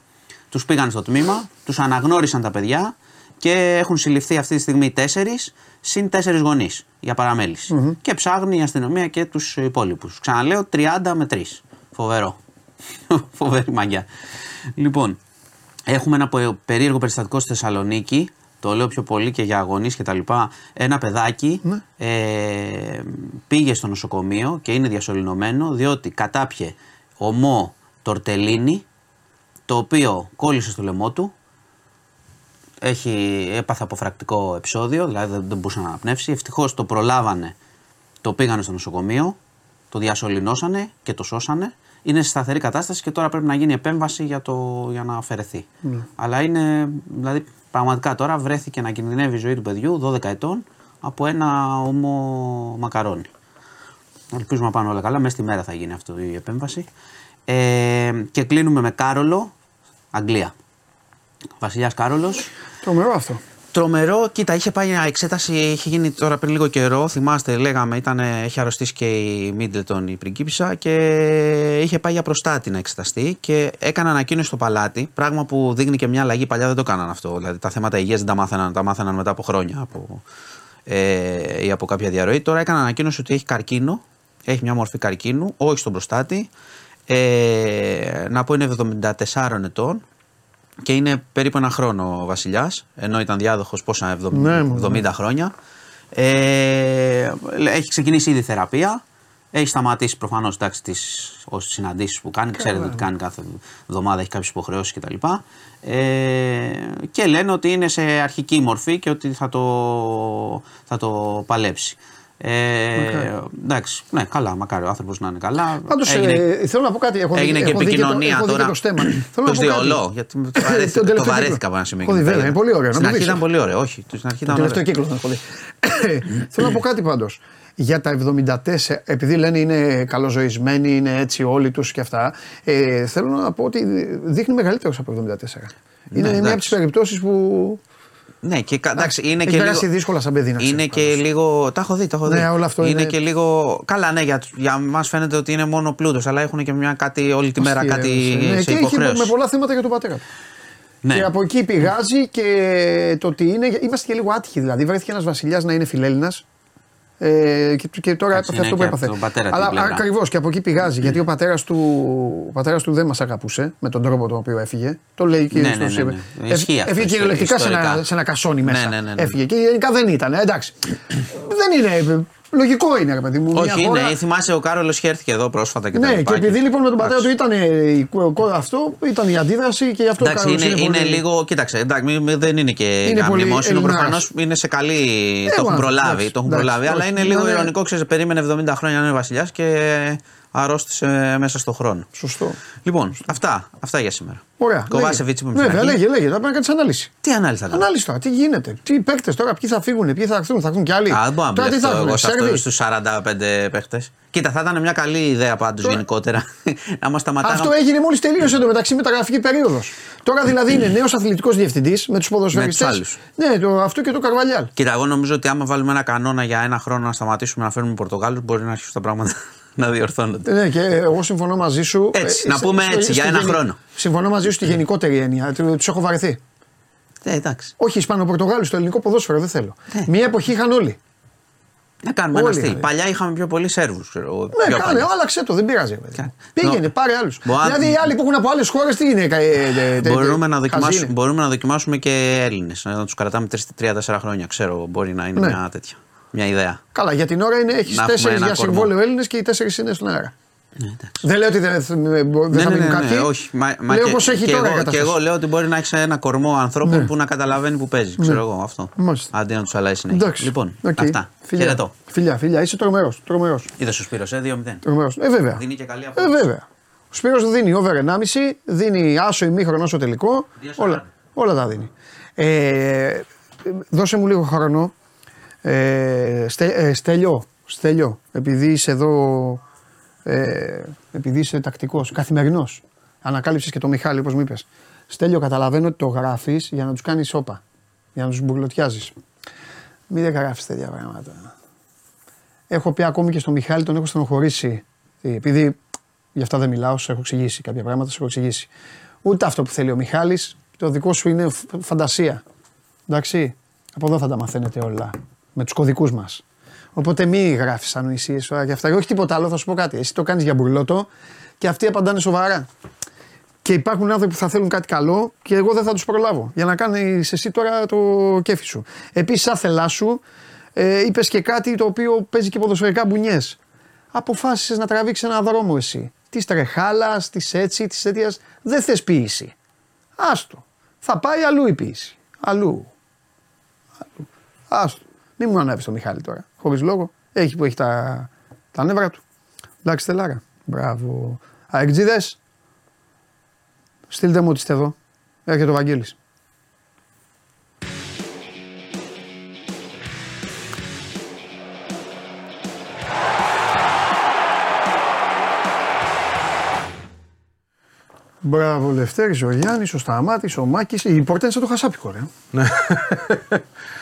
Τους πήγαν στο τμήμα, τους αναγνώρισαν τα παιδιά και έχουν συλληφθεί αυτή τη στιγμή τέσσερις συν τέσσερις γονείς για παραμεληση Και ψάχνει η αστυνομία και τους υπόλοιπους. Ξαναλέω 30 με 3. Φοβερό. Φοβερή μαγιά. Λοιπόν, έχουμε ένα πο- περίεργο περιστατικό στη Θεσσαλονίκη. Το λέω πιο πολύ και για αγωνείς και τα λοιπά. Ένα παιδάκι ε, πήγε στο νοσοκομείο και είναι διασωληνωμένο διότι κατάπιε ομό τορτελίνη το οποίο κόλλησε στο λαιμό του έχει, έπαθε αποφρακτικό επεισόδιο, δηλαδή δεν, δεν μπορούσε να αναπνεύσει. Ευτυχώς το προλάβανε, το πήγανε στο νοσοκομείο, το διασωληνώσανε και το σώσανε. Είναι σε σταθερή κατάσταση και τώρα πρέπει να γίνει επέμβαση για, το, για να αφαιρεθεί. Αλλά είναι, δηλαδή πραγματικά τώρα βρέθηκε να κινδυνεύει η ζωή του παιδιού 12 ετών από ένα ομό μακαρόνι. Ελπίζουμε να πάνε όλα καλά. Μέσα στη μέρα θα γίνει αυτή η επέμβαση. Ε, και κλείνουμε με Κάρολο, Αγγλία. Βασιλιάς Κάρολος. Τρομερό αυτό. Τρομερό, κοίτα, είχε πάει μια εξέταση, είχε γίνει τώρα πριν λίγο καιρό. Θυμάστε, λέγαμε, ήταν, έχει αρρωστήσει και η Μίντλετον η πριγκίπισσα και είχε πάει για προστάτη να εξεταστεί και έκανε ανακοίνωση στο παλάτι. Πράγμα που δείχνει και μια αλλαγή. Παλιά δεν το κάναν αυτό. Δηλαδή τα θέματα υγείας δεν τα μάθαιναν, τα μάθαιναν μετά από χρόνια από, ε, ή από κάποια διαρροή. Τώρα έκανε ανακοίνωση ότι έχει καρκίνο, έχει μια μορφή καρκίνου, όχι στον προστάτη. Ε, να πω είναι 74 ετών και είναι περίπου ένα χρόνο ο Βασιλιάς, ενώ ήταν διάδοχος πόσα 70, Ναι, μου, 70 χρόνια. Ε, έχει ξεκινήσει ήδη θεραπεία. Έχει σταματήσει προφανώς τις συναντήσεις που κάνει. Ξέρετε ότι κάνει κάθε εβδομάδα, έχει κάποιες υποχρεώσεις κτλ. Ε, και λένε ότι είναι σε αρχική μορφή και ότι θα το, θα το παλέψει. Ε, εντάξει, ναι, καλά, μακάρι ο άνθρωπος να είναι καλά. Πάντως ε, θέλω να πω κάτι. Έχω δει- έγινε και έχω δει το- επικοινωνία έχω δει και τώρα. το στέμα. Θέλω να Το πω έχει δει κάτι. ολό, γιατί το Τον βαρέθηκα, το τελευταίο βαρέθηκα κύκλο. από ένα σημείο. Έχω δει, και βέβαια, μετά. είναι πολύ ωραίο, να Στην το αρχή δεις. ήταν πολύ ωραίο, όχι. Στην αρχή Το ήταν τελευταίο ωραίο. κύκλο δεν έχω δει. Θέλω να πω κάτι πάντως. Για τα 74, επειδή λένε είναι καλοζωισμένοι, είναι έτσι όλοι τους και αυτά, ε, θέλω να πω ότι δείχνει μεγαλύτερος από 74. Είναι μια από Ναι, εντάξει. τις περιπτώσεις που. Ναι, και κα- εντάξει, είναι έχει και περάσει λίγο. δύσκολα σαν παιδί να Είναι ξέρεις, και πάντως. λίγο. Τα έχω δει, τα έχω δει. Ναι, όλο αυτό είναι- και λίγο. Καλά, ναι, για, για μας φαίνεται ότι είναι μόνο πλούτος, αλλά έχουν και μια κάτι όλη τη μέρα κάτι Αστείευσε. Ναι, σε και έχει υποχρέωση. με πολλά θέματα για τον πατέρα του. Ναι. Και από εκεί πηγάζει και το ότι είναι. Είμαστε και λίγο άτυχοι δηλαδή. Βρέθηκε ένας βασιλιάς να είναι φιλέλληνας. Ε, και, και τώρα Εντάξει, έπαθε αυτό που είναι και έπαθε. από τον πατέρα την Αλλά πλευρά. ακριβώς και από εκεί πηγάζει. Γιατί ο πατέρας του, ο πατέρας του δεν μας αγαπούσε με τον τρόπο τον οποίο έφυγε. Το λέει και Ναι, στο ναι, ναι, CV. ναι. Ισχύει αυτό, Έφυγε κυριολεκτικά σε ένα, ιστορικά. σε ένα κασόνι μέσα. Ναι, ναι, ναι, ναι. Έφυγε και γενικά δεν ήταν. ε, Εντάξει. δεν είναι. Λογικό είναι, ρε παιδί μου. μια Όχι, χώρα- ναι, θυμάσαι ο Κάρολος είχε έρθει και εδώ πρόσφατα και τα Ναι, λοιπά. και επειδή λοιπόν με τον πατέρα του ήταν ε, η κο- κο- αυτό, ήταν η αντίδραση και γι' αυτό ο Εντάξει, Κάρολος είναι, είναι πολύ- λίγο. Κοίταξε, εντάξει, μη- μη- δεν είναι και Είναι πολύ γαμνημόσυνο. Ελληνάρας. Προφανώς είναι σε καλή. Ε, το έχουν μάλλον, προλάβει. εντάξει, το έχουν εντάξει, προλάβει αλλά όχι, είναι είναι- λίγο ειρωνικό. Ξέρεις, περίμενε 70 χρόνια να είναι βασιλιάς και αρρώστησε μέσα στον χρόνο. Σωστό. Λοιπόν, αυτά, αυτά για σήμερα. Ωραία. Κοβάσεβιτς είπαμε Βέβαια, στην αρχή. λέγε, λέγε. Θα πρέπει να κάνεις ανάλυση. Τι ανάλυση θα κάνω; Ανάλυση τώρα, τι γίνεται, τι παίκτες τώρα, ποιοι θα φύγουν, ποιοι θα έρθουν, θα έρθουν κι άλλοι; Α, δεν μπορώ να Τώρα τι θα μπλεχτώ έρθουν, εγώ σε Σέρβοι; αυτού του 45 παίχτε. Κοίτα, θα ήταν μια καλή ιδέα πάντως Τώρα- γενικότερα. να μας σταματάγαμε. Αυτό έγινε μόλις τελείωσε εντωμεταξύ μεταγραφική περίοδος. Τώρα δηλαδή είναι νέος αθλητικός διευθυντής με τους ποδοσφαιριστές. Με τους άλλους. Ναι, το, αυτό και το Καρβαλιάλ. Κοίτα, εγώ νομίζω ότι άμα βάλουμε ένα κανόνα για ένα χρόνο να σταματήσουμε να φέρνουμε Πορτογάλους, μπορεί να αρχίσουν τα πράγματα να διορθώνονται. Ναι, και εγώ συμφωνώ μαζί σου. Έτσι, ε, να στο- πούμε στο- έτσι, στη για ένα γενι- χρόνο. Συμφωνώ μαζί σου στη γενικότερη έννοια. Τους έχω βαρεθεί. Ε, εντάξει. Όχι Ισπανοπορτογάλου στο ελληνικό ποδόσφαιρο, δεν θέλω. Ναι. Μία εποχή είχαν όλοι. Να κάνουμε Όλοι ένα στυλ. είχαν. Παλιά είχαμε πιο πολλοί Σέρβους. Ναι, κάνε, άλλαξε το, δεν πήραζε. παιδί. Κάνε. Πήγαινε, Νο- πάρε άλλους. Μπο- Δηλαδή οι άλλοι που έχουν από άλλες χώρες τι είναι. ε, ε, ε, Μπορούμε, ε, να χαζοί δοκιμάσουμε, είναι. μπορούμε να δοκιμάσουμε και Έλληνες. Να τους κρατάμε 3-4 χρόνια. Ξέρω, μπορεί να είναι Ναι. μια τέτοια. Μια ιδέα. Καλά, για την ώρα έχεις Να έχουμε τέσσερι ένα για κορμό. συμβόλαιο Έλληνες και οι τέσσερις είναι στον αέρα. Ναι, εντάξει. Δεν λέω ότι δεν, δεν Ναι, θα ναι, μείνουν ναι, κάποιοι. ναι, όχι. Μα, μα λέω και, πως έχει και τώρα η εγώ, και κατάσταση. εγώ λέω ότι μπορεί να έχεις ένα κορμό ανθρώπων Ναι. που να καταλαβαίνει που παίζει. Ξέρω εγώ αυτό. Μάλιστα. Αντί να τους αλλάζει συνέχεια. Εντάξει. Λοιπόν, Οκ. αυτά. Φιλιά. Χαιρετώ. Φιλιά, φιλιά, είσαι τρομερός. Τρομερός. Είδες ο Σπύρος, ε, 2-0. τρομερός. Ε, βέβαια. Δίνει και καλή Ε, απόδοση. βέβαια. Ο Σπύρος δίνει over 1,5, δίνει άσο ημίχρονο άσο τελικό. 2,40. Όλα, όλα τα δίνει. Ε, δώσε μου λίγο χρόνο. Ε, στε, ε, στέλιο, στέλιο, επειδή είσαι εδώ, ε, επειδή είσαι τακτικός, καθημερινός, ανακάλυψες και το Μιχάλη όπως μου είπες. Στέλιο, καταλαβαίνω ότι το γράφεις για να τους κάνεις όπα, για να τους μπουρλωτιάζεις. Μην δεν γράφεις τέτοια πράγματα. Έχω πει ακόμη και στο Μιχάλη, τον έχω στενοχωρήσει. Ε, Επειδή γι' αυτά δεν μιλάω, σου έχω εξηγήσει κάποια πράγματα, σου έχω εξηγήσει. Ούτε αυτό που θέλει ο Μιχάλης, το δικό σου είναι φ- φαντασία. Εντάξει, από εδώ θα τα μαθαίνετε όλα. Με τους κωδικούς μας. Οπότε μη γράφεις ανοησίες τώρα και αυτά. Και όχι τίποτα άλλο, θα σου πω κάτι. Εσύ το κάνεις για μπουρλότο και αυτοί απαντάνε σοβαρά. Και υπάρχουν άνθρωποι που θα θέλουν κάτι καλό και εγώ δεν θα τους προλάβω. Για να κάνει εσύ τώρα το κέφι σου. Επίσης, άθελά σου, ε, είπες και κάτι το οποίο παίζει και ποδοσφαιρικά μπουνιές. Αποφάσισες να τραβήξεις ένα δρόμο εσύ. Της τρεχάλας, της έτσι, της τέτοιας. Δεν θες ποιήση. Άστο. Θα πάει αλλού η ποιήση. Αλλού. Αλλού. Άστο. Μην μου ανέβεις το Μιχάλη τώρα. Χωρίς λόγο. Έχει που έχει τα, τα νεύρα του. Εντάξει, τελάρα. Μπράβο. Αεκτζίδες, Στείλτε μου ότι είστε εδώ. Έρχεται ο Βαγγέλης. Μπράβο, Λευτέρης, ο Γιάννης, ο Σταμάτης, ο Μάκης. Η πόρτα είναι σαν το χασάπικο, ρε.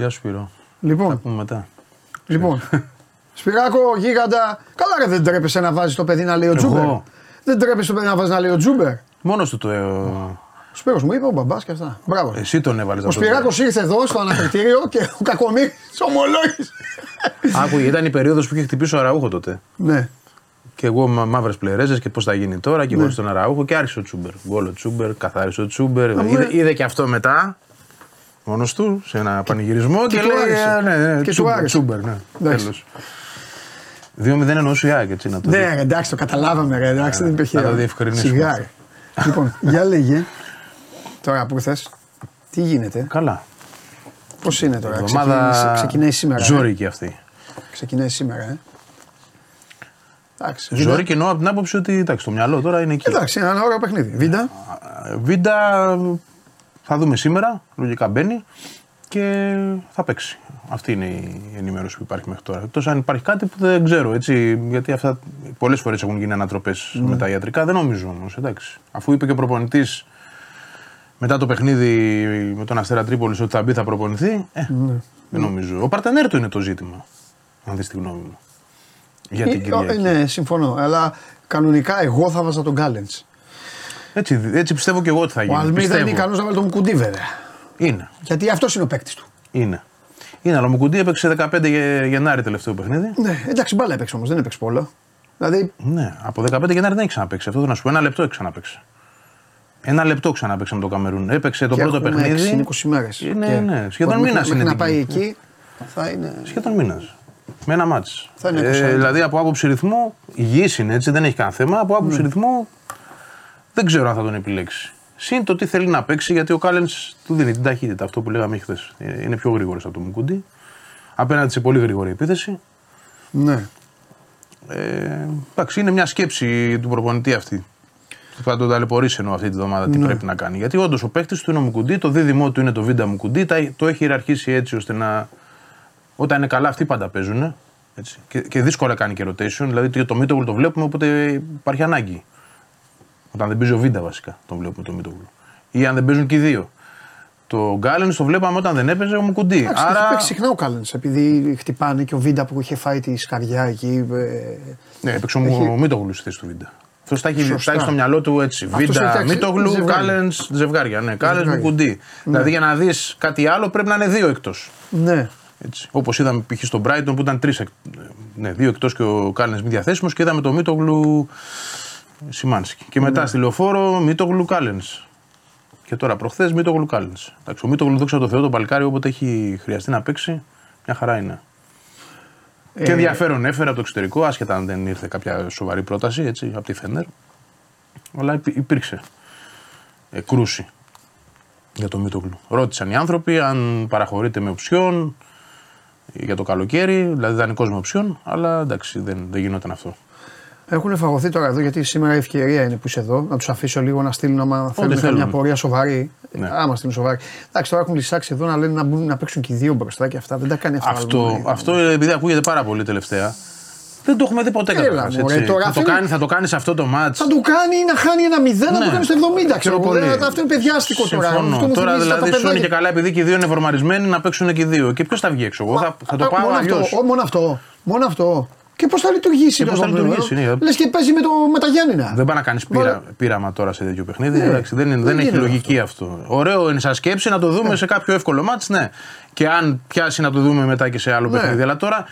Γεια σου Σπύρο. Θα Λοιπόν, πούμε μετά. λοιπόν. Σπυράκο, γίγαντα. Καλά, ρε, δεν τρέπεσαι να βάζεις το παιδί να λέει ο Τζούμπερ. Εγώ; Δεν τρέπεσαι το παιδί να βάζεις να λέει ο Τζούμπερ. Μόνος του το. ε, Ο Σπύρος μου είπε ο μπαμπάς και αυτά. Μπράβο. Εσύ τον έβαλες Ο Σπυράκος ήρθε εδώ στο ανακριτήριο και ο Κακομύρης ομολόγησε. Άκουγε, ήταν η περίοδος που είχε χτυπήσει ο Αραούχο τότε. ναι. Και εγώ μα, μαύρες πλερέζες και πώς θα γίνει τώρα και εγώ στον Αραούχο και άρχισε ο Τσούμπερ. Γκολ ο Τσούμπερ, καθάρισε ο Τσούμπερ. μου, Είδε, ε. είδε και αυτό μετά. Μόνος του σε ένα πανηγυρισμό και, του λέει. άρεσε. «Α, Ναι, ναι, Και του Τσούμπερ, άρεσε. Τσούμπερ, ναι. Εντάξει. Τέλος. 2-0 εννοούσε η ΑΕΚ, έτσι να το δει. Ναι, ρε, εντάξει, το καταλάβαμε, ρε, εντάξει, δεν υπήρχε. να το διευκρινίσουμε. Σιγά, ρε. λοιπόν, για λέγε. Τώρα που θες, τι γίνεται, Καλά. πώς είναι τώρα, Εβδομάδα ξεκινάει, ξεκινάει σήμερα. ε; Ζόρικη αυτή. Ξεκινάει σήμερα, ε; Εντάξει, Ζόρικη Βίντα. εννοώ από την άποψη ότι εντάξει, το μυαλό τώρα είναι εκεί. Εντάξει, είναι ένα ωραίο παιχνίδι. Βίντα, Βίντα θα δούμε σήμερα, λογικά μπαίνει και θα παίξει. Αυτή είναι η ενημέρωση που υπάρχει μέχρι τώρα. Εκτός αν υπάρχει κάτι που δεν ξέρω, έτσι, γιατί αυτά πολλές φορές έχουν γίνει ανατροπές με τα ιατρικά. Δεν νομίζω όμως, εντάξει. Αφού είπε και ο προπονητής μετά το παιχνίδι με τον Αστέρα Τρίπολης ότι θα μπει, θα προπονηθεί. Ε, Δεν νομίζω. Ο Παρτενέρ του είναι το ζήτημα, αν δεις τη γνώμη μου. Για την Ε, Κυριακή. Ναι, συμφωνώ. Αλλά κανονικά εγώ θα βάζα τον Γκάλεντ. Έτσι, έτσι πιστεύω και εγώ ότι θα γίνει. Ο Αλμίδα είναι Πιστεύω. ικανός να βάλει τον Μουκουντή, βέβαια. Είναι. Γιατί αυτός είναι ο παίκτης του. Είναι. Είναι, αλλά ο Μουκουντή έπαιξε 15 Γε- Γενάρη τελευταίο παιχνίδι. Ναι, εντάξει, μπάλα έπαιξε όμως, δεν έπαιξε πόλο. Δηλαδή, Ναι, από 15 Γενάρη δεν έχει ξαναπέξει. Αυτό θέλω να σου πω. Ένα λεπτό έχει ξαναπέξει. Ένα λεπτό ξαναπέξε με το Καμερούν. Έπαιξε το και πρώτο έχουμε παιχνίδι. 6-20 μέρες. Είναι, ναι, σχεδόν μήνας είναι να την πάει Κύπρο. εκεί θα είναι. Σχεδόν μήνας. Με ένα μάτς. Θα είναι 20. Ε, δηλαδή από άποψη ρυθμού, υγιής είναι έτσι, δεν έχει κανένα θέμα. Από άποψη Ναι. ρυθμού δεν ξέρω αν θα τον επιλέξει. Συν το τι θέλει να παίξει, γιατί ο Κάλενς του δίνει την ταχύτητα. Αυτό που λέγαμε χθε. Είναι πιο γρήγορος από τον Μουκούντι. Απέναντι σε πολύ γρήγορη επίθεση. Ναι. Ε, εντάξει, είναι μια σκέψη του προπονητή αυτή. Θα τον ταλαιπωρήσει εννοώ αυτή τη βδομάδα Ναι. τι πρέπει να κάνει. Γιατί όντως ο παίκτης του είναι ο Μουκουντή, το δίδυμό του είναι το Βίντα Μουκουντή, τα- το έχει ιεραρχήσει έτσι ώστε να. Όταν είναι καλά, αυτοί πάντα παίζουν. Έτσι. Και, και δύσκολα κάνει και rotation. Δηλαδή το, το Μίτογλου το βλέπουμε, οπότε υπάρχει ανάγκη. Όταν δεν παίζει ο Βίντα βασικά, τον βλέπουμε το Μίτογλου. Ή αν δεν παίζουν και οι δύο. Το Γκάλενς το βλέπαμε όταν δεν έπαιζε ο Μουκουντή. Εντάξει, Άρα. Άρα... παίξει συχνά ο Κάλεν επειδή χτυπάνε και ο Βίντα που είχε φάει τη σκαριά εκεί. ε, Ναι, έπαιξε ο Έχει- έχει... Μίτογλου στη θέση του Βίντα. Αυτό τα έχει, Σωστά. τα έχει στο μυαλό του έτσι. Αυτός έχει Βίντα, φτιάξει Μίτογλου, ζευγάρια. Κάλεν, ζευγάρια. Ναι, Κάλεν Ζευγάρια. Μουκουντή. Δηλαδή για να δεις κάτι άλλο πρέπει να είναι δύο εκτός. Ναι. Όπως είδαμε π.χ. στον Brighton που ήταν τρεις. Ναι, δύο εκτός και ο Κάλεν μη διαθέσιμος και είδαμε το Μίτογλου Σιμάνσκι. Και Ναι. μετά στη λεωφόρο Μίτογλου Κάλενς. Και τώρα προχθές Μίτογλου Κάλενς. Ο Μίτογλου δόξα τω Θεώ, το παλικάρι όποτε έχει χρειαστεί να παίξει, μια χαρά είναι. Ε, Και ενδιαφέρον έφερε από το εξωτερικό, άσχετα αν δεν ήρθε κάποια σοβαρή πρόταση έτσι, από τη Φέντερ. Αλλά υπή- υπήρξε ε, κρούση για το Μίτογλου. Ρώτησαν οι άνθρωποι αν παραχωρείται με οψιόν για το καλοκαίρι, δηλαδή δανεικός με οψιόν, αλλά εντάξει δεν, δεν γινόταν αυτό. Έχουν φαγωθεί τώρα εδώ γιατί σήμερα η ευκαιρία είναι που είσαι εδώ. Να τους αφήσω λίγο να στείλουν άμα θέλουν θέλουν. μια πορεία σοβαρή. Ναι. Άμα στείλουν σοβαρή. Εντάξει, τώρα έχουν λησάξει εδώ να λένε να, μπουν, να παίξουν και οι δύο μπροστά και αυτά. Δεν τα κάνει αυτά. Αυτό, αυτό επειδή ακούγεται πάρα πολύ τελευταία. Δεν το έχουμε δει ποτέ Έλα, καταρχάς, μωρέ, έτσι. τώρα Θα, το αυτό είναι- κάνει, θα το κάνει σε αυτό το μάτς. Θα του κάνει να χάνει ένα μηδέν, να Ναι. το κάνει στο 70. Ξέρω εγώ. Πιο πολύ. Δεν- Αυτό είναι παιδιάστικο τώρα. Συμφωνώ. Αυτό μου Τώρα θυμίζει τα δηλαδή σου είναι παιδάκια. και καλά επειδή και οι δύο είναι φορμαρισμένοι να παίξουν και οι δύο. Και ποιος θα βγει έξω, εγώ θα, θα το Α, πάω μόνο αλλιώς. αυτό, ο, μόνο αυτό. Μόνο αυτό. Και πώς θα λειτουργήσει Και το πώς θα επόμενο, λειτουργήσει, ναι. Λες και παίζει με, το, με τα Γιάννηνα. Δεν πάει να κάνεις Βάλε- πείρα, πείραμα τώρα σε τέτοιο παιχνίδι. Ναι. Εντάξει, δεν, είναι- Δεν δεν έχει γίνεται λογική αυτό. Ωραίο είναι σαν σκέψη να το δούμε σε κάποιο εύκολο μάτς, ναι. Και αν πιάσει να το δούμε μετά και σε άλλο Ναι. παιχνίδι. Αλλά τώρα.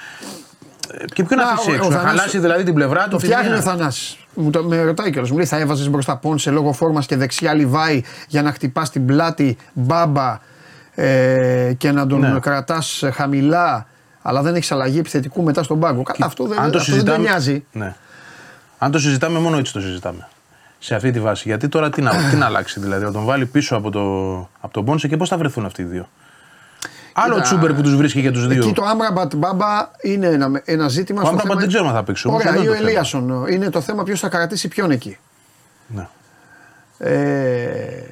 ε, Και ποιον να Να, αφήσει ο- έξω, ο να Θανάσης- χαλάσει δηλαδή την πλευρά του. Το τη φτιάχνει μία. ο Θανάσης. Μου το, με ρωτάει κιόλας. Μου λέει θα έβαζες μπροστά πόνσε λόγω φόρμα και δεξιά λιβάει για να χτυπάς την πλάτη μπάμπα ε, και να τον Ναι. κρατάς χαμηλά. Αλλά δεν έχεις αλλαγή επιθετικού μετά στον πάγκο. Καλά, αυτό δεν, Αν το αυτό δεν τον συζητάμε. νοιάζει. Ναι. Αν το συζητάμε, μόνο έτσι το συζητάμε. Σε αυτή τη βάση. Γιατί τώρα τι να, τι να αλλάξει, δηλαδή, να τον βάλει πίσω από, το, από τον Πόνσε και πώς θα βρεθούν αυτοί οι δύο; Άλλο Κοίτα, τσούμπερ που τους βρίσκει για τους δύο. Εκεί το Άμραμπατ μπάμπα είναι ένα, ένα ζήτημα. Ο στο Άμραμπατ θέμα- δεν ξέρω αν θα παίξει, όμως Ωραία, αυτό ή είναι ο το θέμα. Ελίασον. Είναι το θέμα ποιος θα κρατήσει ποιον εκεί. Ναι. Ε,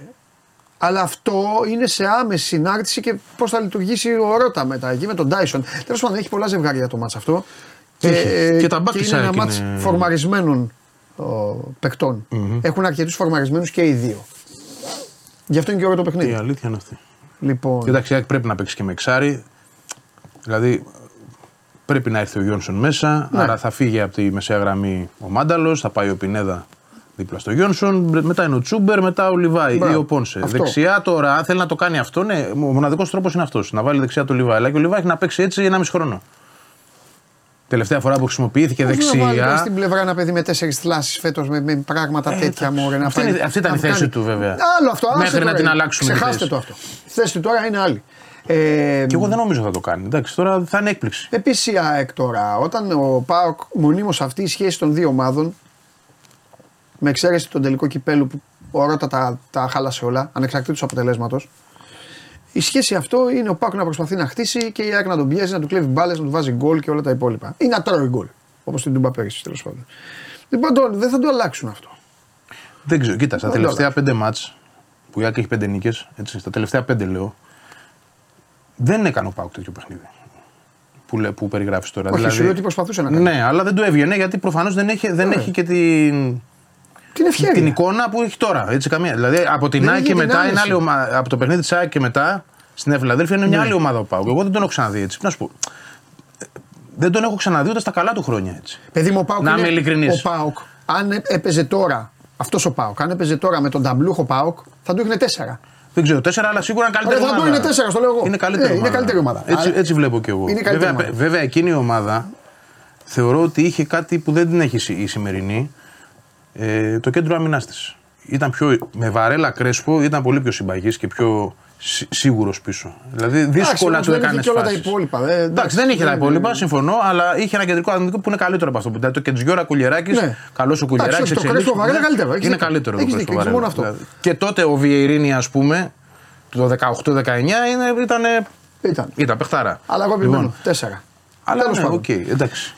αλλά αυτό είναι σε άμεση συνάρτηση και πώς θα λειτουργήσει ο Ρότα μετά εκεί με τον Τάισον. Τέλος πάντων, έχει πολλά ζευγάρια το μάτς αυτό. Έχει. Και τα back και της είναι ένα ΑΕΚ μάτς είναι- φορμαρισμένων ο, παικτων Έχουν αρκετούς φορμαρισμένους και οι δύο. Γι' αυτό είναι και ωραίο το Η παιχνίδι. αλήθεια είναι αυτή. Λοιπόν, Κοιτάξτε, η ΑΕΚ πρέπει να παίξει και με εξάρι. Δηλαδή πρέπει να έρθει ο Γιόνσον μέσα. Ναι. Άρα θα φύγει από τη μεσαία γραμμή ο Μάνταλος, θα πάει ο Πινέδα δίπλα στο Γιόνσον. Μετά είναι ο Τσούμπερ, μετά ο Λιβάη Μπράβο. ή ο Πόνσε. Αυτό. Δεξιά τώρα, αν θέλει να το κάνει αυτό, ναι, ο μοναδικός τρόπος είναι αυτός. Να βάλει δεξιά το Λιβάη. Αλλά και ο Λιβάη έχει να παίξει έτσι ένα μισό χρόνο. Τελευταία φορά που χρησιμοποιήθηκε πώς να βάλει δεξιά. στην πλευρά ένα παιδί με τέσσερις θλάσεις φέτος με, με πράγματα τέτοια μόρε. να αυτή πάει- είναι- αυτή ήταν να η θέση κάνει- του, βέβαια. Άλλο αυτό. άσε Μέχρι να τώρα. την αλλάξουμε τη Ξεχάστε θέση. το αυτό. Η θέση του τώρα είναι άλλη. Ε, Και εγώ δεν νομίζω θα το κάνει. Εντάξει, τώρα θα είναι έκπληξη. Επίσης η ΑΕΚ τώρα, όταν ο ΠΑΟΚ μονίμως αυτή η σχέση των δύο ομάδων, με εξαίρεση τον τελικό κυπέλου που ο Ρότα τα, τα χάλασε όλα, ανεξαρτήτως αποτελέσματος. Η σχέση αυτό είναι ο ΠΑΟΚ να προσπαθεί να χτίσει και η ΑΕΚ να τον πιέζει, να του κλέβει μπάλες, να του βάζει γκολ και όλα τα υπόλοιπα. Ή να τρώει γκολ. Όπως την Τούμπα πέρυσι τέλος πάντων. Λοιπόν, το- δεν θα το αλλάξουν αυτό. Δεν ξέρω, κοίτα, στα Δεν τελευταία το πέντε μάτς που η ΑΕΚ έχει πέντε νίκες, στα τελευταία πέντε λέω, δεν έκανε ο Πάουκ τέτοιο παιχνίδι. Που, λέ- που περιγράφεις τώρα. Όχι, σου λέω ότι προσπαθούσε να κάνει. Ναι, αλλά δεν το έβγαινε γιατί προφανώς δεν, έχει, δεν Ναι. έχει και την, Την ευχαίρεια. την εικόνα που έχει τώρα. Έτσι, καμία. Δηλαδή από την Δεν ΑΕΚ είχε και την μετά, είναι άνεση. άλλη ομάδα, από το παιχνίδι της ΑΕΚ και μετά στην Ευελαδέλφια είναι μια Ναι. άλλη ομάδα ο Πάουκ. Εγώ δεν τον έχω ξαναδεί έτσι. Να σου πω. Δεν τον έχω ξαναδεί ούτε στα καλά του χρόνια έτσι. Παιδί μου, ο Πάοκ Να είναι- είμαι ειλικρινής. Ο Πάοκ, αν έ- έπαιζε τώρα, αυτός ο Πάοκ, αν έπαιζε τώρα με τον ταμπλούχο Πάοκ, θα του έχνε τέσσερα. Δεν ξέρω, τέσσερα, αλλά σίγουρα είναι καλύτερη Ρε, θα ομάδα. το είναι τέσσερα, στο λέω εγώ. Είναι καλύτερη Ε, είναι ομάδα. καλύτερη ομάδα. Έτσι, Αλλά- έτσι βλέπω και εγώ. Είναι καλύτερη βέβαια, ομάδα. βέβαια, εκείνη η ομάδα θεωρώ ότι είχε κάτι που δεν την έχει η συ- η σημερινή. Ε, το κέντρο άμυνάς της. Ήταν πιο, με βαρέλα κρέσπο, ήταν πολύ πιο συμπαγής και πιο σίγουρος πίσω. Δηλαδή δύσκολα όμως του δεν είχε έκανες και όλα τα φάσεις. υπόλοιπα, ε, εντάξει, δεν είχε τα δεν- υπόλοιπα, συμφωνώ, αλλά είχε ένα κεντρικό αμυντικό που είναι καλύτερο από αυτό. που ήταν. Το Κεντζιόρα Κουλιεράκης, Ναι. καλός ο Κουλιεράκης. όχι, το Κρέσπο Βαρέλα καλύτερο, έχεις Είναι δίκιο. καλύτερο το Έχεις Κρέσπο δίκιο, Βαρέλα. μόνο αυτό. Δηλαδή. Και τότε ο Βιερίνη, ας πούμε, το 18-19 είναι- ήταν. Ήταν. Ήταν παιχτάρα. Αλλά εγώ Λοιπόν, επιμένω. Τέσσερα. αλλά Τέλος ναι, πάντων. οκ, εντάξει.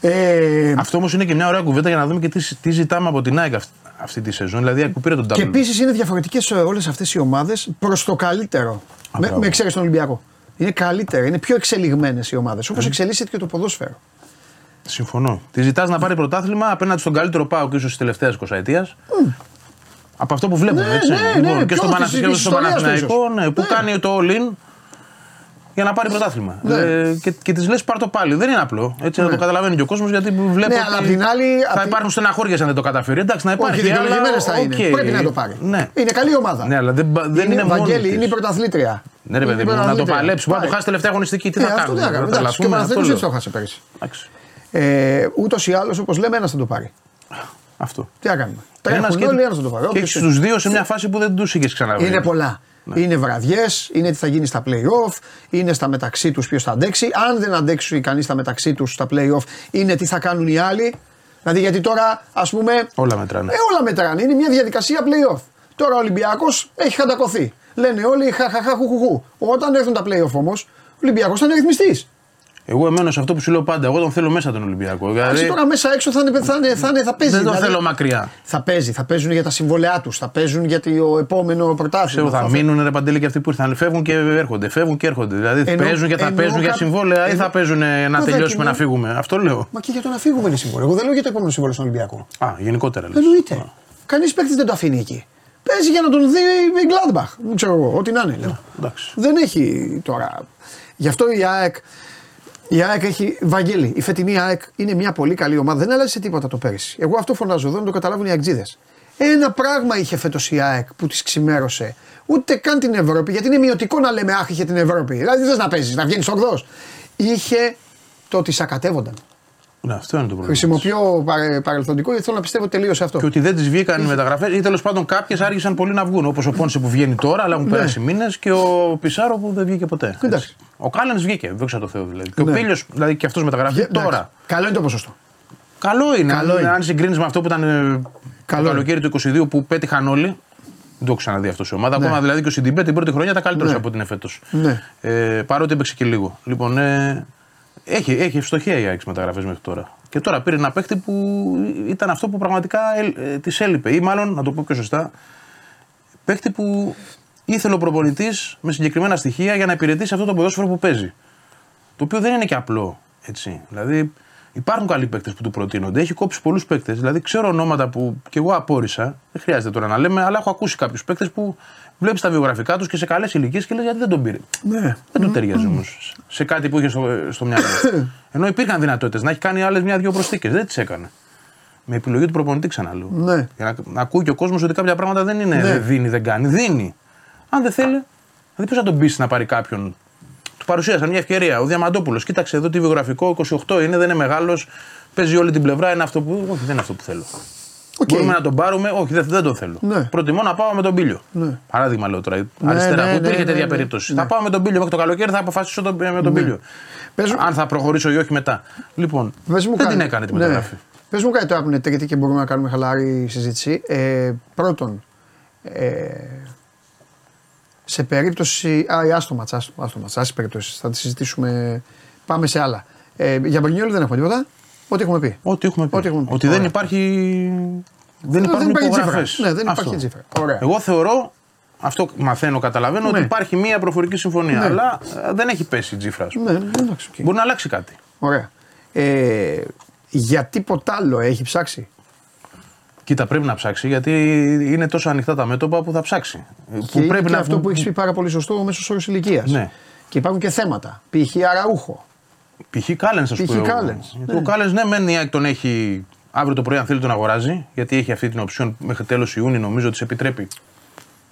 Ε, Αυτό όμως είναι και μια ωραία κουβέντα για να δούμε και τι, τι ζητάμε από την ΑΕΚ αυτή, αυτή τη σεζόν. Δηλαδή που πήρε τον Και τάμπλο. επίσης είναι διαφορετικές όλες αυτές οι ομάδες προς το καλύτερο. Με, μπράβο. με εξαίρεση τον Ολυμπιακό. Είναι καλύτερα, είναι πιο εξελιγμένες οι ομάδες. Ε. Όπως εξελίσσεται και το ποδόσφαιρο. Συμφωνώ. Τι ζητάς να πάρει πρωτάθλημα απέναντι στον καλύτερο Πάο ίσως της τελευταίας 20 ετία. Από αυτό που βλέπουμε, Ναι, έτσι. ναι, λοιπόν, ναι, και ποιο στον της- Παναθηναϊκό της και στον ιστορίας του Παναθηναϊκό, ίσως. ναι, που Ναι. κάνει το all-in για να πάρει πρωτάθλημα. Ναι. Ε, και και τη λες πάρ το πάλι. Δεν είναι απλό. Έτσι να το καταλαβαίνει και ο κόσμος γιατί βλέπει. Ναι, αλλά απ' την άλλη- απ' Θα την- υπάρχουν στεναχώρια αν δεν το καταφέρει. Εντάξει, να υπάρχει. Όχι, δικαιολογημένες αλλά, θα είναι. οκ. Πρέπει να το πάρει. Ναι. Είναι καλή ομάδα. Ναι, αλλά δεν, δεν είναι, μόνο. Βαγγέλη, της. είναι η πρωταθλήτρια. Ναι, ρε Είναι παιδί η μου, να το πρωταθλήτρια. παλέψει. Μπορεί να το Πάει. χάσει τελευταία αγωνιστική. Τι Ε, θα αυτό κάνουμε. δεν θα κάνουμε. θα Εντάξει, και ο τρελαθούμε, Παναθηναϊκός αυτό έτσι το λέω. χάσε πέρυσι. Εντάξει. Ε, Ούτως ή άλλως, όπως λέμε, ένας θα το πάρει. Αυτό. Τι να κάνουμε. Ένας Τρέχουν όλοι, ένας θα το πάρει. Και Όποιος έχει του δύο σε μια φάση που δεν τους είχες ξαναβρει. Είναι πολλά. Ναι. Είναι βραδιές, είναι τι θα γίνει στα playoff, είναι στα μεταξύ τους ποιος θα αντέξει. Αν δεν αντέξει κανείς στα μεταξύ τους στα playoff, είναι τι θα κάνουν οι άλλοι. Δηλαδή γιατί τώρα ας πούμε. Όλα μετράνε. Ε, όλα μετράνε. Είναι μια διαδικασία playoff. Τώρα ο Ολυμπιακός έχει χαντακωθεί. Λένε όλοι χαχαχά χουχουχού. Όταν έρθουν τα playoff όμως, ο Ολυμπιακός θα είναι ρυθμιστής. Εγώ εμένω σε αυτό που σου λέω πάντα. Εγώ τον θέλω μέσα τον Ολυμπιακό. Δηλαδή, τώρα μέσα έξω θα, είναι, θα, είναι, θα, είναι, θα παίζει. δεν τον δηλαδή, θέλω μακριά. Θα παίζει, θα παίζουν για τα συμβολιά τους, θα παίζουν για το επόμενο πρωτάθλημα. Ξέρω, θα μείνουν ρε παντέλη και αυτοί που ήρθαν. Φεύγουν και έρχονται. Φεύγουν και έρχονται. Δηλαδή Εννοώ- παίζουν και θα εννοώ παίζουν για κα- συμβόλαια ή εννοώ- θα παίζουν ε, να Μα θα τελειώσουμε κοινώ- να φύγουμε. Αυτό λέω. Μα και για το να φύγουμε είναι συμβόλαιο. Εγώ δεν λέω για το επόμενο συμβόλαιο στον Ολυμπιακό. Α, γενικότερα λες. Εννοείται. Κανείς παίκτης δεν το αφήνει εκεί. Παίζει για να τον δει η Gladbach. Δεν ξέρω εγώ, ό,τι να είναι. Λέω. Εντάξει. Δεν έχει τώρα. Γι' αυτό η ΑΕΚ. Η ΑΕΚ έχει. Βαγγέλη, η φετινή ΑΕΚ είναι μια πολύ καλή ομάδα. Δεν άλλασε τίποτα το πέρυσι. Εγώ αυτό φωνάζω εδώ να το καταλάβουν οι Αγτζίδε. Ένα πράγμα είχε φέτος η ΑΕΚ που τη ξημέρωσε. Ούτε καν την Ευρώπη, γιατί είναι μειωτικό να λέμε Αχ, είχε την Ευρώπη. Δηλαδή δεν θες να παίζεις, να βγαίνεις 8. Είχε το ότι σακατεύονταν. Ναι, αυτό είναι το πρόβλημα. Χρησιμοποιώ παρε, παρελθοντικό γιατί θέλω να πιστεύω τελείως σε αυτό. Και ότι δεν τις βγήκαν οι μεταγραφές ή τέλος πάντων κάποιες άργησαν πολύ να βγουν. Όπως ο Πόνσε που βγαίνει τώρα, αλλά έχουν Ναι. περάσει μήνες και ο Πισάρο που δεν βγήκε ποτέ. Εντάξει. Έτσι. Ο Κάλενς βγήκε, δόξα τω Θεώ δηλαδή. Και Ναι. ο Πίλιος, δηλαδή και αυτός μεταγραφή Γε- εντάξει. τώρα. Καλό είναι το ποσοστό. Καλό είναι. Καλό αν, είναι. αν συγκρίνεις με αυτό που ήταν ε, Καλό το καλοκαίρι του 22 που πέτυχαν όλοι. Δεν το έχω ξαναδεί αυτό σε ομάδα. Ναι. Ακόμα δηλαδή και ο Σιντιμπέ την πρώτη χρονιά ήταν καλύτερος Ναι. από την εφέτος. Ναι. Ε, παρότι έπαιξε και λίγο. Λοιπόν, ε, έχει, έχει ευστοχία η ΑΕΚ μεταγραφές μέχρι τώρα. Και τώρα πήρε ένα παίχτη που ήταν αυτό που πραγματικά ε, της έλειπε. Ή μάλλον, να το πω πιο σωστά, παίχτη που ήθελε ο προπονητής με συγκεκριμένα στοιχεία για να υπηρετήσει αυτό το ποδόσφαιρο που παίζει. Το οποίο δεν είναι και απλό. Έτσι. Δηλαδή, υπάρχουν καλοί παίκτες που του προτείνονται. Έχει κόψει πολλούς παίκτες. Δηλαδή, ξέρω ονόματα που και εγώ απόρρισα. Δεν χρειάζεται τώρα να λέμε, αλλά έχω ακούσει κάποιους παίκτες που βλέπεις τα βιογραφικά τους και σε καλές ηλικίες και λες γιατί δεν τον πήρε; Ναι. Δεν του ταιριάζει όμως σε κάτι που είχε στο, στο μυαλό. Ενώ υπήρχαν δυνατότητες να έχει κάνει άλλες μια-δυο προσθήκες. Δεν τις έκανε. Με επιλογή του προπονητή, ξαναλέω. Ναι. Για να, να ακούει και ο κόσμος ότι κάποια πράγματα δεν είναι Ναι. δεν δίνει, δεν κάνει. Δίνει. Αν δεν θέλει, δηλαδή πώ να τον πείσει να πάρει κάποιον; Του παρουσίασαν μια ευκαιρία. Ο Διαμαντόπουλος, κοίταξε εδώ τι βιογραφικό, 28 είναι, δεν είναι μεγάλος. Παίζει όλη την πλευρά, είναι αυτό που. Όχι, δεν είναι αυτό που θέλω. Οκ. Μπορούμε να τον πάρουμε, όχι, δεν, δεν το θέλω. Ναι. Προτιμώ να πάω με τον Πήλιο. Ναι. Παράδειγμα λέω τώρα. αριστερά, ναι, που υπήρχε ναι, τέτοια ναι, ναι. περίπτωση. Ναι. Θα πάω με τον Πήλιο μέχρι το καλοκαίρι, θα αποφασίσω τον, με τον Πήλιο. Πες μου- Αν θα προχωρήσω ή όχι μετά. Λοιπόν, Πες μου δεν κάτι. την έκανε τη Ναι. μεταγραφή. Πες μου κάτι τώρα που είναι τρίτη και μπορούμε να κάνουμε χαλαρή συζήτηση. Ε, πρώτον, ε, σε περίπτωση. Α, η άστο ματς, άστο, άστο ματς, άστο περιπτώσεις. Θα τη συζητήσουμε. Πάμε σε άλλα. Ε, για Μπρινιόλ δεν έχουμε τίποτα. Ό,τι έχουμε πει. Ό,τι έχουμε πει. Ό,τι έχουμε πει. Ότι δεν Ωραία. υπάρχει. Δεν δεν υπάρχουν υπάρχει υπογραφές. τσίφρα. Ναι, δεν υπάρχει τσίφρα. Ωραία. Εγώ θεωρώ, αυτό μαθαίνω, καταλαβαίνω, Ναι. ότι υπάρχει μία προφορική συμφωνία. Ναι. Αλλά ε, δεν έχει πέσει η τσίφρα. ας πούμε. Ναι, ναι, εντάξει. οκ. Μπορεί να αλλάξει κάτι. Ωραία. Ε, για τίποτα άλλο έχει ψάξει; Κοίτα, πρέπει να ψάξει γιατί είναι τόσο ανοιχτά τα μέτωπα που θα ψάξει. Και, και αυτό που έχεις πει πάρα πολύ σωστό, ο μέσος όρος ηλικίας. Ναι. Και υπάρχουν και θέματα. Π.χ. Αραούχο. Π.χ. Κάλενς, ας Π.χ. πούμε. Κάλενς, Γιατί ναι. Ο Κάλενς, ναι, μεν η ΑΕΚ τον έχει. Αύριο το πρωί, αν θέλει, τον αγοράζει. Γιατί έχει αυτή την οψιόν μέχρι τέλος Ιούνιου, νομίζω ότι σε επιτρέπει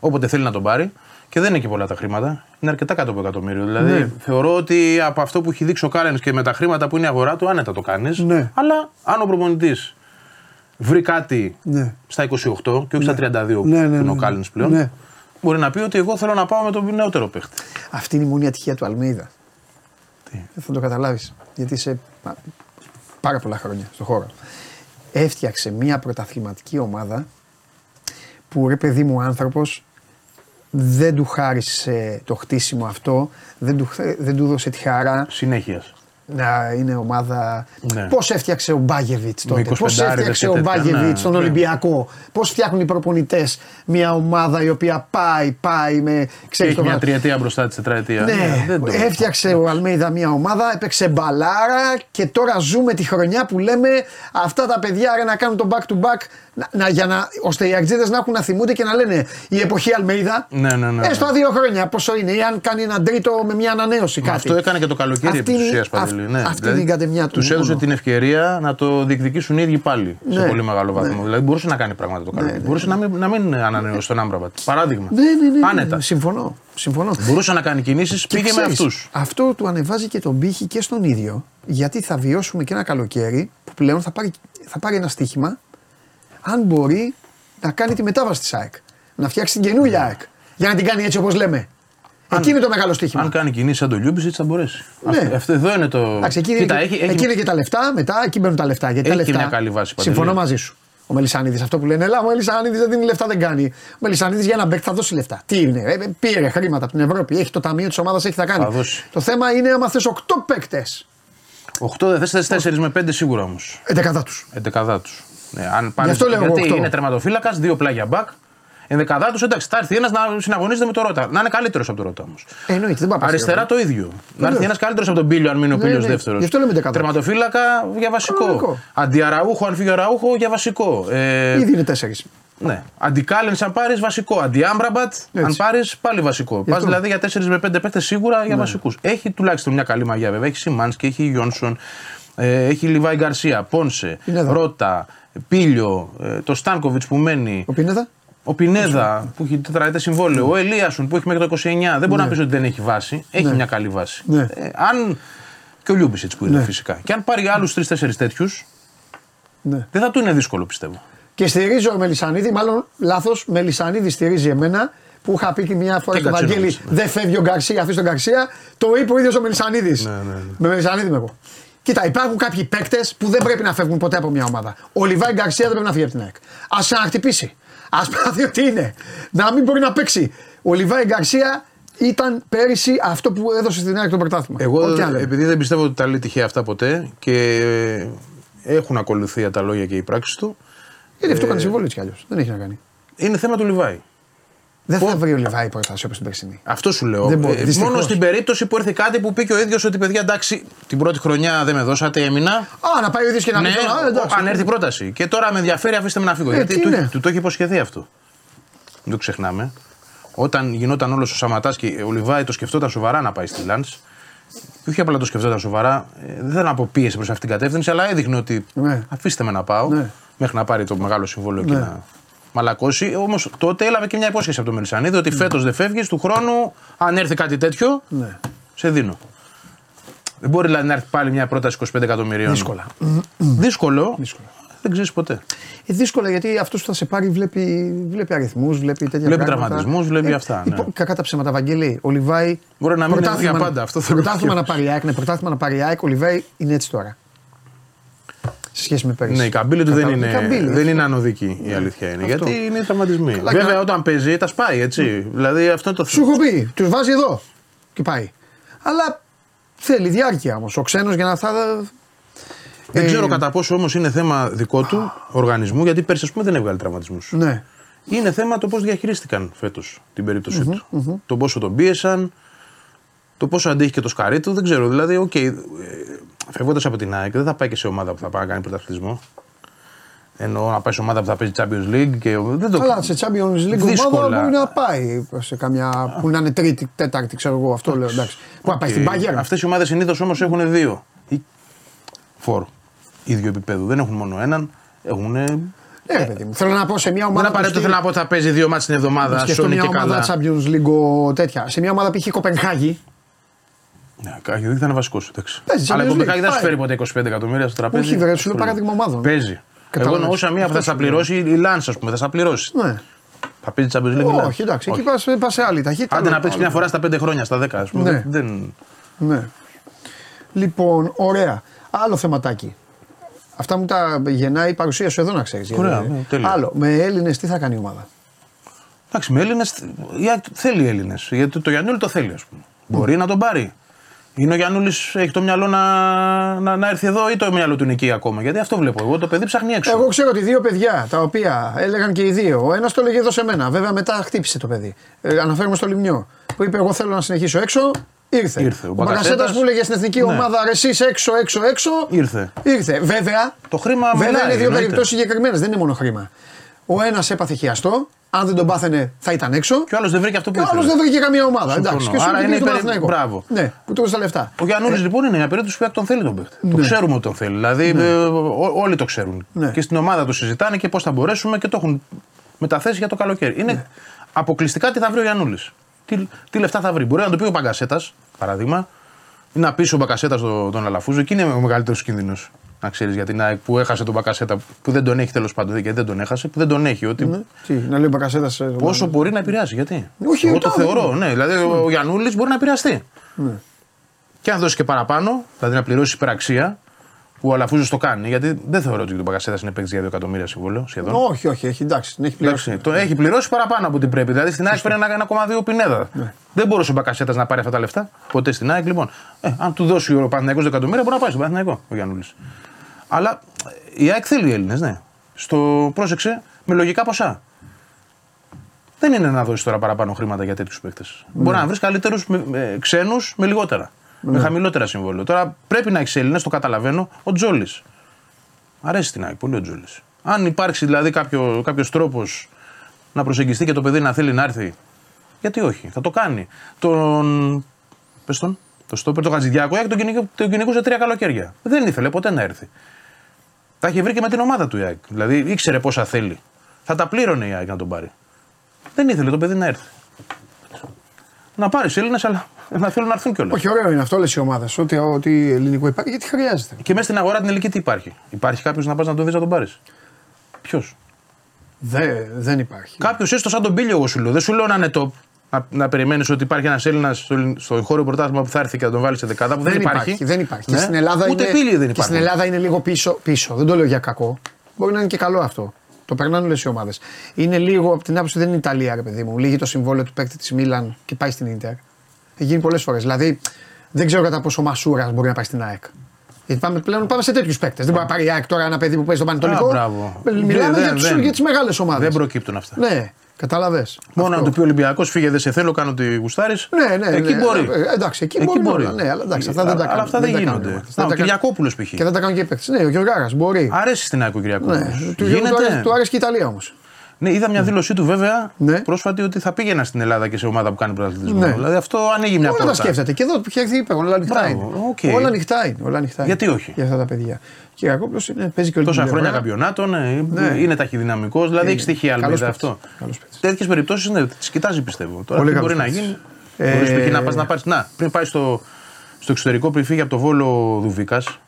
όποτε θέλει να τον πάρει. Και δεν είναι και πολλά τα χρήματα. Είναι αρκετά κάτω από εκατομμύριο. Δηλαδή Ναι. θεωρώ ότι από αυτό που έχει δείξει ο Κάλενς και με τα χρήματα που είναι η αγορά του, άνετα το κάνεις. Ναι. Αλλά αν ο προπονητής βρει κάτι Ναι. στα 28 και όχι στα 32 Ναι, ναι, που είναι ναι, ο ναι. Κάλενς πλέον, Ναι. μπορεί να πει ότι εγώ θέλω να πάω με τον νεότερο παίχτη. Αυτή είναι η μόνη ατυχία του Αλμίδα. Δεν θα το καταλάβεις. Γιατί είσαι πα- πάρα πολλά χρόνια στο χώρο. Έφτιαξε μια πρωταθληματική ομάδα που ρε παιδί μου άνθρωπος δεν του χάρισε το χτίσιμο αυτό, δεν του, δεν του δώσε τη χαρά Συνέχεια. Να είναι ομάδα. Ναι. Πώς έφτιαξε ο Μπάγεβιτς τότε, Με Πώς 25 έφτιαξε και ο τέτοια, Μπάγεβιτς ναι, στον ναι. Ολυμπιακό, Πώς φτιάχνουν οι προπονητές μια ομάδα η οποία πάει, πάει με. Και Ξέρεις, έχει το μια βα- τριετία μπροστά της τετραετία. ναι, δεν το- έφτιαξε ο Αλμέιδα μια ομάδα, έπαιξε μπαλάρα και τώρα ζούμε τη χρονιά που λέμε αυτά τα παιδιά ρε, να κάνουν το back to back να, να, για να, ώστε οι Αγτζίδε να έχουν να θυμούνται και να λένε η εποχή Αλμέιδα. Ναι, ναι, ναι. Ε, στα δύο χρόνια πόσο είναι, ή αν κάνει έναν τρίτο με μια ανανέωση κάτι. Αυτό έκανε και το καλοκαίρι Αυτή επί τη είναι- ουσία αυ- Παντελή. Ναι. αυτή είναι η κατεμιά του Τους έδωσε μόνο. την ευκαιρία να το διεκδικήσουν οι ίδιοι πάλι σε Ναι, πολύ μεγάλο βαθμό. ναι. Δηλαδή μπορούσε να κάνει πράγματα το καλοκαίρι. μπορούσε να μην, να μην ανανεώσει τον Άμπραμπατ. Παράδειγμα. Ναι, ναι, ναι, ναι, Άνετα. Συμφωνώ. συμφωνώ. Μπορούσε να κάνει κινήσεις, Και πήγε με ξέρεις, αυτούς. Αυτό του ανεβάζει και τον πύχη και στον ίδιο. Γιατί θα βιώσουμε και ένα καλοκαίρι που πλέον θα πάρει, θα πάρει ένα στοίχημα αν μπορεί να κάνει τη μετάβαση της ΑΕΚ. Να φτιάξει την καινούργια ΑΕΚ. Για να την κάνει έτσι όπως λέμε. Εκεί είναι το μεγάλο στοίχημα. Αν κάνει κινήσεις σαν τον Λιούμπισιτς θα μπορέσει. Ναι. Αυτό, αυτό εδώ είναι το. Εντάξει, εκεί, είναι, Κοίτα, και- έχει, έχει, εκεί είναι και τα λεφτά, μετά εκεί μπαίνουν τα λεφτά. Γιατί τα Έχει λεφτά, μια καλή βάση, Παντελή. Συμφωνώ μαζί σου. Ο Μελισανίδη, αυτό που λένε, Ελά, ο Μελισανίδη δεν δίνει λεφτά, δεν κάνει. Ο Μελισανίδη για ένα μπέκ θα δώσει λεφτά. Τι είναι, ε, πήρε χρήματα από την Ευρώπη, έχει το ταμείο της ομάδας, έχει θα κάνει. Θα δώσει. Το θέμα είναι άμα θες 8 παίκτες. 8 δεν θες 4 με 5 σίγουρα όμως. Εντεκαδά τους. Εντεκαδά τους. Ναι, αν πάρεις- αυτό λέω εγώ γιατί οκτώ. είναι τερματοφύλακας, δύο πλάγια μπακ. Ενδεκαδά τους, εντάξει, θα έρθει ένας να συναγωνίζεται με το Ρότα. Να είναι καλύτερος από το Ρότα όμως. Ε, εννοείται, δεν πάει να πας Αριστερά σίγουρα. το ίδιο. Να έρθει ένας καλύτερος από τον Πίλιο, αν μείνει ο Ναι, Πίλιο ναι. δεύτερος. Γι' αυτό λέμε δεκαδά. Τερματοφύλακα για βασικό. Κανονικό. Αντιαραούχο, αν φύγει ο Αραούχο, για βασικό. Ε, Ήδη είναι τέσσερις. ναι. Αντικάλεν, αν πάρεις βασικό. Αντιάμπραμπατ, αν Έτσι. πάρεις πάλι βασικό. Πας αυτό. δηλαδή για 4 με 5 παίκτες σίγουρα Ναι. για βασικούς. Έχει τουλάχιστον μια καλή μαγιά βέβαια. Έχει Σιμάνσκι, έχει Γιόνσον, ε, έχει Λιβάη Γκαρσία, Πόνσε, Πινέδα. Ρότα, Πίλιο, ε, το Στάνκοβιτς που μένει. Ο Πινέδα; Ο Πινέδα που έχει τετραετές συμβόλαιο, ο Ελίασον που έχει μέχρι το 29. Δεν μπορεί να πεις ότι δεν έχει βάση. Έχει Ναι. μια καλή βάση. Ναι. Ε, αν. και ο Λιούμπισιτς που είναι Ναι. φυσικά. Και αν πάρει άλλους 3-4 τέτοιους, Ναι. δεν θα του είναι δύσκολο πιστεύω. Και στηρίζει ο Μελισανίδη, μάλλον λάθος, Μελισανίδη στηρίζει εμένα που είχα πει και μια φορά Και στο Βαγγέλη Κατσίνοβιτς, ναι. δεν φεύγει ο Γκαρσία, αφήσει τον Γκαρσία. Το είπε ο ίδιος ο Μελισανίδης. Ναι, ναι, ναι. Με Μελισανίδη είμαι εγώ. Κοίτα, υπάρχουν κάποιοι παίκτες που δεν πρέπει να φεύγουν ποτέ από μια ομάδα. Ο Λιβάη Γκαρσία δεν πρέπει να φύγει από την ΑΕΚ. Α ξαναχτυπήσει. Α πάθει ότι είναι; Να μην μπορεί να παίξει. Ο Λιβάη Γκαρσία ήταν πέρυσι αυτό που έδωσε στην ΑΕΚ το πρωτάθλημα. Εγώ, Ό,τι αν λέμε. επειδή δεν πιστεύω ότι τα λέει τυχαία αυτά ποτέ και έχουν ακολουθεί τα λόγια και οι πράξεις του, Γιατί αυτό κάνει συμβόλαιο έτσι κι αλλιώς. Δεν έχει να κάνει. είναι θέμα του Λιβάη. Δεν θα βρει ο Λιβάη πρόταση όπως την περσινή. Αυτό σου λέω. Δεν μπορεί, Ε, δυστυχώς. μόνο στην περίπτωση που έρθει κάτι που πει και ο ίδιος ότι παιδιά εντάξει, την πρώτη χρονιά δεν με δώσατε, έμεινα. Α, να πάει ο ίδιος και να Ναι, πει. «Α, εντάξει». αν έρθει πρόταση. Και τώρα με ενδιαφέρει, αφήστε με να φύγω. Ε, γιατί τι του, είναι; του το έχει υποσχεθεί αυτό. Δεν το ξεχνάμε. Όταν γινόταν όλος ο Σαματάς και ο Λιβάη το σκεφτόταν σοβαρά να πάει στη Λαντ. Και όχι απλά το σκεφτόταν σοβαρά, ε, δεν θέλω να πω πίεση προς αυτήν την κατεύθυνση, αλλά έδειχνε ότι Ναι. αφήστε με να πάω Ναι. μέχρι να πάρει το μεγάλο συμβόλαιο και Ναι. να μαλακώσει. Όμως τότε έλαβε και μια υπόσχεση από τον Μελισανίδη ότι φέτος δεν φεύγεις, του χρόνου, αν έρθει κάτι τέτοιο, Ναι. σε δίνω. Δεν μπορεί δηλαδή να έρθει πάλι μια πρόταση 25 εκατομμυρίων. Δύσκολα. Δύσκολο. Δύσκολα. Δεν ξέρεις ποτέ. Ε, δύσκολα γιατί αυτός που θα σε πάρει βλέπει, βλέπει αριθμούς, βλέπει τέτοια Βλέπει πράγματα. Ε, τραυματισμούς, βλέπει αυτά, ναι. υπό- κακά τα ψέματα, Βαγγέλη. Ο Λιβάη. Μπορεί να μην είναι πρωτάθλημα για πάντα, αυτό θέλω Πρωτάθλημα να να πάρει η ΑΕΚ, ναι, πρωτάθλημα να πάρει η ΑΕΚ. Ο Λιβάη είναι έτσι τώρα. Σε σχέση με πέρυσι. Ναι, η καμπύλη του δεν Κατάλαβε. είναι, Η καμπύλη, δεν έτσι. είναι ανοδική η αλήθεια είναι. Αυτό. Γιατί είναι τραυματισμοί. Καλά, Βέβαια, καλά. όταν παίζει, τα σπάει έτσι. Δηλαδή αυτό είναι το Σου έχω πει, τους βάζει εδώ και πάει. Αλλά θέλει διάρκεια όμως. Ο ξένος για να αυτά. Δεν Ε, ξέρω κατά πόσο όμως είναι θέμα δικό του οργανισμού, γιατί πέρσι ας πούμε δεν έβγαλε τραυματισμούς. Ναι. Είναι θέμα το πώς διαχειρίστηκαν φέτος την περίπτωσή τους. Το πόσο τον πίεσαν, το πόσο αντέχει και το σκαρί του. Δεν ξέρω. Δηλαδή, OK, okay, φεύγοντας από την ΑΕΚ, δεν θα πάει και σε ομάδα που θα πάει να κάνει πρωταθλητισμό. Εννοώ να πάει σε ομάδα που θα παίζει Champions League και δεν το Αλλά σε Champions League Δύσκολα. ομάδα μπορεί να πάει σε καμιά. που να είναι τρίτη, τέταρτη, ξέρω εγώ. Αυτό λέω εντάξει. Που να πάει στην Bayern. Αυτές οι ομάδες συνήθως όμως έχουν δύο. Ή φορ ίδιο επίπεδο. Δεν έχουν μόνο έναν. Έχουν Ναι, ρε παιδί μου. Θέλω να πω σε μια ομάδα. Δεν που απαραίτητο στη- θέλω να πω ότι θα παίζει δύο μάτς την εβδομάδα. σκεφτώ Σόνι μια και ομάδα καλά. Champions League τέτοια. Σε μια ομάδα που είχε η Κοπενχάγη. Ναι, κάτι δεν θα είναι βασικός. εντάξει. Παίζει Αλλά η Champions League, Κοπενχάγη δεν σου πάει. φέρει ποτέ 25 εκατομμύρια στο τραπέζι. Όχι, βέβαια, σου λέω Εύκολο. παράδειγμα ομάδων. Παίζει. Εγώ Καταλαβαίνεις. εννοούσα μία που θα Αυτό σα σου λέω. πληρώσει η Λάνσα, ας πούμε, θα σα πληρώσει. Ναι. Θα παίζει Champions League. μιλάμε. Όχι, εντάξει, εκεί Όχι. πας- πας σε άλλη ταχύτητα. Άντε να άλλο- παίξει μια φορά στα 5 χρόνια, στα 10 ας πούμε. Ναι. Δεν... Ναι. Λοιπόν, ωραία. Άλλο θεματάκι. Αυτά μου τα γεννάει η παρουσία σου εδώ να ξέρεις. Ωραία, ναι, τέλεια. Άλλο. Με Έλληνες τι θα κάνει η ομάδα; Εντάξει, με Έλληνες. Θέλει Έλληνες. Γιατί το Γιαννούλη το θέλει, ας πούμε. Μπορεί να τον πάρει. Είναι ο Γιαννούλη, έχει το μυαλό να, να, να έρθει εδώ ή το μυαλό του είναι εκεί ακόμα; Γιατί αυτό βλέπω. Εγώ το παιδί ψάχνει έξω. Εγώ ξέρω ότι δύο παιδιά τα οποία έλεγαν και οι δύο. Ο ένας το έλεγε εδώ σε μένα. Βέβαια μετά χτύπησε το παιδί. Ε, αναφέρομαι στο Λιμνιό. Που είπε: Εγώ θέλω να συνεχίσω έξω. Ήρθε. Ήρθε. Ο Ο Μπακασέτας Μπακασέτας- που έλεγε στην εθνική Ναι. ομάδα εσεί έξω, έξω, έξω. Ήρθε. Ήρθε. Βέβαια, Το χρήμα βέβαια μιλάει, είναι δύο εννοείται. περιπτώσεις συγκεκριμένες. Δεν είναι μόνο χρήμα. Ο ένας έπαθε χιαστό. Αν δεν τον πάθαινε, θα ήταν έξω. Και ο άλλος δεν βρήκε αυτό που Και ο άλλος ήθελε. δεν βρήκε καμία ομάδα. Συμφωνώ. Εντάξει, και σου Άρα πήγε είναι το υπερ- Παναθηναϊκό. Μπράβο. Ναι, που του έδωσε τα λεφτά. Ο Γιαννούλη λοιπόν είναι μια περίπτωση που τον θέλει τον παίκτη. Το ξέρουμε ότι τον θέλει. Δηλαδή ε, ό- όλοι το ξέρουν. Ναι. Και στην ομάδα το συζητάνε και πώς θα μπορέσουμε και το έχουν μεταθέσει για το καλοκαίρι. Είναι αποκλειστικά τι θα βρει ο Γιαννούλη. Τι, τι λεφτά θα βρει. Μπορεί να το πει ο Μπαγκασέτας, παράδειγμα, ή να πει ο Μπαγκασέτας τον, τον Αλαφούζο. Εκεί είναι ο μεγαλύτερος κίνδυνος. Να ξέρεις για την ΑΕΚ που έχασε τον Μπακασέτα, που δεν τον έχει τέλος πάντων, γιατί δεν τον έχασε, που δεν τον έχει. Ότι Ναι. Τι, να λέει ο Μπακασέτα. Πόσο μπορεί να επηρεάσει, γιατί. Όχι, Εγώ ούτε το άλλο. θεωρώ, ναι. Δηλαδή ο, ο Γιαννούλη μπορεί να επηρεαστεί. Ναι. Και αν δώσει και παραπάνω, δηλαδή να πληρώσει υπεραξία, που ο Αλαφούζος το κάνει. Γιατί δεν θεωρώ ότι ο Μπαγκασέτα είναι παίκτης για 2 εκατομμύρια συμβόλαιο σχεδόν. Όχι, όχι, έχει εντάξει, την έχει πληρώσει. Εντάξει, το έχει πληρώσει παραπάνω από ό,τι πρέπει. Δηλαδή στην ΑΕΚ παίρνει ένα 1,2 πινέδα. Ναι. Δεν μπορούσε ο Μπακασέτας να πάρει αυτά τα λεφτά ποτέ στην ΑΕΚ. Λοιπόν, ε, αν του δώσει ο Παναθηναϊκός 2 εκατομμύρια, μπορεί να πάει στον Παναθηναϊκό ο Γιάννουλης. Αλλά ε, η ΑΕΚ θέλει Έλληνες, ναι. Στο πρόσεξε με λογικά ποσά. Δεν είναι να δώσεις τώρα παραπάνω χρήματα για τέτοιους παίκτες. Μπορεί να βρεις καλύτερους ξένους με λιγότερα. Με χαμηλότερα συμβόλαιο. Τώρα πρέπει να έχεις Έλληνες, το καταλαβαίνω. Ο Τζόλης. Αρέσει την ΑΕΚ πολύ ο Τζόλης. Αν υπάρξει δηλαδή κάποιο κάποιος τρόπος να προσεγγιστεί και το παιδί να θέλει να έρθει, γιατί όχι, θα το κάνει. Τον. Πες τον. Το στόπερ, τον Χατζηδιάκο, έχει τον, κυνηγού- τον κυνηγούσε τρία καλοκαίρια. Δεν ήθελε ποτέ να έρθει. Τα είχε βρει και με την ομάδα του η ΑΕΚ. Δηλαδή ήξερε πόσα θέλει. Θα τα πλήρωνε η ΑΕΚ να τον πάρει. Δεν ήθελε το παιδί να έρθει. Να πάρεις Έλληνες, αλλά να θέλουν να έρθουν κιόλας. Όχι, ωραίο είναι αυτό όλες οι ομάδες. Ότι, ότι ελληνικό υπάρχει, γιατί χρειάζεται. Και μέσα στην αγορά την ελληνική τι υπάρχει; Υπάρχει κάποιος να πας να τον δεις να τον πάρεις; Ποιος; Δε, δεν υπάρχει. Κάποιος έστω σαν τον Πίλιο, εγώ σου λέω. Δεν σου λέω να είναι top. Να, να περιμένεις ότι υπάρχει ένας Έλληνας στο, στο χώρο πρωτάθλημα που θα έρθει και να τον βάλεις σε δεκάδα. Που δεν, δεν υπάρχει. Δεν υπάρχει. Ναι. Και στην Ελλάδα Ούτε είναι, πύλη δεν και στην υπάρχει. Ελλάδα είναι λίγο πίσω, πίσω. Δεν το λέω για κακό. Μπορεί να είναι και καλό αυτό. Το περνάνε όλες οι ομάδες. Είναι λίγο από την άποψη δεν είναι Ιταλία, ρε παιδί μου. Λύγει το συμβόλαιο του παίκτη της Μίλαν και πάει στην Ιντερ. Έχει γίνει πολλές φορές. Δηλαδή δεν ξέρω κατά πόσο ο Μασούρας μπορεί να πάει στην ΑΕΚ. Γιατί πάμε, πλέον πάμε σε τέτοιους παίκτες. Δεν μπορεί να πάρει η ΑΕΚ τώρα ένα παιδί που παίζει στον Πανετολικό. Α, μπράβο. Μιλάμε Δεν- για, τους, δεν- για τις μεγάλες ομάδες. Δεν προκύπτουν αυτά. Ναι, καταλαβέ. Μόνο να του πει ο Ολυμπιακός φύγε, δεν σε θέλω, κάνω τη γουστάρι. Ναι, ναι, εκεί ναι. μπορεί. Ε, εντάξει, εκεί μπορεί όλα, ναι, αλλά εντάξει, αυτά δεν τα Αλλά κάνουν. αυτά δεν, δεν τα γίνονται. κάνουν. Να, Δεν ο τα κάνουν. Κυριακόπουλος π.χ. Και δεν τα κάνουν και οι παίκτες. Ναι, ο Γιωργάρα μπορεί. Αρέσει στην ΑΕΚ ο Κυριακόπουλος. Ναι, του, του, αρέσει, του αρέσει και η Ιταλία όμως. Ναι, είδα μια δήλωσή του βέβαια Ναι. πρόσφατη ότι θα πήγαινα στην Ελλάδα και σε ομάδα που κάνει πρωταθλητισμό. Ναι. Δηλαδή αυτό ανοίγει μια Όλα τα πόρτα. σκέφτεται. Και εδώ πια είπε, όλα ανοιχτά Μπράβο, είναι. οκ. Όλα ανοιχτά είναι. Όλα ανοιχτά Γιατί είναι. όχι; Για αυτά τα παιδιά. Και ο Ιακόπλο παίζει και όλη Τόσα την χρόνια πλευρά. καμπιονάτων, ε, Ναι. είναι ταχυδυναμικός, δηλαδή Είναι. έχει στοιχεία Καλός αλμίδα παίκτης. αυτό. Καλός παίκτης. Τέτοιες περιπτώσεις ναι, τις κοιτάζει πιστεύω. Τώρα Πολύ τι καλός μπορεί να παίκτης. γίνει. Ε, Μπορείς π.χ. να πας να πάρει. Να, πριν πάει στο, στο εξωτερικό, πριν φύγει από το βόλο Δουβίκας,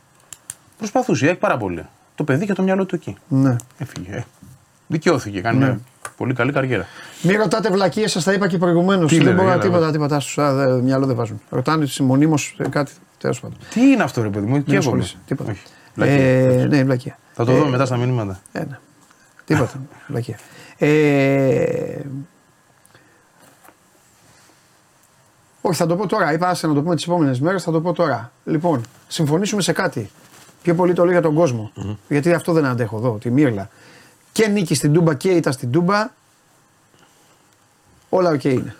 προσπαθούσε, έχει πάρα πολύ. Το παιδί είχε το μυαλό του εκεί. Ναι. Έφυγε. Ε. Δικαιώθηκε, κάνει μια πολύ καλή καριέρα. Μην ρωτάτε βλακίες, σας τα είπα και προηγουμένως. Τι Δεν λέτε, μπορώ να έλα, τίποτα, τίποτα στου. Μυαλό δεν βάζουν. Ρωτάνε μονίμως κάτι. Τέλος πάντων. Τι είναι αυτό, ρε παιδί μου, και Μην εγώ; ασχολείσαι. Τίποτα. Όχι. Βλακεία. Ε, ναι, βλακία. Θα το δω μετά στα μηνύματα. Ε, ναι. Τίποτα. Βλακία. Ε, όχι, θα το πω τώρα. Είπα άσε να το πούμε τις επόμενες μέρες, θα το πω τώρα. Λοιπόν, συμφωνήσουμε σε κάτι. Πιο πολύ το λέω για τον κοσμο Γιατί αυτό δεν αντέχω εδώ, τη Μύρλα. Και νίκη στην Τούμπα και ήττα στην Τούμπα. Όλα οκ είναι.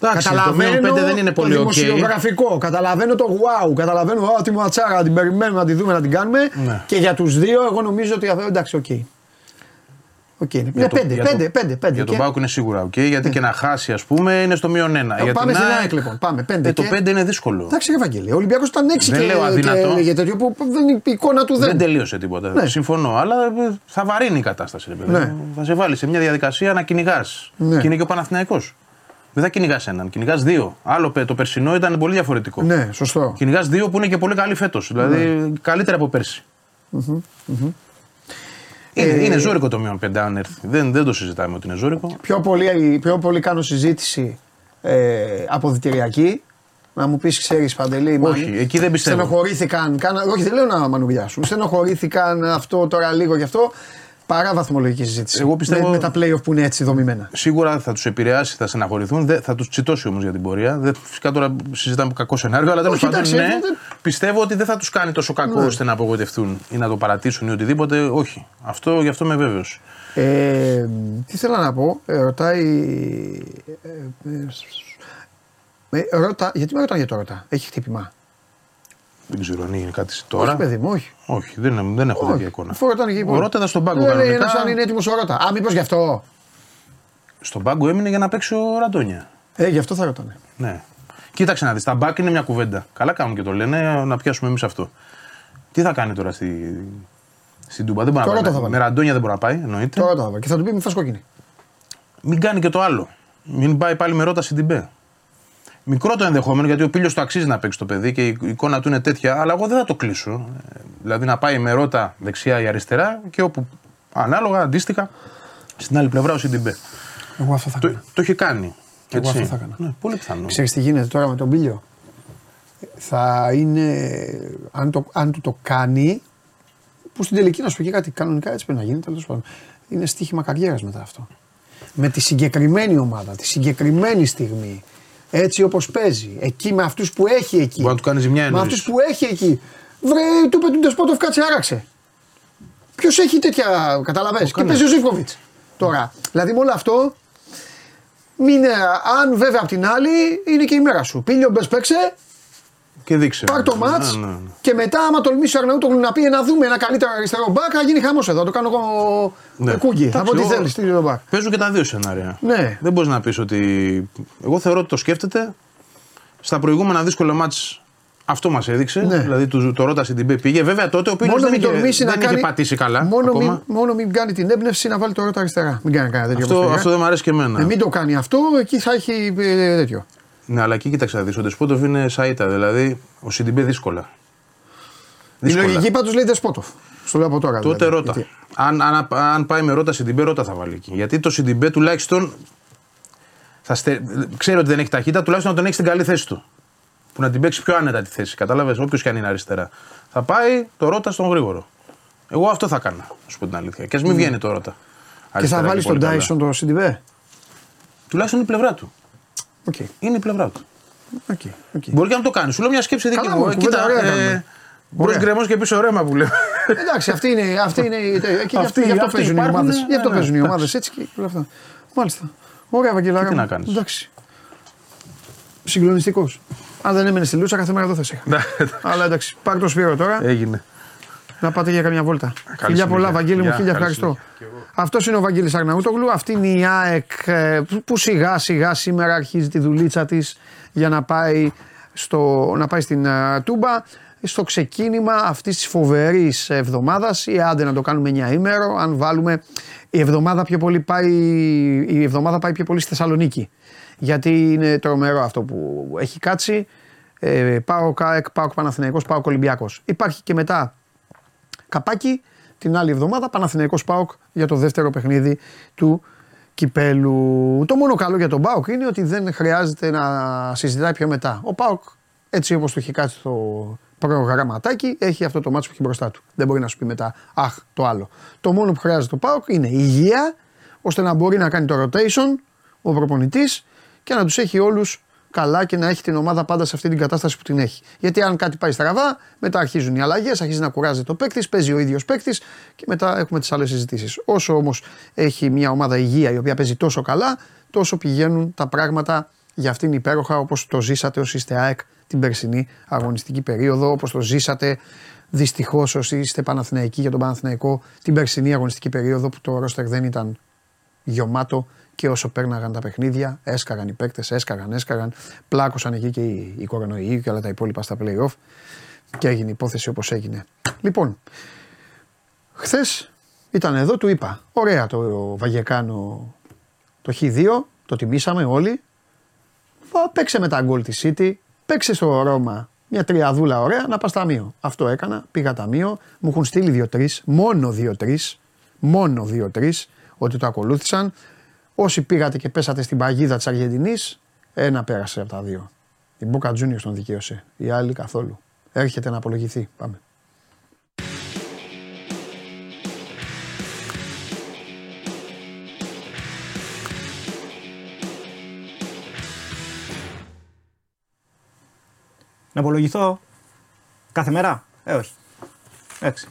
Εντάξει, το μείον 5 δεν είναι πολύ το οκ. δημοσιογραφικό, καταλαβαίνω το wow, καταλαβαίνω α, τη ματσάρα, να την περιμένουμε, να τη δούμε, να την κάνουμε. Ναι. Και για τους δύο, εγώ νομίζω ότι αυτό εντάξει, OK. OK, είναι Για το- πέντε, για το- πέντε, πέντε, πέντε. Για τον Και- ΠΑΟΚ είναι σίγουρα οκ, γιατί και να χάσει, ας πούμε, είναι στο μείον ένα. Για Ε, πάμε την στην ΑΕΚ, ΑΕΚ, λοιπόν. Πάμε, πέντε ε, το και- 5 είναι δύσκολο. Εντάξει, ρε Βαγγέλη, ο Ολυμπιακός ήταν έξι Δεν και, λέω αδύνατο. και για τέτοιο που δεν, η εικόνα του δεν. Δεν τελείωσε τίποτα. Ναι. Συμφωνώ. Αλλά ε, θα βαρύνει η κατάσταση. Ρε, παιδί. Ναι. Θα σε βάλει σε μια διαδικασία να κυνηγάς. Ναι. Και είναι και ο Παναθηναϊκός. Δεν θα κυνηγάς έναν, κυνηγάς δύο. Άλλο πε- το περσινό ήταν πολύ διαφορετικό. Ναι, σωστό. Κυνηγάς δύο που είναι και πολύ καλή φέτος. Δηλαδή καλύτερα από πέρσι. Είναι, Ε, είναι ζώρικο το μείον πέντε αν έρθει. Δεν, δεν το συζητάμε ότι είναι ζώρικο. Πιο πολύ, πιο πολύ κάνω συζήτηση ε, αποδητηριακή. Να μου πεις, ξέρεις Παντελή, Όχι, Μάνη, εκεί δεν πιστεύω. Στενοχωρήθηκαν. Κάνα, όχι, δεν λέω να μανουριάσουν. Στενοχωρήθηκαν αυτό τώρα λίγο γι' αυτό. Παρά βαθμολογική συζήτηση. Εγώ πιστεύω- Με, με τα playoff που είναι έτσι δομημένα. Σίγουρα θα τους επηρεάσει, θα στεναχωρηθούν, δεν- θα τους τσιτώσει όμως για την πορεία. Δεν, φυσικά τώρα συζητάμε κακό σενάριο, αλλά τέλος Όχι, πάντων εντάξει, ναι, δεν- πιστεύω ότι δεν θα τους κάνει τόσο κακό Ναι. ώστε να απογοητευτούν ή να το παρατήσουν ή οτιδήποτε. Όχι. Αυτό, γι' αυτό είμαι βέβαιος. Ε, τι θέλω να πω, ε, ρωτάει. Ε, ε, ε, ρώτα, γιατί με ρωτάνε για το ρώτα, έχει χτύπημα. Δεν ξέρω αν είναι κάτι τώρα. Όχι, παιδί μου, όχι. Όχι, δεν, δεν έχω τέτοια όχι. εικόνα. Αφού ρωτάνε και οι Ο Ρώτα ήταν στον πάγκο Λέει κανονικά. ένας αν είναι έτοιμος ο Ρώτα. Α, μήπως γι' αυτό. Στον πάγκο έμεινε για να παίξει ο Ραντόνια. Ε, γι' αυτό θα ρωτάνε. Ναι. Κοίταξε να δεις, τα μπακ είναι μια κουβέντα. Καλά κάνουν και το λένε, να πιάσουμε εμείς αυτό. Τι θα κάνει τώρα στη, στην Τούμπα, δεν μπορεί Τώρα να το πάει. θα βάλει. Με Ραντόνια δεν μπορεί να πάει, εννοείται. Τώρα το θα βάλω. Και θα του πει μη φας κόκκινη. Μην κάνει και το άλλο. Μην πάει πάλι με ρότα στην Τιμπέ. Μικρό το ενδεχόμενο γιατί ο Πίλιο το αξίζει να παίξει το παιδί και η εικόνα του είναι τέτοια, αλλά εγώ δεν θα το κλείσω. Ε, Δηλαδή να πάει με ρότα δεξιά ή αριστερά και όπου ανάλογα, αντίστοιχα, στην άλλη πλευρά ο Σιντιμπέ. Εγώ αυτό θα Το, έκανα. το έχει κάνει. Εγώ Έτσι. αυτό θα έκανα. Ναι, πολύ πιθανό. Ξέρεις τι γίνεται τώρα με τον Πίλιο. Θα είναι, αν, το, αν του το κάνει, που στην τελική να σου πει και κάτι κανονικά έτσι πρέπει να γίνει, τέλος πάντων. Είναι στοίχημα καριέρας μετά αυτό. Με τη συγκεκριμένη ομάδα, τη συγκεκριμένη στιγμή, έτσι όπως παίζει, εκεί με αυτούς που έχει εκεί. Μπορεί να του κάνει ζημιά με εννοείς. αυτούς που έχει εκεί. Βρε, του είπε του Ντεσπότοφ κάτσε άραξε. Ποιος έχει τέτοια, καταλαβες, και κάνεις. παίζει ο Ζήφκοβιτς. Τώρα, δηλαδή με όλο αυτό, μην, ε, αν βέβαια απ' την άλλη είναι και η μέρα σου. Πήλιο μπες παίξε, Και δείξε. πάρ το Ναι, μάτς ναι, ναι. και μετά άμα τολμήσει ο Αρναούτογλου να πει να δούμε ένα καλύτερο αριστερό μπακ θα γίνει χαμός εδώ, θα το κάνω εγώ Ναι. ναι. κούγκι. Θα πω Εντάξει, τι εγώ- θέλεις, τι το μπακ. Παίζουν και τα δύο σενάρια. Ναι. Δεν μπορείς να πεις ότι. Εγώ θεωρώ ότι το σκέφτεται. Στα προηγούμενα δύσκολα μάτς αυτό μας έδειξε. Ναι. Δηλαδή το, το ρώτασε την Πέ πήγε. Βέβαια τότε ο Πίλιο Μόνο δεν, μην είχε, τολμήσει να δεν είχε κάνει. πατήσει καλά. Μόνο μην, ακόμα. μόνο μην κάνει την έμπνευση να βάλει το ρότα αριστερά. Μην κάνει κανένα τέτοιο. Αυτό, όπως αυτό πήγε. δεν μου αρέσει και εμένα. Ε, μην το κάνει αυτό, εκεί θα έχει ε, τέτοιο. Ναι, αλλά εκεί κοίταξε να δεις. Ο Ντεσπότοφ είναι σαΐτα. Δηλαδή ο Σιντιμπέ δύσκολα. Η Δύσκολα. λογική πάντως λέει Δεσπότοφ. Στο λέω από τώρα. Τότε δηλαδή. Ρότα. Γιατί- Αν, αν, αν πάει με Ρότα Σιντιμπέ, Ρότα θα βάλει εκεί. Γιατί το Σιντιμπέ τουλάχιστον. Θα στε... Ξέρει ότι δεν έχει ταχύτητα, τουλάχιστον να τον έχει στην καλή θέση του. Που να την παίξει πιο άνετα τη θέση. Κατάλαβες, όποιος και αν είναι αριστερά. Θα πάει το Ρότα στον γρήγορο. Εγώ αυτό θα έκανα, να σου πω την αλήθεια. Και ας μην βγαίνει το Ρότα. Και θα Αριστερά βάλει τον πολύ καλά. Τάισον το Σιντιμπέ. Τουλάχιστον είναι η πλευρά του. Οκ. Είναι η πλευρά του. OK, OK. Μπορεί και να το κάνει. Σου λέω μια σκέψη δική Καλά, μου. μου, Ε, κουβέντα ωραία κάνουμε. Μπρος Ωραία. γκρεμός και πίσω ρέμα που λέμε. Εντάξει, αυτή είναι. Αυτή είναι και γι' αυτό, Αυτοί- γι' αυτό αυτοί παίζουν οι υπάρχουν, ομάδες. ναι, Γι' αυτό ναι, παίζουν οι εντάξει. ομάδες έτσι και όλα αυτά. Μάλιστα. Ωραία, Βαγγελάρα. τι μου. να κάνεις. Εντάξει. Συγκλονιστικός. Αν δεν έμενες στη Λούτσα, κάθε μέρα εδώ θα σε είχα. Ναι, Αλλά εντάξει, πάρε το Σπύρο τώρα Έγινε. Να πάτε για καμιά βόλτα. Φιλιά συνέχεια. πολλά, Βαγγέλη μου, Γεια, χίλια καλή ευχαριστώ. Αυτός είναι ο Βαγγέλης Αγναούτογλου. Αυτή είναι η ΑΕΚ ε, που σιγά σιγά σήμερα αρχίζει τη δουλίτσα της για να πάει, στο, να πάει στην ε, Τούμπα. Στο ξεκίνημα αυτής της φοβερής εβδομάδας, ή άντε να το κάνουμε 9 ημέρο, αν βάλουμε. Η εβδομάδα, πιο πολύ πάει, η εβδομάδα πάει πιο πολύ στη Θεσσαλονίκη. Γιατί είναι τρομερό αυτό που έχει κάτσει. Ε, πάω ΚΑΕΚ, πάω Παναθηναϊκός, πάω Ολυμπιακός. Υπάρχει και μετά καπάκι την άλλη εβδομάδα Παναθηναϊκός ΠΑΟΚ για το δεύτερο παιχνίδι του κυπέλου. Το μόνο καλό για τον ΠΑΟΚ είναι ότι δεν χρειάζεται να συζητάει πιο μετά. Ο ΠΑΟΚ έτσι όπως του έχει κάτσει το προγραμματάκι έχει αυτό το μάτσο που έχει μπροστά του. Δεν μπορεί να σου πει μετά αχ το άλλο. Το μόνο που χρειάζεται ο ΠΑΟΚ είναι υγεία ώστε να μπορεί να κάνει το rotation ο προπονητής και να τους έχει όλους καλά και να έχει την ομάδα πάντα σε αυτή την κατάσταση που την έχει. Γιατί αν κάτι πάει στραβά, μετά αρχίζουν οι αλλαγές, αρχίζει να κουράζεται ο παίκτης, παίζει ο ίδιος παίκτης και μετά έχουμε τις άλλες συζητήσεις. Όσο όμως έχει μια ομάδα υγεία η οποία παίζει τόσο καλά, τόσο πηγαίνουν τα πράγματα για αυτήν υπέροχα όπως το ζήσατε ως είστε ΑΕΚ την περσινή αγωνιστική περίοδο, όπως το ζήσατε Δυστυχώς όσοι είστε Παναθηναϊκοί για τον Παναθηναϊκό την περσινή αγωνιστική περίοδο που το ρόστερ δεν ήταν γεμάτο και όσο πέρναγαν τα παιχνίδια, έσκαγαν οι παίκτες, έσκαγαν, έσκαγαν. Πλάκωσαν εκεί και οι, οι κορονοϊοί και όλα τα υπόλοιπα στα playoff και έγινε υπόθεση όπως έγινε. Λοιπόν, χθες ήταν εδώ, του είπα: Ωραία το Βαγεκάνο το Χ2, το τιμήσαμε όλοι. Βα, Παίξε με τα γκολ της City, παίξε στο Ρώμα μια τριαδούλα ωραία να πας ταμείο. Αυτό έκανα, πήγα ταμείο, μου έχουν στείλει δύο-τρεις, μόνο δύο-τρεις, μόνο δύο-τρεις, ότι το ακολούθησαν. Όσοι πήγατε και πέσατε στην παγίδα της Αργεντινής, ένα πέρασε από τα δύο. Η Μπόκα Juniors τον δικαίωσε. Οι άλλοι καθόλου. Έρχεται να απολογηθεί. Πάμε. Να απολογηθώ κάθε μέρα; Ε, όχι. Εντάξει.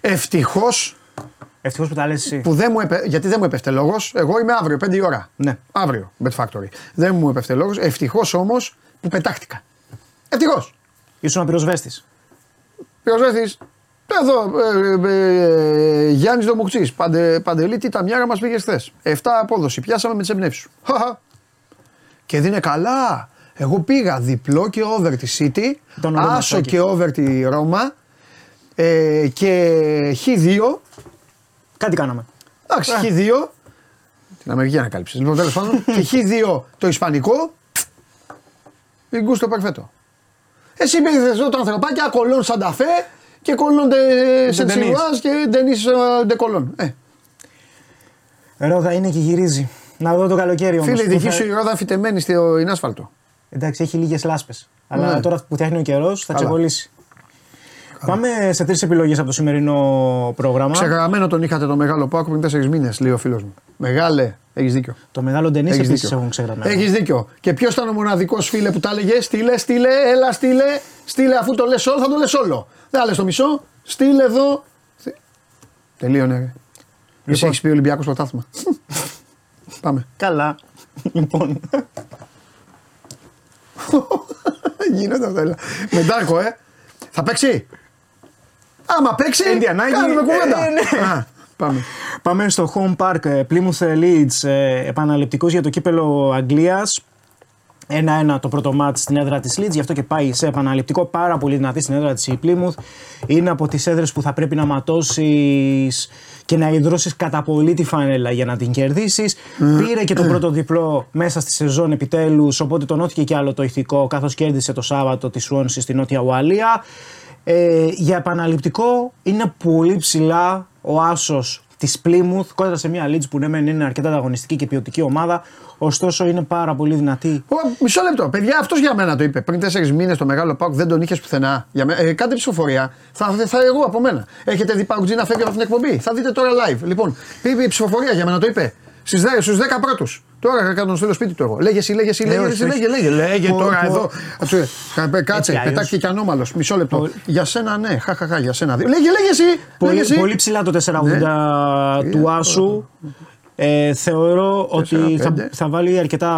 Ευτυχώς Ευτυχώς που τα λες εσύ. που δεν μου έπε... γιατί δεν μου έπεφτε λόγος. Εγώ είμαι αύριο, 5 η ώρα. Ναι. Αύριο, Bet Factory. Δεν μου έπεφτε λόγος. Ευτυχώς όμως που πετάχτηκα. Ευτυχώς. Ήσουν πυροσβέστης. Πυροσβέστης. Εδώ, ε, ε, ε, Γιάννης Δομουξή. Παντε, παντελή, τι τα μοιάρα μας πήγες χθες. 7 απόδοση. Πιάσαμε με τις εμπνεύσεις σου. Χαχα. Και δίνε καλά. Εγώ πήγα διπλό και over τη City, Ήταν ωραίο άσο μαθάκι. και over τη Ρώμα ε, και Χ2. Κάτι κάναμε. Εντάξει, Χ2. Την Αμερική ανακάλυψε. Λοιπόν, τέλος πάντων. και Χ2 το Ισπανικό. Ιγκούστο περφέτο. Εσύ πήγε εδώ το ανθρωπάκι, κολόν Σανταφέ και κολόν Σενσιουάζ και Ντενή Ντεκολόν. Ε, Ρόδα είναι και γυρίζει. Να δω το καλοκαίρι όμως. φίλε, η δική σου η ρόδα φυτεμένη στο είναι άσφαλτο. Εντάξει, έχει λίγες λάσπες. Αλλά Ναι. τώρα που φτιάχνει ο καιρός θα Καλά. Ξεκολλήσει. Πάμε σε τρεις επιλογές από το σημερινό πρόγραμμα. Ξεγραμμένο τον είχατε το μεγάλο Πάκο πριν 4 μήνες, λέει ο φίλος μου. Μεγάλε, έχεις δίκιο. Το μεγάλο ντενίς Έχεις επίσης δίκιο. έχουν ξεγραμμένο. Έχεις δίκιο. Και ποιος ήταν ο μοναδικός φίλε που τα έλεγε, στείλε, στείλε, έλα, στείλε, στείλε, αφού το λες όλο, θα το λες όλο. Δεν λες το μισό, στείλε εδώ. Στε- Τελείωνε. ρε. Εσύ έχεις πει Ολυμπιακός πρωτάθλημα. Πάμε. Καλά. λοιπόν. Γίνεται αυτό. έλα. Με Ντάρκο, ε. Θα παίξει. Άμα παίξει, Εν τη ανάγκη, κάνουμε κουβέντα. ε, ναι. Α, πάμε. Πάμε στο home park ε, Plymouth Leeds, ε, επαναληπτικός για το κύπελο Αγγλίας. 1-1 το πρώτο μάτς στην έδρα της Leeds, γι' αυτό και πάει σε επαναληπτικό πάρα πολύ δυνατή στην έδρα της η Plymouth. Είναι από τις έδρες που θα πρέπει να ματώσεις και να ιδρώσεις κατά πολύ τη φανέλα για να την κερδίσεις. Πήρε και το πρώτο διπλό μέσα στη σεζόν επιτέλους, οπότε τονώθηκε και άλλο το ηθικό καθώς κέρδισε το Σάββατο τη Swansea στη Νότια Ουαλία. Ε, για επαναληπτικό είναι πολύ ψηλά ο άσος της Plymouth κόντρα σε μια Leeds που ναι, μεν είναι αρκετά ανταγωνιστική και ποιοτική ομάδα, ωστόσο είναι πάρα πολύ δυνατή. Ω, μισό λεπτό. Παιδιά, αυτός για μένα το είπε. Πριν τέσσερις μήνες το μεγάλο Πάουκ δεν τον είχε πουθενά. Για μέ... ε, κάντε ψηφοφορία. Θα, θα εγώ από μένα. Έχετε δει Πάουκ να φεύγει από την εκπομπή. Θα δείτε τώρα live. Λοιπόν, είπε η ψηφοφορία για μένα το είπε. Στους 10 πρώτους. Τώρα θα τον στείλω σπίτι του εγώ. Λέγε εσύ, λέγε εσύ, λέγε όχι, εσύ, όχι. λέγε, λέγε. Λέγε Πω, τώρα πω. εδώ. Ατσε, κα- Κάτσε, αλλιώς. πετάχτηκε και ανώμαλος. Μισό λεπτό. Πολύ- Για σένα ναι, χαχαχά, για σένα. Λέγε, λέγε εσύ. λέγε Πολύ, εσύ. πολύ ψηλά το 480 Ναι. του Άσου. Ε, θεωρώ ότι θα, 4-5. θα βάλει αρκετά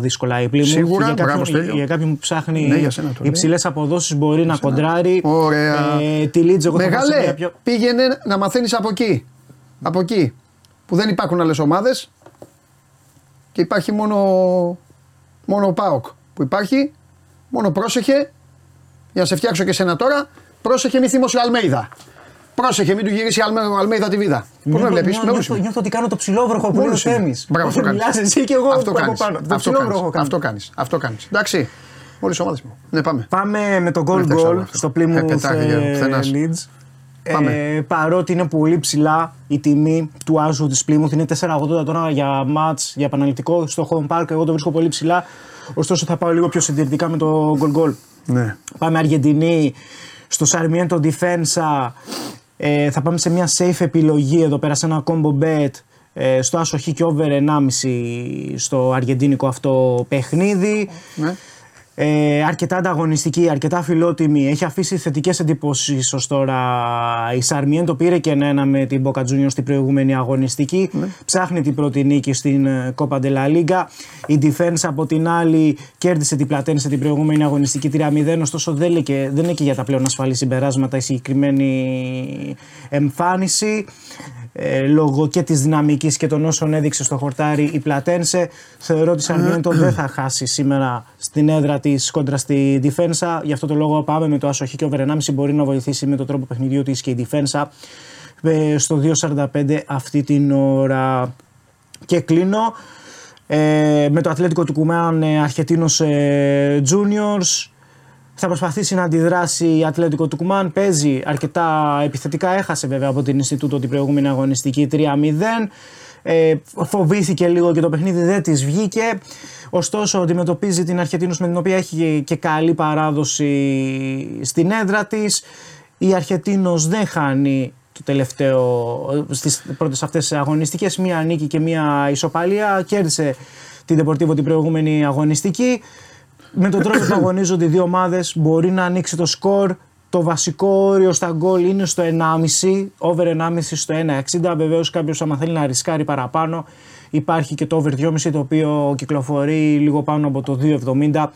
δύσκολα η Plymouth. Σίγουρα, για μπράβο, κάποιον, Στέλιο. για κάποιον που ψάχνει Ναι, για σένα το λέει. υψηλές αποδόσεις μπορεί να κοντράρει. Ωραία. Ε, τη Leeds εγώ θα πάω σε Μεγάλε, μια πιο... πήγαινε να μαθαίνεις από εκεί. Από εκεί. Που δεν υπάρχουν άλλες ομάδες και υπάρχει μόνο, μόνο ο Πάοκ. Που υπάρχει, μόνο πρόσεχε. Για να σε φτιάξω και σένα τώρα, πρόσεχε μη θύμωσε ο Αλμέιδα. Πρόσεχε, μην του γυρίσεις Αλμε- ο Αλμέιδα τη βίδα. Πώς με Νιώθω- βλέπεις, νιώθω- με νιώθω, όλους νιώθω ότι κάνω το ψηλόβροχο που λέει ο Μόνος είμαι. Θέμης. Μπράβο, αυτό Μιλάς κάνεις. εσύ και εγώ αυτό από κάνεις. πάνω. Το Αυτό ψηλόβροχο κάνεις. κάνω. Αυτό κάνεις. Αυτό κάνεις. Εντάξει. Όλες οι ομάδες μου. Ναι, πάμε. Πάμε με το goal Δεν ξέρω goal αυτό. στο Ε, Plymouth πετάχτηκε ε, πουθενάς. Leeds. Πάμε. Ε, παρότι είναι πολύ ψηλά η τιμή του άσου της Plymouth, είναι 4,80 τώρα για match, για επαναληπτικό στο home park, εγώ το βρίσκω πολύ ψηλά. Ωστόσο θα πάω λίγο πιο συντηρητικά με το goal goal. Ναι. Πάμε Αργεντινή στο Sarmiento Defensa. Ε, θα πάμε σε μια safe επιλογή εδώ πέρα σε ένα combo bet ε, στο άσο χ και over 1,5 στο αργεντίνικο αυτό παιχνίδι. ναι. Ε, αρκετά ανταγωνιστική, αρκετά φιλότιμη. Έχει αφήσει θετικές εντυπώσεις ως τώρα. Η Σαρμιέντο πήρε και ένα με την Boca Juniors στην προηγούμενη αγωνιστική. Ψάχνει την πρώτη νίκη στην ε, Copa de la Liga. Η Defense από την άλλη κέρδισε την Πλατένse την προηγούμενη αγωνιστική 3-0. Ωστόσο δεν, λέει και- δεν είναι και για τα πλέον ασφαλή συμπεράσματα η συγκεκριμένη εμφάνιση. Ε, λόγω και της δυναμικής και των όσων έδειξε στο χορτάρι η Πλατένσε. Θεωρώ ότι η Σαρμιέντο δεν θα χάσει σήμερα στην έδρα της κόντρα στη Διφένσα γι' αυτό το λόγο πάμε με το άσοχη και ο 1,5 μπορεί να βοηθήσει με τον τρόπο παιχνιδιού της και η Διφένσα ε, στο 2.45 αυτή την ώρα. Και κλείνω ε, με το Ατλέτικο του Κουμάν ε, Αρχετίνος ε, Juniors θα προσπαθήσει να αντιδράσει η Ατλέτικο του Κουμάν. Παίζει αρκετά επιθετικά. Έχασε βέβαια από την Ινστιτούτο την προηγούμενη αγωνιστική 3-0. Ε, φοβήθηκε λίγο και το παιχνίδι δεν της βγήκε. Ωστόσο αντιμετωπίζει την Αρχετίνους με την οποία έχει και καλή παράδοση στην έδρα της. Η Αρχετίνος δεν χάνει το τελευταίο, στις πρώτες αυτές αγωνιστικές, μία νίκη και μία ισοπαλία. Κέρδισε την Deportivo την προηγούμενη αγωνιστική. Με τον τρόπο που αγωνίζονται οι δύο ομάδες μπορεί να ανοίξει το σκορ. Το βασικό όριο στα γκολ είναι στο 1,5, over 1,5 στο 1,60. Βεβαίως κάποιος, άμα θέλει να ρισκάρει παραπάνω, υπάρχει και το over 2,5 το οποίο κυκλοφορεί λίγο πάνω από το 2,70.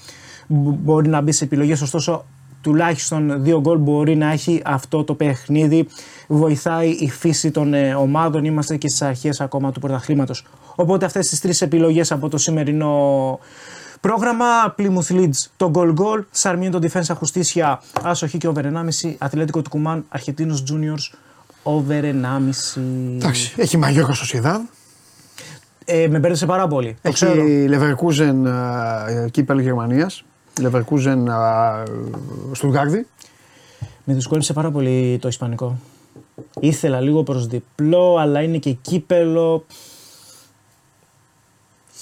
Μπο- Μπορεί να μπει σε επιλογές, ωστόσο τουλάχιστον δύο γκολ μπορεί να έχει αυτό το παιχνίδι. Βοηθάει η φύση των ε, ομάδων. Είμαστε και στις αρχές ακόμα του πρωταθλήματος. Οπότε αυτές τις τρεις επιλογές από το σημερινό πρόγραμμα. Plymouth Leeds το goal goal. Sarmiento Defensa Justicia άσοχη και over 1,5. Ατλέτικο του Κουμάν Αρχετίνο Juniors over 1,5. Εντάξει, έχει Μαγιόρκα στο Σιδάδ. Ε, με μπέρδεσε πάρα πολύ. Το ξέρω. Έχει Leverkusen ε, κύπελο Γερμανίας. Leverkusen Στουτγκάρδη. Με δυσκόλεψε πάρα πολύ το Ισπανικό. Ήθελα λίγο προς διπλό, αλλά είναι και κύπελο.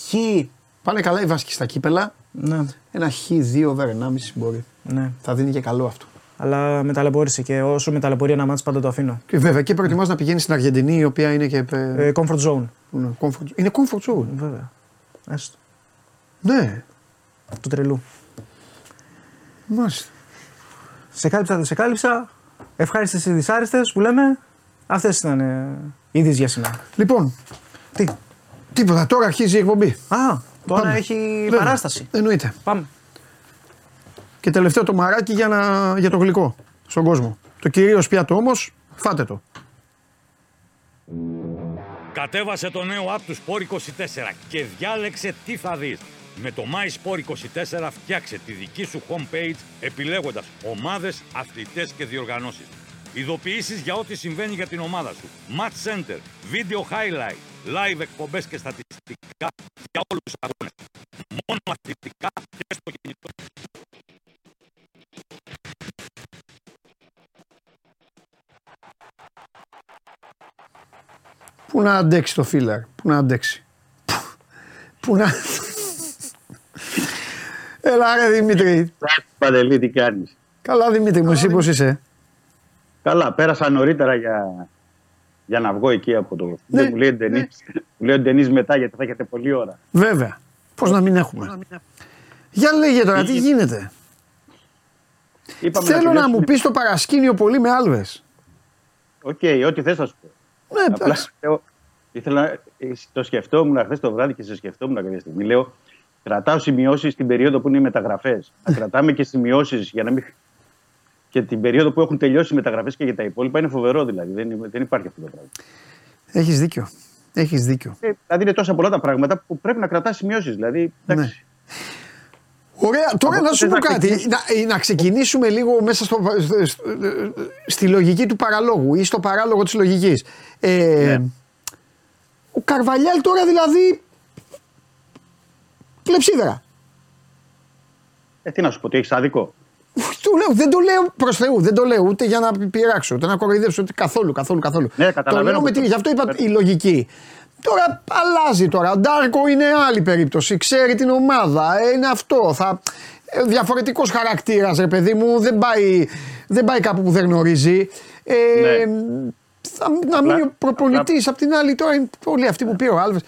Χ. Πάνε καλά οι Βάσκοι στα κύπελα. Ναι, Ένα χ2 over 1,5 μπορεί. ναι. Θα δίνει και καλό αυτό. Αλλά με ταλαιπώρησε και όσο με ταλαιπωρεί ένα μάτς πάντα το αφήνω. Και βέβαια και προετοιμάζει να πηγαίνεις στην Αργεντινή, η οποία είναι και. ε, Ε, comfort zone. είναι comfort, είναι comfort zone. Βέβαια. Έστω. Ναι, Του τρελού. μάλιστα. Σε κάλυψα, δεν σε κάλυψα. Ευχάριστες ή δυσάρεστες που λέμε. Αυτές ήταν ε, οι είδες για σήμερα. Λοιπόν, Τι; τίποτα. Τώρα αρχίζει η εκπομπή. Α, τώρα Πάμε. έχει Βέβαια. παράσταση. Εννοείται. Πάμε. Και τελευταίο το μαράκι για, να, για το γλυκό στον κόσμο. Το κυρίως πιάτο όμως, φάτε το. Κατέβασε το νέο app του Sport 24 και διάλεξε τι θα δεις. Με το My Sport 24 φτιάξε τη δική σου homepage επιλέγοντας ομάδες, αθλητές και διοργανώσεις. Ειδοποιήσεις για ό,τι συμβαίνει για την ομάδα σου. Match Center, Video Highlight, Live εκπομπές και στατιστικά για όλους τους αγώνες. Μόνο αθλητικά και στο κινητό. Πού να αντέξει το φίλαρ, πού να αντέξει. Πού να. Έλα ρε Δημήτρη. Παντελή, τι κάνεις; Καλά Δημήτρη μου, εσύ πώς είσαι; Καλά, πέρασα νωρίτερα για, για να βγω εκεί από το. Ναι, Δεν μου λέει ο Ντενής. Μου λέει ο Ντενής μετά γιατί θα έχετε πολλή ώρα. Βέβαια. Πώς να μην έχουμε; Για λέγε τώρα, τι γίνεται; Είπαμε Θέλω να τελειώσουμε. μου πεις το παρασκήνιο πολύ με Άλβες. Οκ, ό,τι θες θα σου πω. Ναι, Απλά εντάξει. λέω, ήθελα, ε, το σκεφτόμουν χθες το βράδυ και σε σκεφτόμουν κάποια στιγμή. Λέω, κρατάω σημειώσεις την περίοδο που είναι οι μεταγραφές. Θα κρατάμε και σημειώσεις για να μην. Και την περίοδο που έχουν τελειώσει οι μεταγραφές και για τα υπόλοιπα είναι φοβερό δηλαδή. Δεν, δεν υπάρχει αυτό το πράγμα. Έχεις δίκιο. Έχεις δίκιο. Ε, δηλαδή είναι τόσα πολλά τα πράγματα που πρέπει να κρατάς σημειώσεις. Δηλαδή, εντάξει. Ωραία, τώρα Από να πού σου θες πω να κάτι. ξεκινήσεις; Να, ε, να ξεκινήσουμε λίγο μέσα στο, στο- στο- στη λογική του παραλόγου ή στο παράλογο της λογικής. Ε, Ναι. Ο Καρβαλιάλ τώρα δηλαδή κλεψίδερα. Ε, τι να σου πω, τι έχεις άδικο; Του λέω, δεν το λέω προς Θεού, δεν το λέω ούτε για να πειράξω, ούτε να κοροϊδέψω ούτε καθόλου, καθόλου, καθόλου. Ναι, το καταλαβαίνω λέω με πως τη, το- γι' αυτό είπα η λογική. Τώρα αλλάζει τώρα. Ο Ντάρκο είναι άλλη περίπτωση. Ξέρει την ομάδα. ε, Είναι αυτό. Θα... Διαφορετικός χαρακτήρας, ρε παιδί μου. Δεν πάει, δεν πάει κάπου που δεν γνωρίζει. Ε, Ναι. θα, να μείνει ο προπονητής. Απ' την άλλη, τώρα είναι όλοι αυτοί που πήρε ο Άλβες.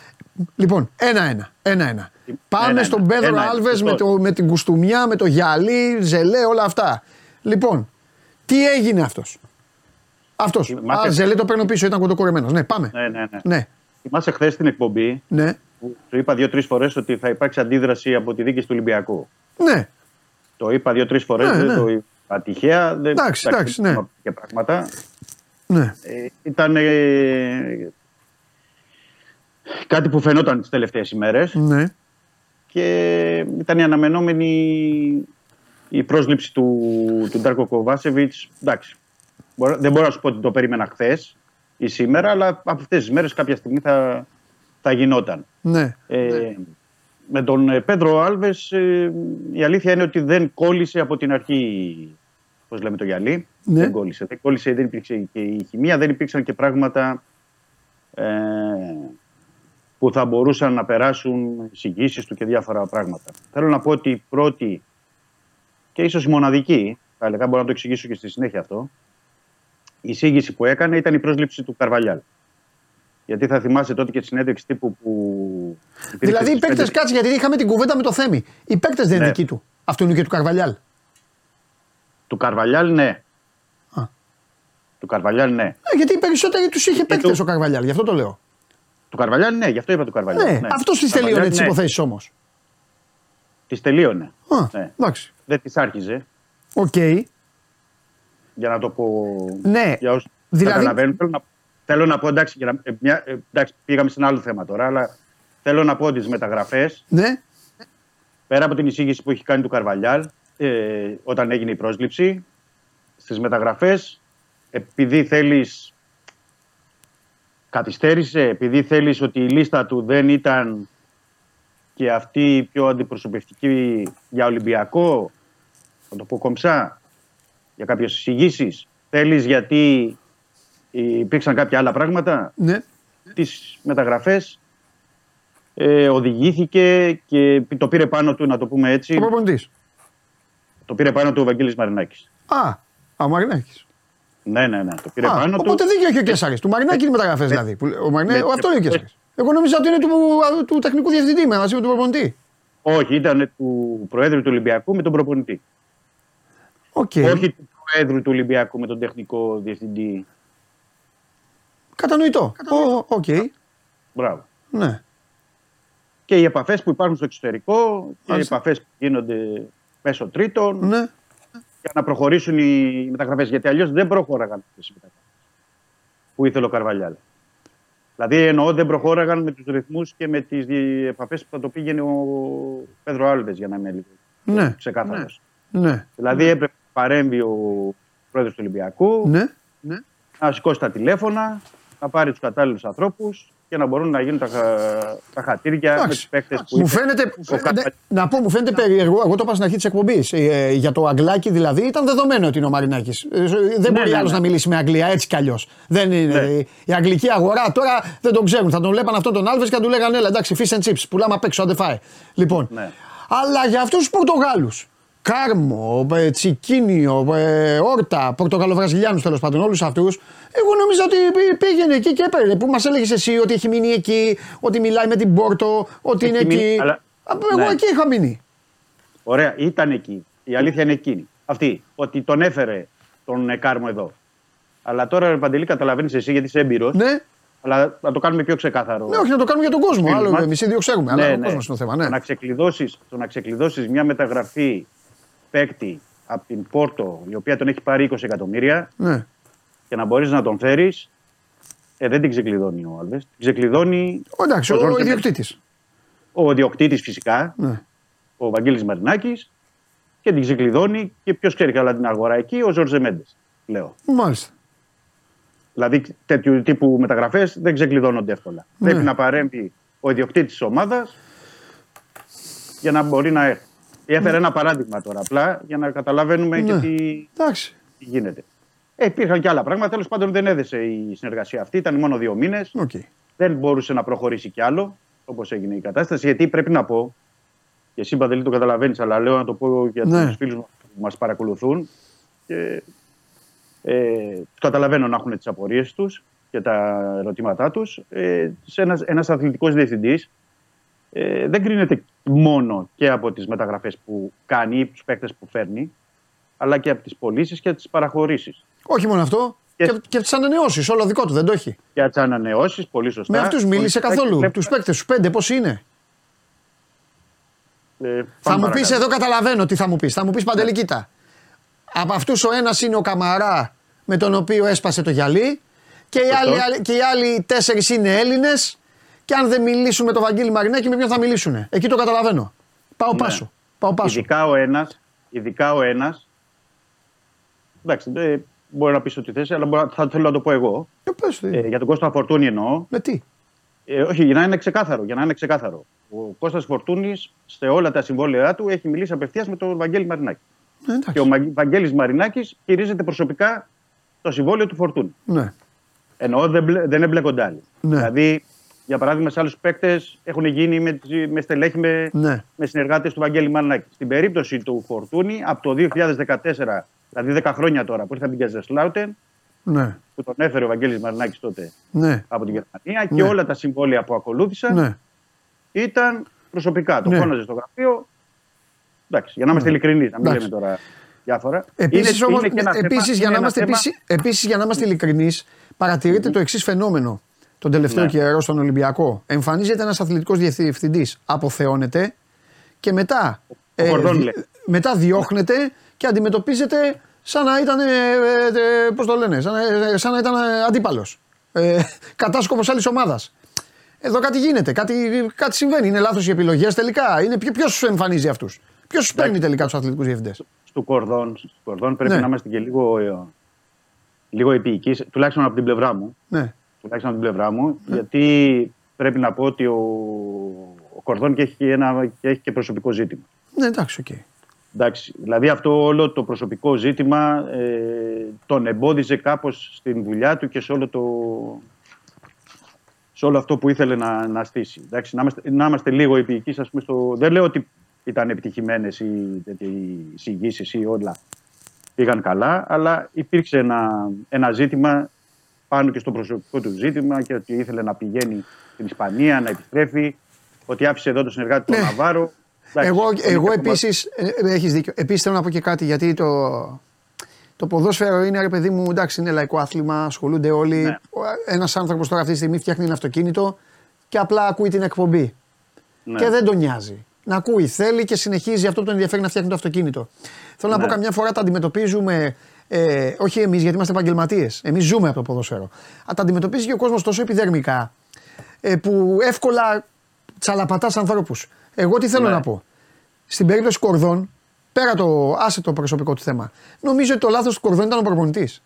Λοιπόν, ένα-ένα. ένα-ένα. Πάμε Ένα-ένα. στον Πέδρο Ένα-ένα. Άλβες με, Σωστό. το, με την κουστούμιά, με το γυαλί, ζελέ, όλα αυτά. Λοιπόν, τι έγινε αυτός; Αυτός. Θυμάστε- Α, ζελέ το παίρνω πίσω, ήταν κοντοκορεμένος. Ναι, πάμε. Ναι, ναι, ναι. Ναι, Θυμάσαι χθες στην εκπομπή ναι, που σου είπα δύο-τρεις φορές ότι θα υπάρξει αντίδραση από τη δίκης του Ολυμπιακού; ναι. Το είπα δύο-τρεις φορές, Ναι, δεν ναι. το είπα τυχαία. Δεν Εντάξει, εντάξει, ναι. Και πράγματα. ναι. Ε, ήταν ε, κάτι που φαινόταν τις τελευταίες ημέρες ναι. Και ήταν η αναμενόμενη η πρόσληψη του, του Ντάρκο Κοβάσεβιτς. Εντάξει, μπορώ- δεν μπορώ να σου πω ότι το περίμενα χθες ή σήμερα, αλλά από αυτές τις μέρες κάποια στιγμή θα, θα γινόταν. ναι. Ε, Με τον ε, Πέντρο Άλβες ε, η αλήθεια είναι ότι δεν κόλλησε από την αρχή, πώς λέμε το γυαλί. Ναι. Δεν κόλλησε. Δεν κόλλησε, δεν υπήρξε και η χημεία, δεν υπήρξαν και πράγματα ε, που θα μπορούσαν να περάσουν εισηγήσεις του και διάφορα πράγματα. Θέλω να πω ότι η πρώτη και ίσως η μοναδική, θα έλεγα, μπορώ να το εξηγήσω και στη συνέχεια αυτό, η εισήγηση που έκανε ήταν η πρόσληψη του Καρβαλιάλ. Γιατί θα θυμάσαι τότε και τη συνέντευξη τύπου που. υπήρξε Δηλαδή οι στις παίκτες, πέντε- κάτσε γιατί είχαμε την κουβέντα με το Θέμη. Οι παίκτες δεν είναι Ναι. δικοί του. Αυτό είναι και του Καρβαλιάλ. Του Καρβαλιάλ, ναι. Α. Του Καρβαλιάλ, ναι. Ε, γιατί οι περισσότεροι τους είχε παίκτες του- ο Καρβαλιάλ, γι' αυτό το λέω. Του Καρβαλιάλ, ναι, γι' αυτό είπα του Καρβαλιάλ. Ναι, αυτός τις τελείωνε τις υποθέσεις όμως. Τις τελείωνε. Α, Ναι. εντάξει. Δεν τις άρχιζε, Οκ. για να το πω. Ναι, Για όσους δηλαδή- καταλαβαίνουν. Θέλω να, θέλω να πω, εντάξει, για να- ε, μια, ε, εντάξει, πήγαμε σε ένα άλλο θέμα τώρα, αλλά θέλω να πω ότι τις μεταγραφές, Ναι, πέρα από την εισήγηση που έχει κάνει του Καρβαλιάλ, ε, όταν έγινε η πρόσληψη, στις μεταγραφές, επειδή θέλεις. Καθυστέρησε, επειδή θέλεις ότι η λίστα του δεν ήταν και αυτή η πιο αντιπροσωπευτική για Ολυμπιακό, θα το πω κομψά, για κάποιες εισηγήσεις. Θέλεις γιατί υπήρξαν κάποια άλλα πράγματα; ναι. Τις μεταγραφές ε, οδηγήθηκε και το πήρε πάνω του, να το πούμε έτσι, Ο προπονητή. το πήρε πάνω του ο Βαγγέλης Μαρινάκης. Α, α, ο Μαρινάκης. Ναι, ναι, ναι, το πήρε Α, πάνω οπότε του. δίκιο έχει ο Κέσσαρη. Του Μαρινάκη είναι μεταγραφές δηλαδή. Που- Ο Μαρινά- με- ο- αυτό λέει ο με- Κέσσαρη. Εγώ νόμιζα ότι είναι του, του τεχνικού διευθυντή με- μαζί με τον προπονητή. Όχι, ήταν του Προέδρου του Ολυμπιακού με τον προπονητή. Οκ. Όχι του Προέδρου του Ολυμπιακού με τον τεχνικό διευθυντή. Κατανοητό. Ω, Οκ. Μπράβο. Ναι. Και οι επαφές που υπάρχουν στο εξωτερικό και οι Μάλιστα. επαφές που γίνονται μέσω τρίτων Ναι. Για να προχωρήσουν οι μεταγραφές. Γιατί αλλιώς δεν προχώραγαν αυτές οι μεταγραφές που ήθελε ο Καρβαλιάλ. Δηλαδή εννοώ δεν προχώραγαν με τους ρυθμούς και με τις επαφές που θα το πήγαινε ο Πέδρο Άλβες για να είμαι λίγο Ναι. ξεκάθαρος. Ναι. Δηλαδή έπρεπε να παρέμβει ο πρόεδρος του Ολυμπιακού, Ναι. να σηκώσει τα τηλέφωνα, να πάρει τους κατάλληλους ανθρώπους και να μπορούν να γίνουν τα, χα- τα χατήρια με Εντάξει. τους παίκτες που Μου είπε φαίνεται, ο Καρβαλιάλ. ναι, να πω, μου φαίνεται περίεργο. Εγώ το είπα στην αρχή της εκπομπής. Ε, για το Αγγλάκι δηλαδή ήταν δεδομένο ότι είναι ο Μαρινάκης. δεν μπορεί ναι, άλλος ναι. να μιλήσει με Αγγλία έτσι κι αλλιώς. Δεν είναι. Ναι. Η αγγλική αγορά τώρα δεν τον ξέρουν. Θα τον βλέπαν αυτόν τον Άλβες και θα του λέγανε Έλα εντάξει, fish and chips. Πουλάμε απ' έξω, άντε φάε. Λοιπόν. Ναι. Αλλά για αυτούς τους Πορτογάλους. Κάρμο, ε, Τσικίνιο, ε, Όρτα, Πορτογαλοβραζιλιάνους τέλος πάντων, όλους αυτούς. Εγώ νόμιζα ότι πή- πήγαινε εκεί και έπαιρνε. Που μας έλεγες εσύ ότι έχει μείνει εκεί, ότι μιλάει με την Πόρτο, ότι Έχει είναι μείνει, εκεί. αλλά- Α, Εγώ Ναι. εκεί είχα μείνει. Ωραία, ήταν εκεί. Η αλήθεια είναι εκείνη. Αυτή. Ότι τον έφερε τον ε, Κάρμο εδώ. Αλλά τώρα, ρε Παντελή, καταλαβαίνεις εσύ γιατί είσαι έμπειρος. Ναι, Αλλά να το κάνουμε πιο ξεκάθαρο. ναι, όχι να το κάνουμε για τον κόσμο. Φίλους Άλλο μας. εμείς οι δύο ξέρουμε. αλλά Ναι, ο ναι. κόσμος είναι το θέμα. Ναι. Το να ξεκλειδώσεις, το να ξεκλειδώσεις μια μεταγραφή παίκτη από την Πόρτο, η οποία τον έχει πάρει 20 εκατομμύρια, ναι. και να μπορείς να τον φέρεις, ε, δεν την ξεκλειδώνει ο Άλβες. Την ξεκλειδώνει Ο, εντάξει, ο ο, Ζόρζε ιδιοκτήτης. ο ιδιοκτήτης φυσικά, Ναι. ο Βαγγέλης Μαρινάκης και την ξεκλειδώνει και ποιος ξέρει καλά την αγορά εκεί, ο Ζόρζε Μέντες. Λέω. Μάλιστα. Δηλαδή τέτοιου τύπου μεταγραφές δεν ξεκλειδώνονται εύκολα. Ναι. Πρέπει να παρέμβει ο ιδιοκτήτης της ομάδας για να μπορεί να έρθει. Έφερε ένα παράδειγμα τώρα απλά για να καταλαβαίνουμε Ναι. και τι, Εντάξει. τι γίνεται. Ε, υπήρχαν και άλλα πράγματα. Τέλος πάντων δεν έδεσε η συνεργασία αυτή. Ήταν μόνο δύο μήνες. Οκ. Δεν μπορούσε να προχωρήσει κι άλλο όπως έγινε η κατάσταση. Γιατί πρέπει να πω, και εσύ Παντελή το καταλαβαίνεις, αλλά λέω να το πω για Ναι. τους φίλους που μας παρακολουθούν. Και, ε, τους καταλαβαίνω να έχουν τις απορίες τους. και τα ερωτήματά τους, ε, ένας, ένας αθλητικός διευθυντής ε, δεν κρίνεται μόνο και από τις μεταγραφές που κάνει ή τους παίκτες που φέρνει, αλλά και από τις πωλήσεις και τις παραχωρήσεις. Όχι μόνο αυτό. Και, Και- και, τις ανανεώσεις, όλο δικό του δεν το έχει. Για τις ανανεώσεις, πολύ σωστά. Με αυτούς μίλησε Πολύ σωστά καθόλου. και Τους παίκτες, του πέντε, πώς είναι; Ε, Θα πάμε μου πεις παρακάτω. εδώ, καταλαβαίνω τι θα μου πεις. Θα μου πεις παντελή, κοίτα. Από αυτούς ο ένας είναι ο Καμαρά με τον οποίο έσπασε το γυαλί και οι Σωστό. άλλοι, και οι άλλοι τέσσερις είναι Έλληνες. Και αν δεν μιλήσουν με τον Βαγγέλη Μαρινάκη, με ποιον θα μιλήσουν. Εκεί το καταλαβαίνω. Πάω Ναι. πάσο. Πάω πάσο. Ειδικά ο ένας, ειδικά ο ένας, εντάξει, δεν μπορεί να πεις ό,τι θες, αλλά μπορώ- θα θέλω να το πω εγώ. Ε, πες, τι. Ε, για τον Κώστας Φορτούνη εννοώ. Με τι; Ε, όχι, για να είναι ξεκάθαρο. Για να είναι ξεκάθαρο. Ο Κώστας Φορτούνης σε όλα τα συμβόλαιά του έχει μιλήσει απευθείας με τον Βαγγέλη Μαρινάκη. Ε, εντάξει. Και ο Μα- Βαγγέλης Μαρινάκης χειρίζεται προσωπικά το συμβόλαιο του Φορτούνη. Ναι. Εννοώ δεν, μπλε- δεν εμπλέκονται άλλοι. Ναι. Δηλαδή, για παράδειγμα, σε άλλους παίκτες έχουν γίνει με, τις- με στελέχη με, Ναι. με συνεργάτες του Βαγγέλη Μαρινάκη. Στην περίπτωση του Φορτούνη, από το 2014, δηλαδή 10 χρόνια τώρα που ήρθε από την Καζεσλάουτεν, Ναι. που τον έφερε ο Βαγγέλης Μαρινάκης τότε Ναι. από την Γερμανία Ναι. και όλα τα συμβόλαια που ακολούθησαν Ναι. ήταν προσωπικά. Το Ναι. φώναζε στο γραφείο. Εντάξει, για να είμαστε ειλικρινείς, να μην Εντάξει. λέμε τώρα διάφορα. Επίσης, Είναι- όμως, είναι και ένα θέμα- επίσης, για είναι να ένα είμαστε, θέμα- επίσης, επίσης, για να είμαστε ειλικρινείς, παρατηρείται το εξής φαινόμενο τον τελευταίο Ναι. καιρό στον Ολυμπιακό. Εμφανίζεται ένας αθλητικός διευθυντής, αποθεώνεται και μετά, Ο Κορδόν δι- λέει. μετά διώχνεται και αντιμετωπίζεται σαν να ήταν, ε, ε, πώς το λένε, σαν, να- ε, σαν να ήταν ε, αντίπαλος. Ε, κατάσκοπος άλλης ομάδας. Εδώ κάτι γίνεται, κάτι, κάτι συμβαίνει. Είναι λάθος οι επιλογές τελικά. Είναι, ποιο, ποιος εμφανίζει αυτούς; Ποιος τους παίρνει τελικά τους αθλητικούς διευθυντές; του Κορδόν, στο Κορδόν πρέπει Ναι. να είμαστε και λίγο, ε, λίγο επιεικείς, τουλάχιστον από την πλευρά μου. Ναι. Τουλάχιστον από την πλευρά μου, γιατί πρέπει να πω ότι ο, ο Κορδόν και έχει, και ένα, και έχει και προσωπικό ζήτημα. Ναι, εντάξει, οκ. Εντάξει, δηλαδή αυτό όλο το προσωπικό ζήτημα ε, τον εμπόδιζε κάπως στην δουλειά του και σε όλο, το, σε όλο αυτό που ήθελε να, να στήσει. Εντάξει, να, είμαστε, να είμαστε λίγο επίοικοι, ας πούμε, στο, δεν λέω ότι ήταν επιτυχημένες οι, οι εισηγήσεις ή όλα πήγαν καλά, αλλά υπήρξε ένα, ένα ζήτημα πάνω και στο προσωπικό του ζήτημα και ότι ήθελε να πηγαίνει στην Ισπανία, να επιστρέφει, ότι άφησε εδώ το συνεργάτη του Ναι. Ναβάρο. Εντάξει, Εγώ, είναι εγώ και αυτό επίση. Έχεις δίκιο. Επίσης θέλω να πω και κάτι γιατί το, το ποδόσφαιρο είναι ρε παιδί μου, εντάξει, είναι λαϊκό άθλημα, ασχολούνται όλοι. Ναι. Ένας άνθρωπος τώρα αυτή τη στιγμή φτιάχνει ένα αυτοκίνητο και απλά ακούει την εκπομπή. Ναι. Και δεν τον νοιάζει. Να ακούει, θέλει και συνεχίζει αυτό που τον ενδιαφέρει να φτιάχνει το αυτοκίνητο. Θέλω να Ναι. πω, καμιά φορά τα αντιμετωπίζουμε. Ε, όχι εμείς, γιατί είμαστε επαγγελματίες. Εμείς ζούμε από το ποδόσφαιρο. Α, τα αντιμετωπίζει και ο κόσμος τόσο επιδερμικά ε, που εύκολα τσαλαπατάς ανθρώπους. Εγώ τι θέλω Ναι. να πω. Στην περίπτωση Κορδόν, πέρα το άσε το προσωπικό του θέμα, νομίζω ότι το λάθος του Κορδόν ήταν ο προπονητής.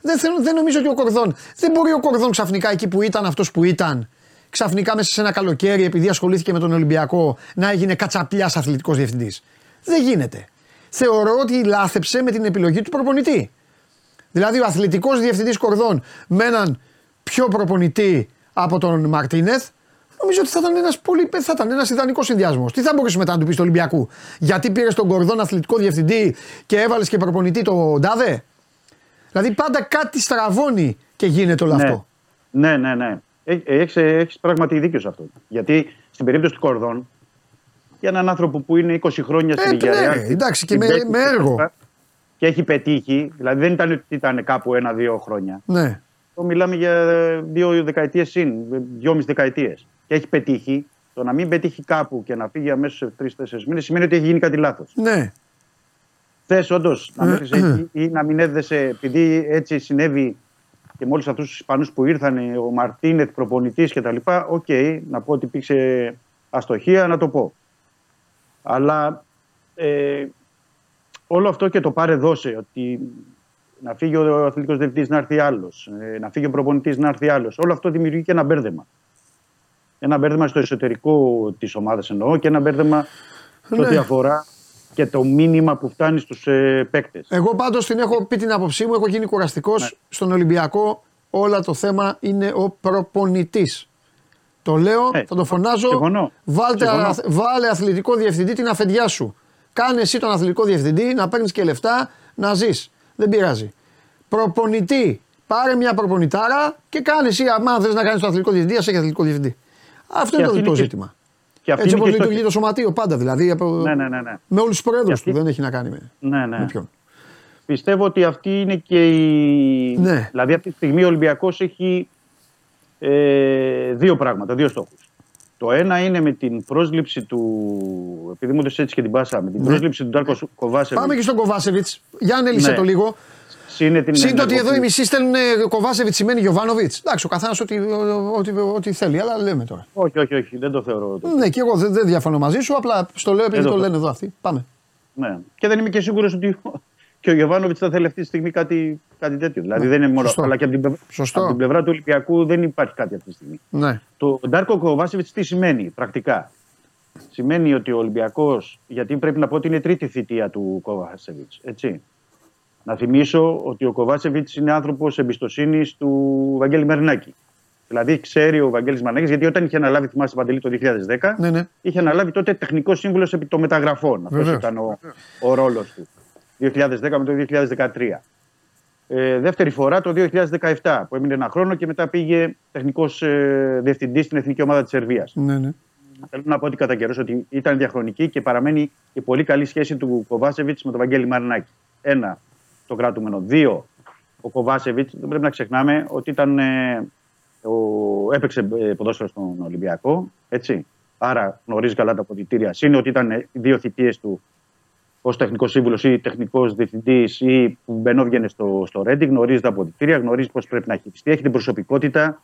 Δεν, θέλω, δεν νομίζω ότι ο Κορδόν. Δεν μπορεί ο Κορδόν ξαφνικά εκεί που ήταν αυτός που ήταν, ξαφνικά μέσα σε ένα καλοκαίρι, επειδή ασχολήθηκε με τον Ολυμπιακό, να έγινε κατσαπλιάς αθλητικός διευθυντής. Δεν γίνεται. Θεωρώ ότι λάθεψε με την επιλογή του προπονητή. Δηλαδή ο αθλητικός διευθυντής Κορδόν με έναν πιο προπονητή από τον Μαρτίνεθ, νομίζω ότι θα ήταν ένας πολύ θα ήταν ένας ιδανικός συνδυασμός. Τι θα μπορούσε μετά να του πεις στο Ολυμπιακού, Γιατί πήρε τον Κορδόν αθλητικό διευθυντή και έβαλες και προπονητή τον Ντάδε; Δηλαδή πάντα κάτι στραβώνει και γίνεται όλο Ναι. αυτό. Ναι, ναι, ναι. Έχει έχεις πράγματι δίκιο σε αυτό. Γιατί στην περίπτωση του Κορδόν, για έναν άνθρωπο που είναι 20 χρόνια στην Ε, Ιγερία. ναι, εντάξει, και με- με έργο. Και έχει πετύχει, δηλαδή δεν ήταν ότι ήταν κάπου ένα-δύο χρόνια. Ναι. Το μιλάμε για δύο δεκαετίες συν, δυόμιση δεκαετίες. Και έχει πετύχει. Το να μην πετύχει κάπου και να φύγει αμέσως σε τρεις-τέσσερις μήνες σημαίνει ότι έχει γίνει κάτι λάθος. Ναι. Θες όντως να Ε, μέχρι εκεί ή να μην έδεσε, επειδή έτσι συνέβη και με όλους αυτούς τους Ισπανούς που ήρθαν, ο Μαρτίνεθ προπονητής κτλ. Οκ, να πω ότι υπήρξε αστοχία, να το πω. Αλλά ε, όλο αυτό και το πάρε δώσε, ότι να φύγει ο αθλητικός διευθυντής να έρθει άλλος, να φύγει ο προπονητής να έρθει άλλος. Όλο αυτό δημιουργεί και ένα μπέρδεμα. Ένα μπέρδεμα στο εσωτερικό της ομάδας εννοώ και ένα μπέρδεμα σε ό,τι Ναι. αφορά και το μήνυμα που φτάνει στους ε, παίκτες. Εγώ πάντως την έχω πει την άποψή μου, έχω γίνει κουραστικός. Ναι. Στον Ολυμπιακό όλα το θέμα είναι ο προπονητής. Το λέω, Ε, θα το φωνάζω. συμφωνώ. Βάλτε, Συμφωνώ. αθ- βάλε αθλητικό διευθυντή την αφεντιά σου. Κάνε εσύ τον αθλητικό διευθυντή να παίρνεις και λεφτά να ζεις. Δεν πειράζει. Προπονητή Πάρε μια προπονητάρα και κάνε εσύ. Αν θες να κάνεις το αθλητικό διευθυντή, ας έχει αθλητικό διευθυντή. Αυτό Και είναι το, αυτή το είναι και- ζήτημα. Και αυτή Έτσι είναι όπως και στο- λειτουργεί το σωματείο πάντα. Δηλαδή από, Ναι, ναι, ναι. ναι. με όλους τους προέδρου αυτή- του. Δεν έχει να κάνει με, ναι, ναι. με ποιον. Πιστεύω ότι αυτή είναι και η. Ναι. Δηλαδή, αυτή τη στιγμή ο Ολυμπιακός έχει ε, δύο πράγματα, δύο στόχους. Το ένα είναι με την πρόσληψη του. Επειδή μου έδωσες έτσι και την πάσα, με την Ναι. πρόσληψη του Ντάρκο Κοβάσεβιτς. Πάμε και στον Κοβάσεβιτς. Για ανέλησε Ναι. το λίγο. Είναι την Συν το ότι εδώ οι ενεργοποίηση. μισοί στέλνουν Κοβάσεβιτς σημαίνει Γιωβάνοβιτς. Εντάξει, ο καθένας ό,τι, ό,τι, ό,τι θέλει, αλλά λέμε τώρα. Όχι, όχι, όχι, δεν το θεωρώ. το- Ναι, και εγώ δεν, δεν διαφωνώ μαζί σου, απλά στο λέω επειδή Εδώ το το- λένε εδώ αυτοί. Πάμε. Ναι. Και δεν είμαι και σίγουρος ότι και ο Γιωβάνοβιτς θα θέλει αυτή τη στιγμή κάτι, κάτι τέτοιο. Δηλαδή δεν είναι μόνο. Ναι, σωστό. Αλλά και από την, πλευρά- Σωστό. από την πλευρά του Ολυμπιακού δεν υπάρχει κάτι αυτή τη στιγμή. Ναι. Το Ντάρκο Κοβάσεβιτς τι σημαίνει πρακτικά; Σημαίνει ότι ο Ολυμπιακός, γιατί πρέπει να πω ότι είναι η τρίτη θητεία του Κοβάσεβιτς. Έτσι. Να θυμίσω ότι ο Κοβάσεβιτς είναι άνθρωπος εμπιστοσύνης του Βαγγέλη Μερνάκη. Δηλαδή ξέρει ο Βαγγέλης Μαρνάκης, γιατί όταν είχε αναλάβει, θυμάσαι Παντελή, το 2010, Ναι, ναι. είχε αναλάβει τότε τεχνικό σύμβουλο επί των μεταγραφών. Αυτός Βεβαίως. ήταν ο, ο ρόλος του. 2010 με το 2013. Ε, δεύτερη φορά το 2017 που έμεινε ένα χρόνο και μετά πήγε τεχνικός ε, διευθυντής στην εθνική ομάδα της Σερβίας. ναι, ναι. Θέλω να πω ότι κατά καιρός ότι ήταν διαχρονική και παραμένει η πολύ καλή σχέση του Κοβάσεβιτς με τον Βαγγέλη Μαρινάκη. Ένα, το κρατούμενο. Δύο, ο Κοβάσεβιτς δεν πρέπει να ξεχνάμε ότι ήταν, ε, ο, έπαιξε ε, ποδόσφαιρο στον Ολυμπιακό. Έτσι. Άρα γνωρίζει καλά τα αποδητήρια. Συν ότι ήταν ε, οι δύο θητείες του ως τεχνικός σύμβουλος ή τεχνικός διευθυντής ή που μπαινόβγαινε στο, στο Ρέντι, γνωρίζει τα αποδητήρια, γνωρίζει πώς πρέπει να χειριστεί, έχει την προσωπικότητα,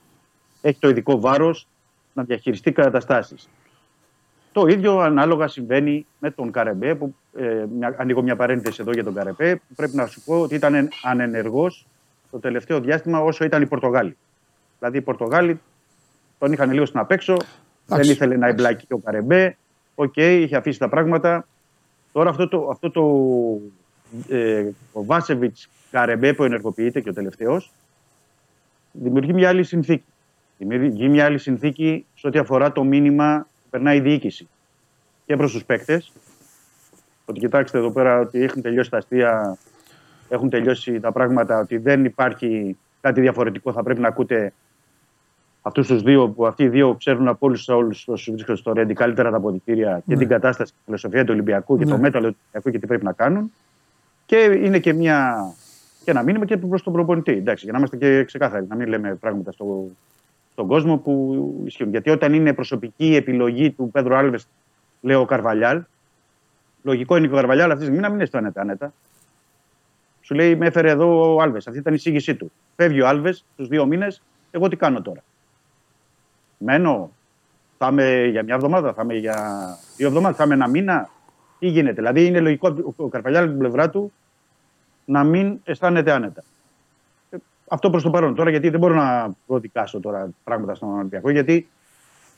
έχει το ειδικό βάρος να διαχειριστεί καταστάσεις. Το ίδιο ανάλογα συμβαίνει με τον Καρεμπέ, που ε, μια, ανοίγω μια παρένθεση εδώ για τον Καρεμπέ, που πρέπει να σου πω ότι ήταν ανενεργός το τελευταίο διάστημα όσο ήταν οι Πορτογάλοι. Δηλαδή οι Πορτογάλοι τον είχαν λίγο στην απέξω, δεν ήθελε να εμπλακεί ο Καρεμπέ, οκ, είχε αφήσει τα πράγματα. Τώρα αυτό το, αυτό το ε, ο Βάσεβιτς Καρεμπέ που ενεργοποιείται και ο τελευταίος δημιουργεί μια άλλη συνθήκη. Δημιουργεί μια άλλη συνθήκη σε ό,τι αφορά το μήνυμα που περνάει η διοίκηση και προς τους παίκτες. Ότι κοιτάξτε εδώ πέρα ότι έχουν τελειώσει τα αστεία, έχουν τελειώσει τα πράγματα, ότι δεν υπάρχει κάτι διαφορετικό. Θα πρέπει να ακούτε αυτούς τους δύο που αυτοί οι δύο ξέρουν από όλους όσους βρίσκονται στο Ρέντι καλύτερα τα αποδητήρια και την κατάσταση, τη φιλοσοφία του Ολυμπιακού και Ναι. το μέταλλο του Ολυμπιακού και τι πρέπει να κάνουν. Και είναι και, μια, και ένα μήνυμα και προς τον προπονητή. Εντάξει, για να είμαστε και ξεκάθαροι, να μην λέμε πράγματα στο, στον κόσμο που ισχύουν. Γιατί όταν είναι προσωπική επιλογή του Πέδρο Άλβες, λέω ο Καρβαλιάλ, λογικό είναι και ο Καρβαλιάλ αυτή τη στιγμή να μην είναι στο άνετα άνετα. Σου λέει, με έφερε εδώ ο Άλβες. Αυτή ήταν η εισήγησή του. Φεύγει ο Άλβες στους δύο μήνες, εγώ τι κάνω τώρα; Μένω, θα είμαι για μια εβδομάδα, θα είμαι για δύο εβδομάδες, θα είμαι ένα μήνα. Τι γίνεται. Δηλαδή είναι λογικό ο- ο Καρβαλιάλ από την πλευρά του να μην αισθάνεται άνετα. Ε, Αυτό προς το παρόν. Τώρα, γιατί δεν μπορώ να προδικάσω τώρα πράγματα στον Ολυμπιακό, γιατί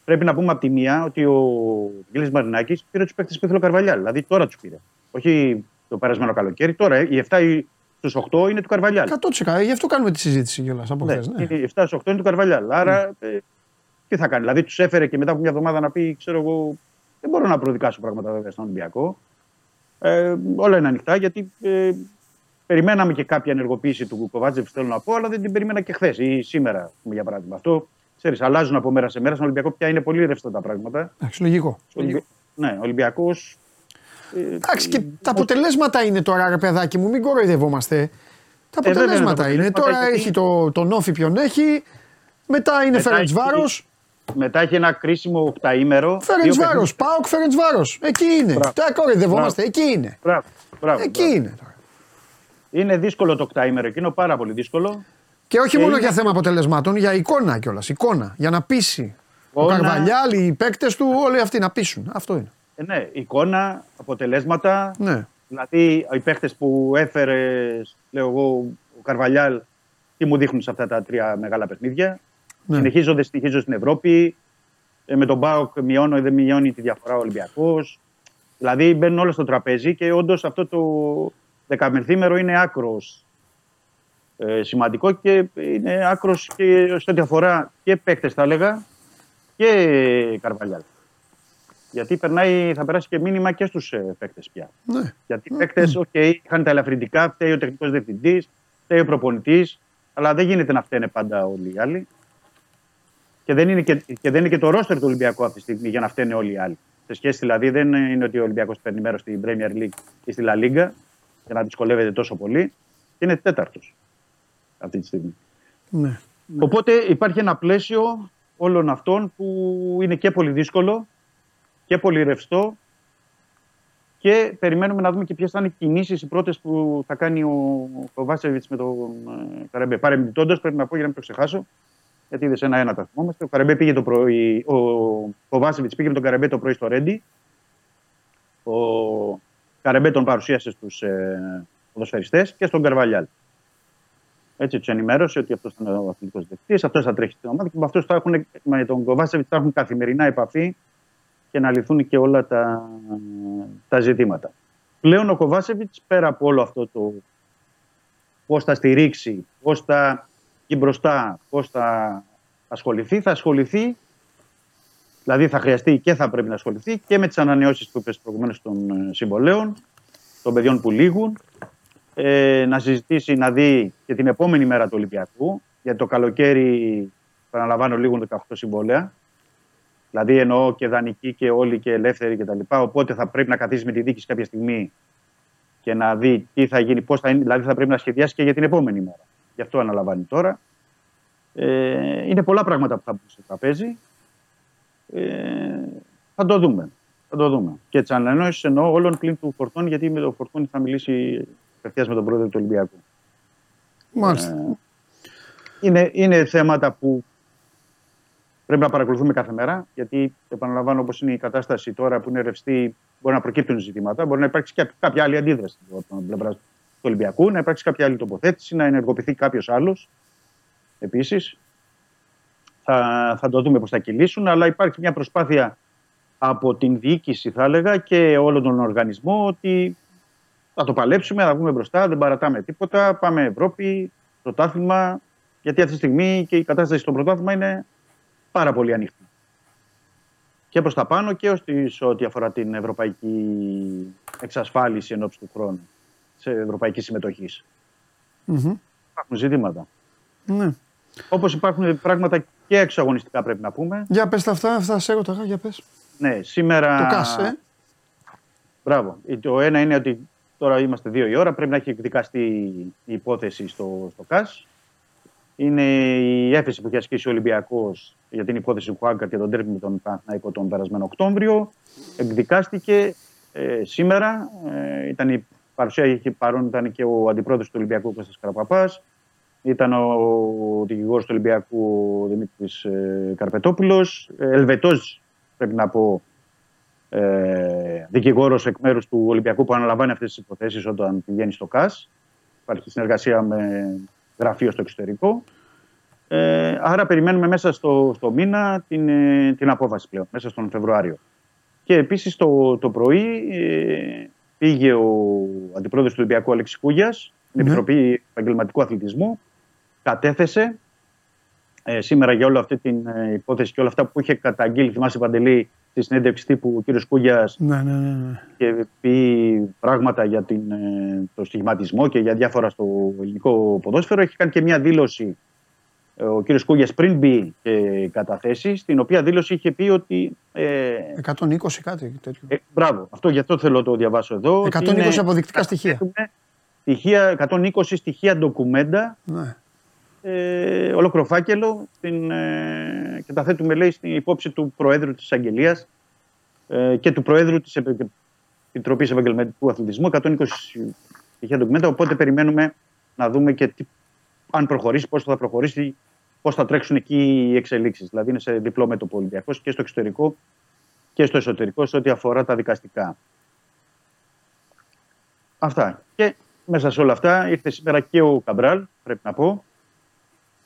πρέπει να πούμε από τη μία ότι ο Γκλή Μαρινάκης πήρε τους παίκτες που ήθελε ο Καρβαλιάλ. Δηλαδή τώρα τους πήρε. Όχι το περασμένο καλοκαίρι. Τώρα ε, οι 7 στους 8 είναι του Καρβαλιάλ. 100% γι' αυτό κάνουμε τη συζήτηση κιόλας από Ναι, χθες, ναι. είναι οι 7 στους 8 είναι του Καρβαλιάλ. Άρα ε, τι θα κάνει. Δηλαδή τους έφερε και μετά από μια εβδομάδα να πει, ξέρω εγώ, δεν μπορώ να προδικάσω πράγματα βέβαια στον Ολυμπιακό. Ε, όλα είναι ανοιχτά γιατί ε, περιμέναμε και κάποια ενεργοποίηση του Κοβάτζεφ, θέλω να πω, αλλά δεν την περίμενα και χθες ή σήμερα, πούμε, για παράδειγμα. Αυτό ξέρεις, αλλάζουν από μέρα σε μέρα. Στον Ολυμπιακό πια είναι πολύ ρευστά τα πράγματα. Εντάξει, λογικό. Ολυμπι... Ναι, ο Ολυμπιακός. Εντάξει, και τα αποτελέσματα είναι τώρα, ρε παιδάκι μου, μην κοροϊδευόμαστε. Τα Ε, βέβαια, αποτελέσματα τα είναι. αποτελέσματα Τώρα γιατί- έχει το, τον όφη ποιον έχει. Μετά είναι Μετά Φέρεντ έχει- Βάρο. Μετά έχει ένα κρίσιμο οκταήμερο. Φέρεντ δύο Βάρο. παιχνίδια. Πάοκ Φέρεντ Βάρο. Εκεί είναι. Μπράβο. Τα κοροϊδευόμαστε. Εκεί είναι. Μπράβο, μπράβο, Εκεί μπράβο. είναι τώρα. Είναι δύσκολο το οκταήμερο εκείνο, πάρα πολύ δύσκολο. Και όχι Και μόνο είναι- για θέμα αποτελεσμάτων, για εικόνα κιόλας. Εικόνα. Για να πείσει. Ο Εικόνα. Καρβαλιάλ, οι παίκτες του, όλοι αυτοί να πείσουν. Αυτό είναι. Ε, ναι, εικόνα, αποτελέσματα. Ναι. Δηλαδή, οι παίχτε που έφερες, λέω εγώ, ο Καρβαλιάλ, τι μου δείχνουν σε αυτά τα τρία μεγάλα παιχνίδια. Ναι. Συνεχίζονται, συνεχίζονται στην Ευρώπη. Ε, με τον ΠΑΟΚ μειώνω ή δεν μειώνει τη διαφορά ο Ολυμπιακός. Δηλαδή, μπαίνουν όλα στο τραπέζι και όντως αυτό το δεκαπενθήμερο είναι άκρως ε, σημαντικό και είναι άκρως και σε ό,τι αφορά και παίκτες, θα έλεγα, και Καρβαλιάλ. Γιατί περνάει, θα περάσει και μήνυμα και στους ε, παίκτες πια. ναι. Γιατί οι παίκτες, οκ, είχαν τα ελαφρυντικά, φταίει ο τεχνικός διευθυντής, φταίει ο προπονητής. Αλλά δεν γίνεται να φταίνε πάντα όλοι οι άλλοι. Και δεν είναι και, και, δεν είναι και το ρόστερ του Ολυμπιακού αυτή τη στιγμή για να φταίνε όλοι οι άλλοι. Σε σχέση δηλαδή δεν είναι ότι ο Ολυμπιακός παίρνει μέρος στην Premier League ή στη La Liga για να δυσκολεύεται τόσο πολύ. Και είναι τέταρτος αυτή τη στιγμή. Ναι. Οπότε υπάρχει ένα πλαίσιο όλων αυτών που είναι και πολύ δύσκολο και πολύ ρευστό και περιμένουμε να δούμε και ποιες θα είναι οι κινήσεις οι πρώτες που θα κάνει ο, ο Βάσεβιτς με τον ε, Καρεμπέ. Παρεμπιπτόντως, πρέπει να πω για να μην το ξεχάσω, γιατί είδες ένα-ένα τα θυμόμαστε. Ο, Καρεμπέ πήγε το πρωί, ο, ο Βάσεβιτς πήγε με τον Καρεμπέ το πρωί στο Ρέντι. Ο Καρεμπέ τον παρουσίασε στους ε, ποδοσφαιριστές και στον Καρβαλιάλ. Έτσι τους ενημέρωσε ότι αυτός ήταν ο αθλητικός διευθυντή, αυτός θα τρέχει στην ομάδα και με αυτούς θα έχουν, με τον Κοβάσεβιτ θα έχουν καθημερινά επαφή και να λυθούν και όλα τα, τα ζητήματα. Πλέον ο Κοβάσεβιτς πέρα από όλο αυτό το πώς θα στηρίξει, πώς θα εκεί μπροστά, πώς θα ασχοληθεί, θα ασχοληθεί Δηλαδή θα χρειαστεί και θα πρέπει να ασχοληθεί και με τις ανανεώσεις που είπες προηγουμένως των ε, συμβολέων, των παιδιών που λήγουν, ε, να συζητήσει, να δει και την επόμενη μέρα του Ολυμπιακού. Γιατί το καλοκαίρι, παραλαμβάνω, λίγουν 18 συμβόλαια. Δηλαδή εννοώ και δανεικοί και όλοι και ελεύθεροι κτλ. Οπότε θα πρέπει να καθίσει με τη δίκη κάποια στιγμή και να δει τι θα γίνει, πώς θα είναι. Δηλαδή θα πρέπει να σχεδιάσει και για την επόμενη μέρα. Γι' αυτό αναλαμβάνει τώρα. Ε, είναι πολλά πράγματα που θα μπουν στο τραπέζι. Ε, θα το δούμε. Θα το δούμε. Και τις ανανεώσεις εννοώ όλων πλην του Φορτών, γιατί με το Φορτών θα μιλήσει απευθείας με τον πρόεδρο του Ολυμπιακού. Μάλιστα. Ε, είναι, είναι θέματα που πρέπει να παρακολουθούμε κάθε μέρα, γιατί επαναλαμβάνω όπως είναι η κατάσταση τώρα που είναι ρευστή, μπορεί να προκύπτουν ζητήματα, μπορεί να υπάρξει και κάποια άλλη αντίδραση από την πλευρά του Ολυμπιακού, να υπάρξει κάποια άλλη τοποθέτηση, να ενεργοποιηθεί κάποιος άλλος επίσης. Θα, θα το δούμε πώς θα κυλήσουν, αλλά υπάρχει μια προσπάθεια από την διοίκηση, θα έλεγα, και όλο τον οργανισμό ότι θα το παλέψουμε, θα βγούμε μπροστά, δεν παρατάμε τίποτα. Πάμε Ευρώπη, πρωτάθλημα. Γιατί αυτή τη στιγμή και η κατάσταση στο πρωτάθλημα είναι πάρα πολύ ανοιχτή. Και προς τα πάνω και σε ό,τι αφορά την ευρωπαϊκή εξασφάλιση ενώπιση του χρόνου σε ευρωπαϊκή συμμετοχή. Mm-hmm. Υπάρχουν ζητήματα. Ναι. Όπως υπάρχουν πράγματα και εξαγωνιστικά πρέπει να πούμε. Για πες τα αυτά, αυτά σε έρωτα, για πες. Ναι, σήμερα. Το ΚΑΣ, ε. Μπράβο. Το ένα είναι ότι Τώρα είμαστε δύο η ώρα, πρέπει να έχει εκδικαστεί η υπόθεση στο, στο ΚΑΣ. Είναι η έφεση που έχει ασκήσει ο Ολυμπιακός για την υπόθεση του Χουάγκα και τον τέρμι με τον Παναθναϊκό τον περασμένο Οκτώβριο. Εκδικάστηκε ε, σήμερα. Ε, ήταν η παρουσία, είχε παρόν ήταν και ο αντιπρόεδρος του Ολυμπιακού Κώστας Καραπαπάς. Ήταν ο δικηγόρος του Ολυμπιακού Δημήτρης ε, Καρπετόπουλος. Ε, Ελβετός, πρέπει να πω, ε, δικηγόρος εκ μέρους του Ολυμπιακού που αναλαμβάνει αυτές τις υποθέσεις όταν πηγαίνει στο ΚΑΣ. Υπάρχει συνεργασία με γραφείο στο εξωτερικό. Ε, άρα περιμένουμε μέσα στο, στο μήνα την, ε, την απόφαση πλέον, μέσα στον Φεβρουάριο. Και επίσης το, το πρωί ε, πήγε ο αντιπρόεδρος του Ολυμπιακού Αλέξης Κούγιας, στην Ναι. Επιτροπή Επαγγελματικού Αθλητισμού, κατέθεσε ε, σήμερα για όλη αυτή την ε, υπόθεση και όλα αυτά που είχε καταγγείλει, θυμάσαι Παντελή, στη συνέντευξη τύπου ο κ. Κούγιας Ναι, ναι, ναι. ναι. και πει πράγματα για την, ε, το στιγματισμό και για διάφορα στο ελληνικό ποδόσφαιρο. Έχει κάνει και μια δήλωση ε, ο κ. Κούγιας πριν μπει και καταθέσεις, στην οποία δήλωση είχε πει ότι. Ε, 120 κάτι τέτοιο. ε, μπράβο, αυτό γι' αυτό θέλω να το διαβάσω εδώ. ότι 120 είναι- αποδεικτικά στοιχεία. στοιχεία 120 στοιχεία ντοκουμέντα Ναι. ε, ολόκληρο φάκελο στην, ε, και τα θέτουμε λέει στην υπόψη του Προέδρου της Αγγελίας ε, και του Προέδρου της Επι- Επιτροπής Επαγγελματικού Αθλητισμού 120 στοιχεία ντοκουμέντα οπότε περιμένουμε να δούμε και τι, αν προχωρήσει, πώς θα προχωρήσει πώς θα τρέξουν εκεί οι εξελίξεις δηλαδή είναι σε διπλό μέτωπο Ολυμπιακός και στο εξωτερικό και στο εσωτερικό σε ό,τι αφορά τα δικαστικά. Αυτά. Και μέσα σε όλα αυτά ήρθε σήμερα και ο Καμπράλ, πρέπει να πω.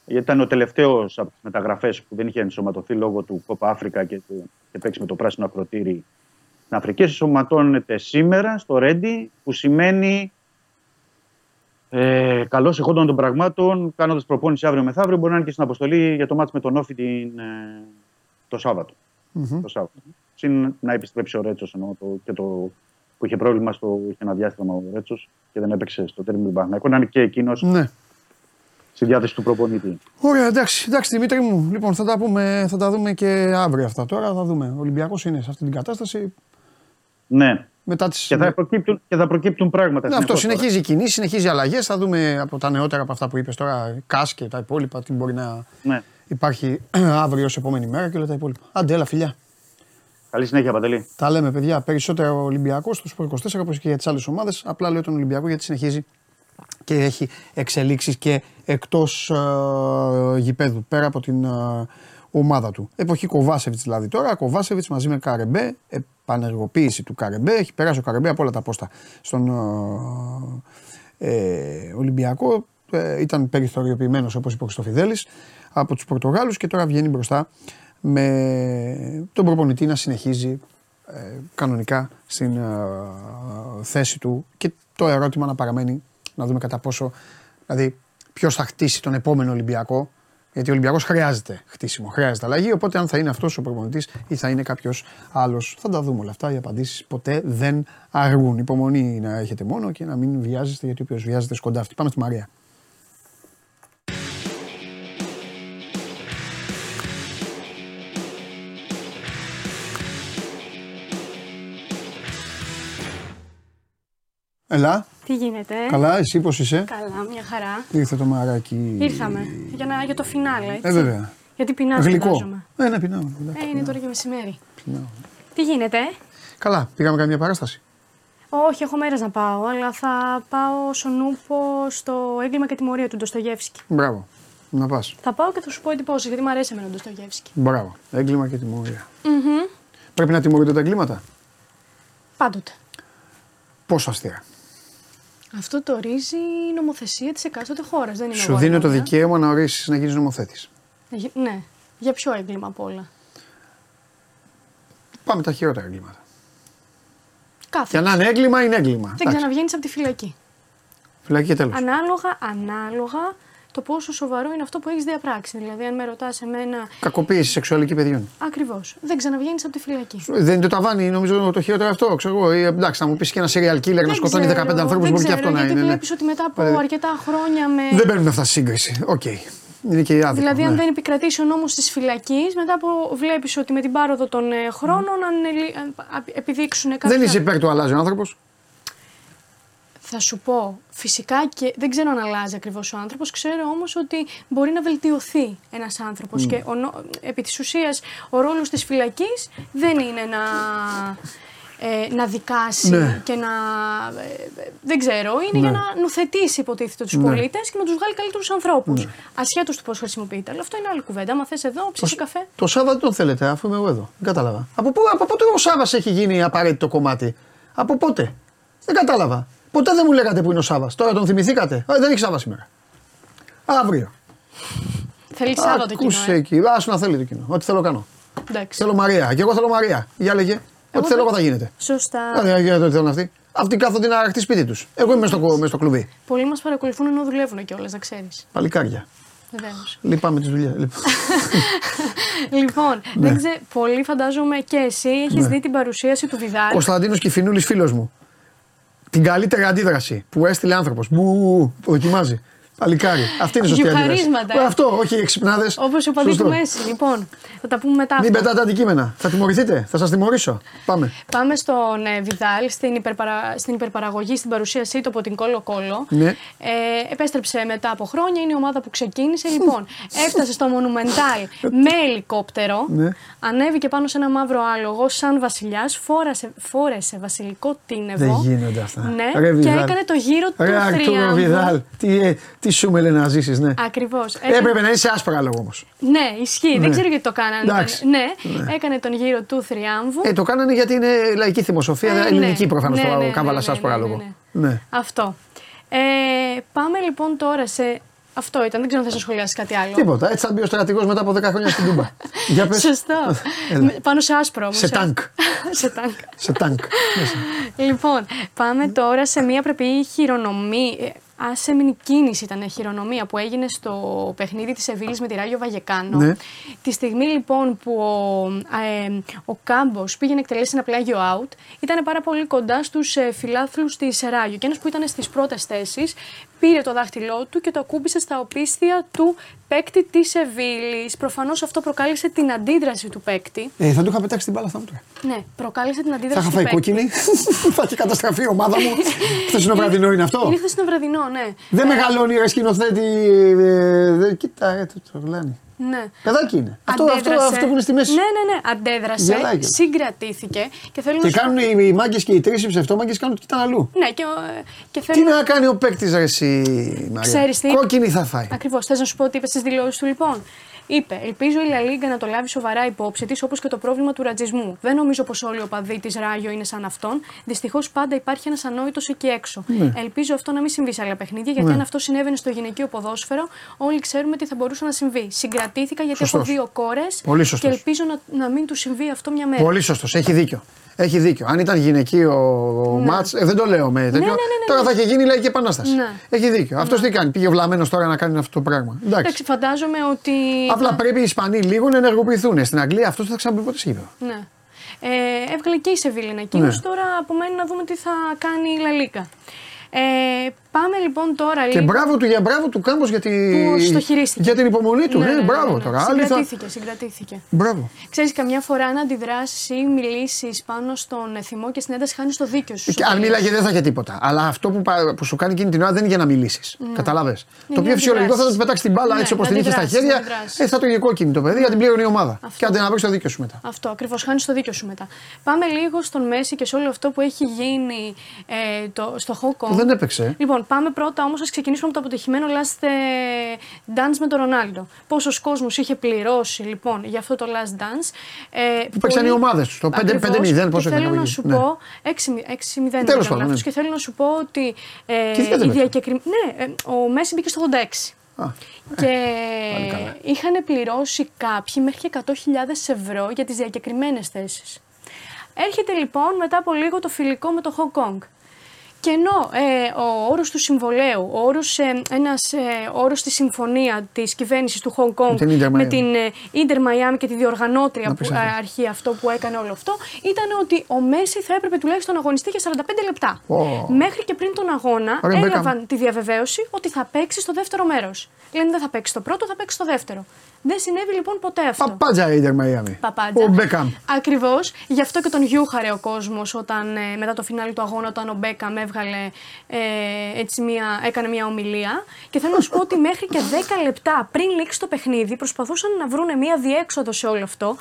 Γιατί ήταν ο τελευταίος από τις μεταγραφές που δεν είχε ενσωματωθεί λόγω του Κόπα Αφρικα και, του, και παίξει με το πράσινο ακροτήρι στην Αφρική. Ενσωματώνεται σήμερα στο Ρέντι, που σημαίνει ε, καλώς εχόντων των πραγμάτων, κάνοντας προπόνηση αύριο μεθαύριο, μπορεί να είναι και στην αποστολή για το μάτς με τον Όφη την, ε, το σαββατο Μμμ. Το Σάββατο. Συν να επιστρέψει ο Ρέτσος το, και το, που είχε πρόβλημα στο είχε ένα διάστημα ο Ρέτσος και δεν έπαιξε στο τέρμινο του Παναγιακού. Να είναι και εκείνος ναι. στη διάθεση του προπονητή. Ωραία, εντάξει, εντάξει Δημήτρη μου. Λοιπόν, θα τα, πούμε, θα τα δούμε και αύριο αυτά. Τώρα θα δούμε. Ο Ολυμπιακός είναι σε αυτή την κατάσταση. Ναι. Μετά τις... Και θα προκύπτουν, και θα προκύπτουν πράγματα. Ναι, αυτό συνεχώς τώρα. συνεχίζει κινήσει, συνεχίζει αλλαγές. Θα δούμε από τα νεότερα από αυτά που είπες τώρα, Κάς και τα υπόλοιπα, τι μπορεί να Ναι. υπάρχει αύριο ως επόμενη μέρα και όλα τα υπόλοιπα. Άντε, έλα, φιλιά. Καλή συνέχεια, Παντελή. Τα λέμε, παιδιά. Περισσότερο Ολυμπιακός στο Σπορ 24 όπως και για τις άλλες ομάδες. Απλά λέω τον Ολυμπιακό γιατί συνεχίζει και έχει εξελίξεις και εκτός γηπέδου, πέρα από την ε, ομάδα του. Εποχή Κοβάσεβιτς δηλαδή τώρα. Κοβάσεβιτς μαζί με Καρεμπέ, επανεργοποίηση του Καρεμπέ. Έχει περάσει ο Καρεμπέ από όλα τα πόστα στον ε, ε, Ολυμπιακό. Ε, ήταν περιθωριοποιημένος όπως είπε ο Χριστοφιδέλης από τους Πορτογάλους και τώρα βγαίνει μπροστά με τον προπονητή να συνεχίζει ε, κανονικά στην ε, θέση του και το ερώτημα να παραμένει να δούμε κατά πόσο, δηλαδή ποιος θα χτίσει τον επόμενο Ολυμπιακό γιατί ο Ολυμπιακός χρειάζεται χτίσιμο, χρειάζεται αλλαγή οπότε αν θα είναι αυτός ο προπονητής ή θα είναι κάποιος άλλος θα τα δούμε όλα αυτά, οι απαντήσεις ποτέ δεν αργούν. Υπομονή να έχετε μόνο και να μην βιάζεστε γιατί όποιος βιάζεται σκοντάφτει. Πάμε στη Μαρία. Έλα, Τι γίνεται; καλά, εσύ πώς είσαι; Καλά, μια χαρά. Ήρθε το μαράκι. Ήρθαμε για, να, για το φινάλε, έτσι. Ε, βέβαια. Γιατί πεινάω, Γλυκό. φαντάζομαι. Ε, ναι, πεινάω. εντάξει, Ε, είναι πεινάω, τώρα και μεσημέρι. πεινάω. Τι γίνεται, ε; Καλά, πήγαμε καμιά παράσταση. Όχι, έχω μέρες να πάω, αλλά θα πάω στον Νούπο στο έγκλημα και τιμωρία του Ντοστογεύσκη. Μπράβο. Να πας. Θα πάω και θα σου πω εντυπώσει, γιατί μου αρέσει εμένα ο Ντοστογεύσκη. Μπράβο. Έγκλημα και τιμωρία. Μμμ. Πρέπει να τιμωρούνται τα εγκλήματα; Πάντοτε. Πόσο αστεία. Αυτό το ορίζει η νομοθεσία της εκάστοτε χώρας. Δεν είναι Σου εγώ δίνω το αρμόδια. δικαίωμα να ορίσει να γίνεις νομοθέτης. Ε, γε- Ναι. Για ποιο έγκλημα απ' όλα. Πάμε τα χειρότερα εγκλήματα. Κάθε. Και να είναι έγκλημα, είναι έγκλημα. Δεν Εντάξει. ξαναβγαίνεις από τη φυλακή. Φυλακή και τέλος. Ανάλογα, ανάλογα το πόσο σοβαρό είναι αυτό που έχεις διαπράξει. Δηλαδή, αν με ρωτάς εμένα. Κακοποίηση σεξουαλική παιδιών. Ακριβώς. Δεν ξαναβγαίνεις από τη φυλακή. Δεν είναι το ταβάνι, νομίζω το χειρότερο αυτό. Ξέρω εγώ. Ή, εντάξει, θα μου πεις και ένα serial killer να Δεν σκοτώνει 15 ξέρω, ανθρώπους, δεν μπορεί και ξέρω, αυτό να γιατί είναι. ναι. βλέπεις ότι μετά από Δηλαδή, αρκετά χρόνια με. Δεν παίρνουν αυτά στη σύγκριση. Οκ. Είναι και η άδικο. Δηλαδή, αν ναι. δεν επικρατήσει ο νόμος της φυλακής, μετά από βλέπεις ότι με την πάροδο των ε, χρόνων, αν, ελι- αν α- επιδείξουν κάποια. Δεν είσαι υπέρ του αλλάζει ο άνθρωπος. Θα σου πω, φυσικά και δεν ξέρω αν αλλάζει ακριβώς ο άνθρωπος, ξέρω όμως ότι μπορεί να βελτιωθεί ένας άνθρωπος. Και ο, νο- επί της ουσίας, ο ρόλος της φυλακής δεν είναι να. Ε, να δικάσει Ναι. και να. ε, ε, δεν ξέρω, είναι για να νουθετήσει υποτίθεται τους Ναι. πολίτες και να τους βγάλει καλύτερους ανθρώπους. Ασχέτω τους πώς χρησιμοποιείται. Αλλά αυτό είναι άλλη κουβέντα. Άμα θες εδώ, ψήσει καφέ. Το Σάββα δεν τον θέλετε, αφού είμαι εγώ εδώ. Δεν κατάλαβα. Από, πού, από πότε ο Σάββας έχει γίνει απαραίτητο κομμάτι; Από πότε; Δεν κατάλαβα. Ποτέ δεν μου λέγατε που είναι ο Σάββας. Τώρα τον θυμηθήκατε. Ε, δεν έχει Σάββας σήμερα. Αύριο. Θέλει Σάββατο κοινό. Ακούσε Ε. εκεί. Άσου να θέλει το κοινό. Ό,τι θέλω κάνω. Εντάξει. Θέλω Μαρία. Και εγώ θέλω Μαρία. Για λέγε. Ό,τι θέλω εγώ θα γίνεται. Σωστά. Δεν γίνεται ό,τι θέλουν αυτοί. Αυτοί κάθονται να αραχτεί σπίτι τους. Εγώ είμαι στο, μες στο κλουβί. Πολλοί μας παρακολουθούν ενώ δουλεύουν κιόλας, να ξέρεις. Παλικάρια. Βεβαίως. Λυπάμαι τις δουλειές. λοιπόν, Ναι. δεν ξέρω, πολλοί φαντάζομαι και εσύ έχεις Ναι. δει την παρουσίαση του Βιδάλ. Κωνσταντίνος Κυφινούλη, φίλος μου. Την καλύτερη αντίδραση που έστειλε άνθρωπος. Μου δοκιμάζει. Παλικάρι. Αυτή είναι η σωστή αντίδραση. Γιουχαρίσματα, ε. Ε, Αυτό, όχι εξυπνάδες. Όπως ο παδί του Μέση. Λοιπόν, θα τα πούμε μετά. Μην αυτά. πετάτε αντικείμενα. Θα τιμωρηθείτε. Θα σας τιμωρήσω. Πάμε. Πάμε στον ε, Βιδάλ, στην, υπερπαρα... στην υπερπαραγωγή, στην παρουσίασή του από την Κόλο Κόλο. Ναι. Ε, επέστρεψε μετά από χρόνια, είναι η ομάδα που ξεκίνησε. Λοιπόν, έφτασε στο Monumental με ελικόπτερο. Ναι. Ανέβηκε πάνω σε ένα μαύρο άλογο, σαν βασιλιάς. Φόρασε, φόρεσε βασιλικό τίνευο. Δεν γίνονται αυτά. Ναι, Ρε, και Βιδάλ. έκανε το γύρο του Ρε, Ακτούρο θριάμβου. Βιδάλ. Τι, ε, τι σου με λένε να ζήσεις, ναι. Ακριβώς. Έπρεπε να είσαι άσπρα λόγο όμως. Ναι, ισχύει. Ναι. Δεν ξέρω γιατί το κάνανε. Εντάξει. Ναι, έκανε τον γύρο του θριάμβου. Ε, το κάνανε γιατί είναι λαϊκή θυμοσοφία, Ε, ελληνική ναι. προφανώς Ναι, το ναι, ναι, κάβαλας ναι, άσπρα ναι, λόγο. ναι, Ναι. Αυτό. Ε, πάμε λοιπόν τώρα σε. Αυτό ήταν. Δεν ξέρω αν θα σχολιάσεις κάτι άλλο. Τίποτα. Έτσι θα μπει ο στρατηγός μετά από 10 χρόνια στην Τούμπα. Για πες. Σωστό. Έλα. Με- Πάνω σε άσπρο όμως. Σε τάγκ. σε τάγκ. Σε τάγκ. Μέσα. Λοιπόν, πάμε τώρα σε μια πρεπή χειρονομία. Άσεμνη κίνηση ήταν χειρονομία που έγινε στο παιχνίδι της Σεβίλης με τη Ράγιο Βαγεκάνο. Ναι. Τη στιγμή λοιπόν που ο, ε, ο Κάμπος πήγε να εκτελέσει ένα πλάγιο out, ήταν πάρα πολύ κοντά στους ε, φιλάθλους της Ράγιο. Και ένας που ήταν στις πρώτες θέσεις πήρε το δάχτυλό του και το ακούμπησε στα οπίσθια του παίκτη της Σεβίλη. Προφανώς αυτό προκάλεσε την αντίδραση του παίκτη. Ε, θα του είχα πετάξει την μπάλα στα μούτρα. Ναι, προκάλεσε την Θα αντίδραση είχα του φάει παίκτη. κόκκινη. θα έχει καταστραφεί η ομάδα μου. Χθε είναι βραδινό είναι αυτό. Είναι χθεσινό βραδινό, ναι. Δεν Ε, μεγαλώνει ρε σκηνοθέτη. ε, δεν- Κοίτα, ε, το, το γλάνι. Ναι. Παιδάκι είναι. Αυτό, αυτό, Αντέδρασε. αυτό που είναι στη μέση. Ναι, ναι, ναι. Αντέδρασε, Γελάει κιόλας. συγκρατήθηκε και θέλω Και να σου κάνουν οι, οι μάγκες και οι τρεις οι ψευτόμαγκες κάνουν ότι ήταν αλλού. Ναι, και, ε, και Τι θέλω να κάνει ο παίκτης, ρε εσύ, Μαρία; Ξέρεις τι; Κόκκινη θα φάει. Ακριβώς. Θες να σου πω τι είπες στι δηλώσεις του, λοιπόν; Είπε: Ελπίζω η Λα Λίγκα να το λάβει σοβαρά υπόψη της, όπως και το πρόβλημα του ρατζισμού. Δεν νομίζω πως όλοι οι οπαδοί της Ράγιο είναι σαν αυτόν. Δυστυχώς πάντα υπάρχει ένας ανόητος εκεί έξω. Ελπίζω αυτό να μην συμβεί σε άλλα παιχνίδια, γιατί Ναι. αν αυτό συνέβαινε στο γυναικείο ποδόσφαιρο, όλοι ξέρουμε τι θα μπορούσε να συμβεί. Συγκρατήθηκα γιατί Σωστός. έχω δύο κόρες Πολύ και σωστός. ελπίζω να, να μην τους συμβεί αυτό μια μέρα. Πολύ σωστός. Έχει δίκιο. Έχει δίκιο. Αν ήταν γυναικείο ο μάτς, ε, δεν το λέω με τέτοιο. ναι, ναι, ναι, Τώρα ναι. θα είχε γίνει λαϊκή επανάσταση. Ναι. Έχει δίκιο. Αυτός τι κάνει. Πήγε βλαμμένος τώρα να κάνει αυτό το πράγμα. Εντάξει. Εντάξει, φαντάζομαι ότι. Απλά θα- πρέπει οι Ισπανοί λίγο να ενεργοποιηθούν. Στην Αγγλία αυτός δεν θα ξαναπεί ποτέ σχήπεδο. Ναι. Ε, έβγαλε και η Σεβίλη ανακοίνωση. Ναι. Τώρα απομένει να δούμε τι θα κάνει η Λαλίκα. Ε, πάμε λοιπόν τώρα Και λίγο. μπράβο του για μπράβο του Κάμπο για, τη... Που το χειρίστηκε. για την υπομονή του. Ναι, μπράβο τώρα. Άλλοι θα... Συγκρατήθηκε, συγκρατήθηκε. Μπράβο. Ξέρεις, καμιά φορά να αντιδράσεις ή μιλήσεις πάνω στον θυμό και στην ένταση χάνεις το δίκιο σου. Και αν μίλαγε δεν θα είχε τίποτα. Αλλά αυτό που, πα- που σου κάνει εκείνη την ώρα δεν είναι για να μιλήσεις. Κατάλαβε. το Ναι. να πιο φυσιολογικό θα ήταν να του πετάξεις την μπάλα Ναι, έτσι όπως να την είχε στα αντιδράσεις, χέρια. να αντιδράσεις. Ε, θα το είχε κόκκινη το παιδί, γιατί την πλήρωνε η ομάδα. Και άντε να βρεις το δίκιο σου μετά. Αυτό, ακριβώς. Χάνεις το δίκιο σου μετά. Πάμε λίγο στον Μέση και σε όλο αυτό που έχει γίνει ε, το, στο Hong Kong. Που δεν έπαιξε. Λοιπόν, πάμε πρώτα όμως, ας ξεκινήσουμε από το αποτυχημένο last ε, dance με τον Ρονάλντο. Πόσος κόσμος είχε πληρώσει λοιπόν για αυτό το last dance. Ε, Που παίξαν οι ομάδες τους, το 5-0, Ακριβώς. πόσο Και έκανε Θέλω να να γίνει. σου Ναι. πω. 6-0 δεν Τέλος ήταν πάντων, λάθος. ναι. Και θέλω να σου πω ότι. Ε, Και τι δεν η έπαιξε. διακεκρι... Ναι, ε, ο Μέση μπήκε στο 86. Α, Και πάλι καλά. είχαν πληρώσει κάποιοι μέχρι και 100.000 ευρώ για τις διακεκριμένες θέσεις. Έρχεται λοιπόν μετά από λίγο το φιλικό με το Hong Kong. Και ενώ ε, ο όρος του συμβολέου, ο όρος, ε, ένας ε, όρος στη συμφωνία της κυβέρνησης του Hong Kong Με την Inter με Miami. την ε, Inter Miami και τη διοργανώτρια Να που πεις ε, αυτό. αρχή αυτό που έκανε όλο αυτό, ήταν ότι ο Μέση θα έπρεπε τουλάχιστον να αγωνιστεί για 45 λεπτά. Ω. Μέχρι και πριν τον αγώνα Ωραία, Beckham. έλαβαν τη διαβεβαίωση ότι θα παίξει στο δεύτερο μέρος. Λένε δεν θα παίξει στο πρώτο, θα παίξει στο δεύτερο. Δεν συνέβη λοιπόν ποτέ αυτό. Παπάντζα η Ιντερ Μαϊάμι. Παπάντζα. Ο Μπέκαμ. Ακριβώς. Γι' αυτό και τον γιούχαρε ο κόσμος όταν ε, μετά το φινάλι του αγώνα, όταν ο Μπέκαμ έβγαλε ε, έτσι μια, έκανε μια ομιλία. Και θέλω να σου πω ότι μέχρι και 10 λεπτά πριν λήξει το παιχνίδι προσπαθούσαν να βρουν μια διέξοδο σε όλο αυτό.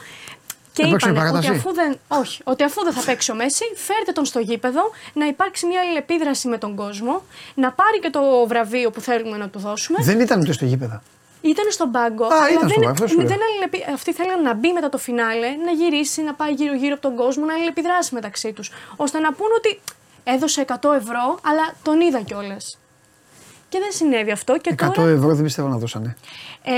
Και Να παίξουν είπαν ότι παράταση; αφού, δεν, όχι, ότι αφού δεν θα παίξει ο Μέση, φέρτε τον στο γήπεδο, να υπάρξει μια αλληλεπίδραση με τον κόσμο, να πάρει και το βραβείο που θέλουμε να του δώσουμε. Δεν ήταν ούτε στο γήπεδο. Ήταν στον πάγκο. Α, αλλά ήταν δεν, στον πάγκο, αυτό σου λέω. δεν αλληλεπι- Αυτοί θέλαν να μπει μετά το φινάλε, να γυρίσει, να πάει γύρω-γύρω από τον κόσμο, να αλληλεπιδράσει μεταξύ τους. ώστε να πούν ότι έδωσε 100 ευρώ, αλλά τον είδα κιόλας. Και δεν συνέβη αυτό. Και 100 τώρα ευρώ δεν πιστεύω να δώσανε. ε,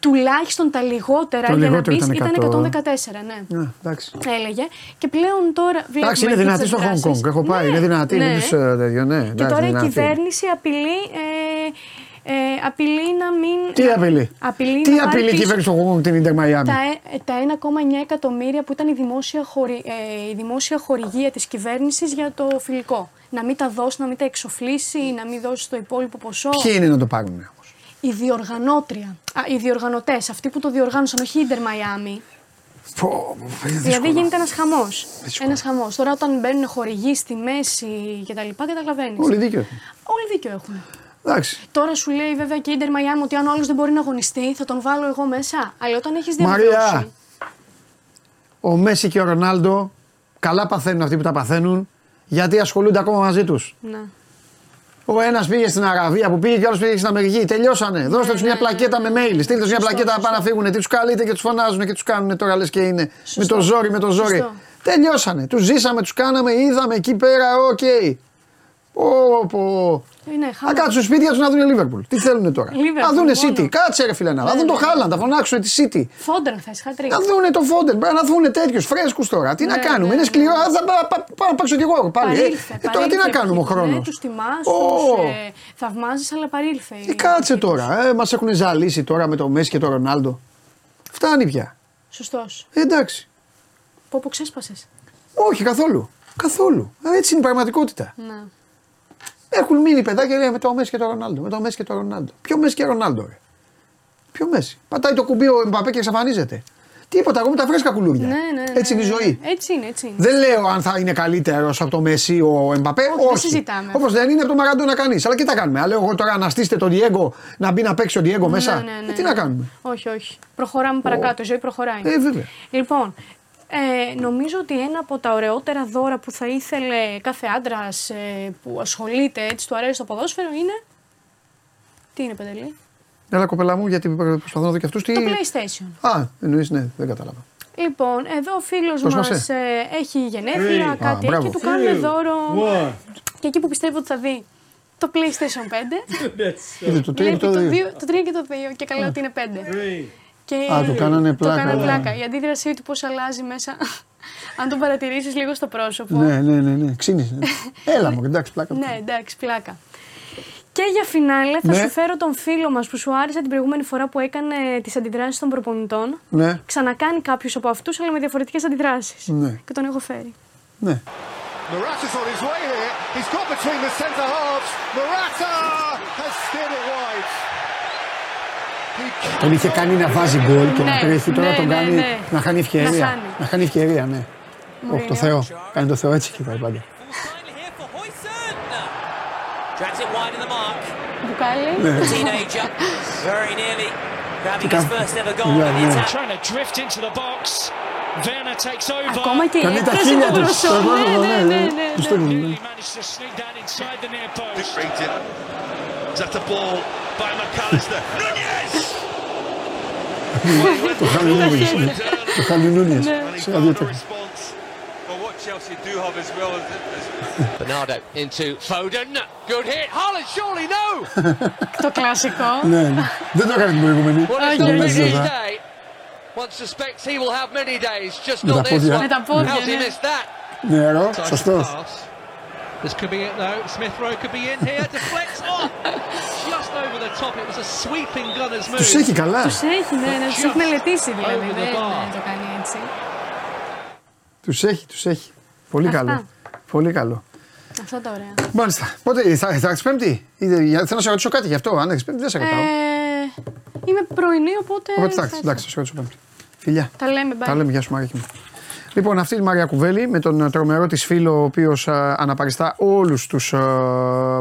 τουλάχιστον τα λιγότερα Το για λιγότερο να μπεις ήταν ήταν 100. 114, ναι. Ναι, εντάξει. Έλεγε. Και πλέον τώρα. Εντάξει, είναι βλέπουμε δυνατή στο τις Hong αντιδράσεις. Kong. Έχω πάει, Ναι, είναι δυνατή. ναι. Είναι τους, ε, τέτοιο, ναι, Και εντάξει, τώρα η δυνατή. κυβέρνηση απειλεί. Ε, ε, απειλεί να μην. Τι να- απειλεί; απειλεί Τι να πάρει απειλεί η πίσω κυβέρνηση του Hong Kong την Ιντερ Μαϊάμι. τα, ε- τα 1,9 εκατομμύρια που ήταν η δημόσια, χορη, ε, η δημόσια χορηγία της κυβέρνησης για το φιλικό. Να μην τα δώσει, να μην τα εξοφλήσει, να μην δώσει το υπόλοιπο ποσό. Ποιοι είναι να το πάρουν όμως; Η διοργανώτρια, α, οι διοργανωτές, αυτοί που το διοργάνωσαν, όχι η Inter Miami. Δηλαδή γίνεται ένας χαμός. Ένας χαμός. Τώρα όταν μπαίνουν χορηγοί στη μέση και τα λοιπά, καταλαβαίνεις. Όλοι δίκιο έχουν. Όλοι δίκιο έχουν. Εντάξει. Τώρα σου λέει βέβαια και η Inter Miami ότι αν ο άλλος δεν μπορεί να αγωνιστεί, θα τον βάλω εγώ μέσα. Αλλά όταν έχεις Μαρία, διαβεβαίωση. ο Μέσι και ο Ρονάλντο καλά παθαίνουν αυτοί που τα παθαίνουν γιατί ασχολούνται ακόμα μαζί τους. Ναι. Ο ένας πήγε στην Αραβία που πήγε και ο άλλος πήγε στην Αμερική. Τελειώσανε. Δώστε τους μια πλακέτα με mail. Στείλτε τους μια πλακέτα να πάνε να φύγουν. Τι τους καλείτε και τους φωνάζουν και τους κάνουν τώρα λες και είναι. Με το ζόρι, με το ζόρι. Σωστό. Τελειώσανε. Τους ζήσαμε, τους κάναμε, είδαμε εκεί πέρα, οκ. Πω, πω. Είναι Να χαμός. κάτσουν σπίτια τους να δουν Λίβερπουλ. Τι θέλουν τώρα; Liverpool Να δουν μόνο. City. Κάτσε ρε φίλε να να δουν το ναι. Χάλαντ, να φωνάξουν τη City. Φόντερ χθε, χατρίκ. Να δούνε το Φόντελ, να δούνε τέτοιους φρέσκους τώρα. Τι να Ναι, κάνουμε, ναι, είναι ναι. σκληρό. Α, Θα πά- πά- πάω να παίξω κι εγώ πάλι. Ε, Παρήλθε. ε, τώρα τι να κάνουμε ο χρόνος; Ναι, τους τιμά, Ω. τους ε, θαυμάζεις, αλλά παρήλθε. Ε, κάτσε τώρα. Ε, Μας έχουν ζαλίσει τώρα με το Μέση και το Ρονάλντο. Φτάνει πια. Σωστός. Ε, εντάξει. Πω, πω ξέσπασες. Όχι καθόλου. Καθόλου. Ε, Έτσι είναι η πραγματικότητα. Ναι. Έχουν μείνει παιδάκια λέει, με το Μέση και το Ρονάλντο. Με το Μέση και το Ρονάλντο. Ποιο Μέση και Ρονάλντο, ρε. Ποιο Μέση. Πατάει το κουμπί ο Εμπαπέ και εξαφανίζεται. Τίποτα, εγώ με τα φρέσκα κουλούρια. Ναι, ναι, ναι, Έτσι είναι η ναι. ζωή. Έτσι είναι, έτσι είναι. Δεν λέω αν θα είναι καλύτερος από το Μέση ο Εμπαπέ. Όχι, δεν συζητάμε. Όπως δεν είναι από το Μαραντόνα κανείς. Αλλά τι θα κάνουμε. Αν λέω εγώ τώρα να στήσετε τον Διέγκο να μπει να παίξει ο Διέγκο μέσα. Ναι, ναι, ναι. Ε, τι να κάνουμε; Όχι, όχι. Προχωράμε παρακάτω. Η ζωή προχωράει. Ε, βέβαια. Λοιπόν, ε, νομίζω ότι ένα από τα ωραιότερα δώρα που θα που κάθε άντρας ε, που ασχολείται, έτσι του αρέσει το ποδόσφαιρο είναι. Τι είναι, Πεντελή; Έλα κοπελά μου, γιατί προσπαθώ να δω και αυτούς. Τι... Το PlayStation. Α, εννοείς, ναι, δεν κατάλαβα. Λοιπόν, εδώ ο φίλος Δώσ' μας μας, ε. έχει γενέθλια, Α, κάτι μπράβο. έχει και του κάνουν δώρο. Και εκεί που πιστεύω ότι θα δει το PlayStation 5. Είδε το 3 βλέπει και το το, 2. δύο- το 3 και το 2 και καλά ότι είναι 5. Και Α, του κάνανε πλάκα, Το κάνανε ναι. πλάκα. Η αντίδρασή του πώς αλλάζει μέσα. Αν τον παρατηρήσεις λίγο στο πρόσωπο. Ναι, ναι, ναι, ναι. Ξύνησε. Έλα μου, εντάξει, πλάκα. Ναι, εντάξει, πλάκα. Και για φινάλε θα Ναι. σου φέρω τον φίλο μας που σου άρεσε την προηγούμενη φορά που έκανε τις αντιδράσεις των προπονητών. Ναι, Ξανακάνει κάποιου από αυτούς, αλλά με διαφορετικές αντιδράσεις. ναι, Και τον έχω φέρει. ναι. Morata's on his way here. He's got between the centre halves. Morata has steered it wide. He Τον είχε κάνει να βάζει γκολ και να Ναι, τρέχει. Τώρα ναι, τον ναι, κάνει ναι. να χάνει ευκαιρία. Να χάνει. Να χάνει ευκαιρία, ναι. Όχι, το Θεό. Κάνει το Θεό έτσι κοιτάει πάντα. Drags it wide of the mark. Μπουκάλι. Ναι. Teenager, very nearly grabbing his Κοίτα. first ever goal Ναι, in the ναι. attack. Trying to drift into the box. Werner takes over. Ακόμα και η Κάνει τα έκφραση χίλια του τους. προσώπου. Ναι, ναι, ναι, ναι, Του ναι. στέλνουν, ναι. Nearly managed to sneak that inside the near post. Is that the ball by McAllister? Nunez! Το χάνει ο Νούνιες, ναι. Το χάνει ο Νούνιες. Σε αδειό τέχνη. response. But what Chelsea do have as well is, is Bernardo into Foden. Good hit. Haaland, surely no. Το κλασικό. Ναι, ναι. Δεν το έκανε την προηγούμενη. Well, it's Το not νομίζει been his εδώ. day. One suspects he will have many days, just Με τα not this πόδια. one. Με τα πόδια, How's he ναι. missed that? Νερό, σωστός. This could be it though. Smith Rowe could be in here. Deflects. Oh, just over the top. It was a sweeping gunner's move. Τους έχει καλά. Τους έχει, ναι, ναι, του έχει μελετήσει δηλαδή. Over the Δεν bar. ναι, το κάνει έτσι. Τους έχει, τους έχει. Πολύ Αυτά. καλό. Πολύ καλό. Αυτά τα ωραία. Μάλιστα. Πότε θα, θα έρθεις πέμπτη; Είδε, για- θέλω να σε ρωτήσω κάτι γι' αυτό. Αν έρθεις πέμπτη δεν σε ρωτάω. Ε, είμαι πρωινή, οπότε. Οπότε θα εντάξει, έρθω. εντάξει, θα σε ρωτήσω πέμπτη. Φιλιά. Τα λέμε, bye. Τα λέμε, γεια σου Μαρίκη μου. Λοιπόν, αυτή είναι η Μαρία Κουβέλη με τον τρομερό της φίλο, ο οποίος α, αναπαριστά όλους τους α,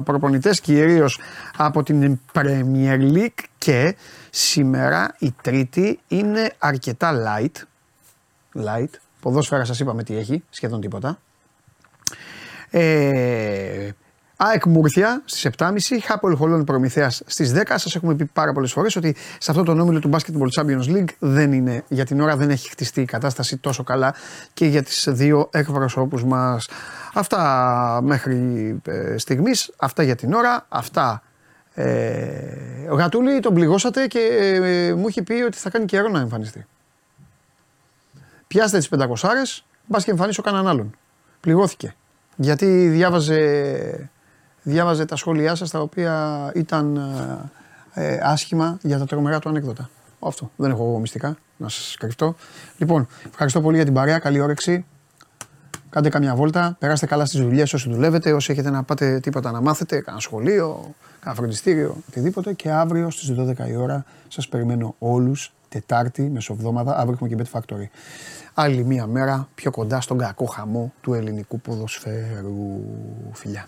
προπονητές, κυρίως από την Premier League και σήμερα η τρίτη είναι αρκετά light. Light. Ποδόσφαιρα σας είπαμε τι έχει, σχεδόν τίποτα. Ε, ΑΕΚ Μούρθια στις 7.30, Χάπολ Χολών Προμηθέας στις 10. Σας έχουμε πει πάρα πολλές φορές ότι σε αυτό το όμιλο του Basketball Champions League δεν είναι, για την ώρα δεν έχει χτιστεί η κατάσταση τόσο καλά και για τις δύο εκπροσώπους μας. Αυτά μέχρι ε, στιγμής, αυτά για την ώρα, αυτά. Ε, ο Γατούλη τον πληγώσατε και ε, μου έχει πει ότι θα κάνει καιρό να εμφανιστεί. Πιάστε τις 500 άρες, μπας και εμφανίσω κανέναν άλλον. Πληγώθηκε. Γιατί διάβαζε, διάβαζε τα σχόλιά σας τα οποία ήταν ε, ε, άσχημα για τα τρομερά του ανέκδοτα. Αυτό. Δεν έχω εγώ μυστικά να σας κρυφτώ. Λοιπόν, ευχαριστώ πολύ για την παρέα. Καλή όρεξη. Κάντε καμιά βόλτα. Περάστε καλά στις δουλειές όσοι δουλεύετε. Όσοι έχετε να πάτε τίποτα να μάθετε. Κάνα σχολείο, κάνα φροντιστήριο, οτιδήποτε. Και αύριο στις 12 η ώρα σας περιμένω όλους. Τετάρτη, μεσοβδόμαδα. Αύριο έχουμε και Bet Factory. Άλλη μία μέρα πιο κοντά στον κακό χαμό του ελληνικού ποδοσφαίρου. Φιλιά.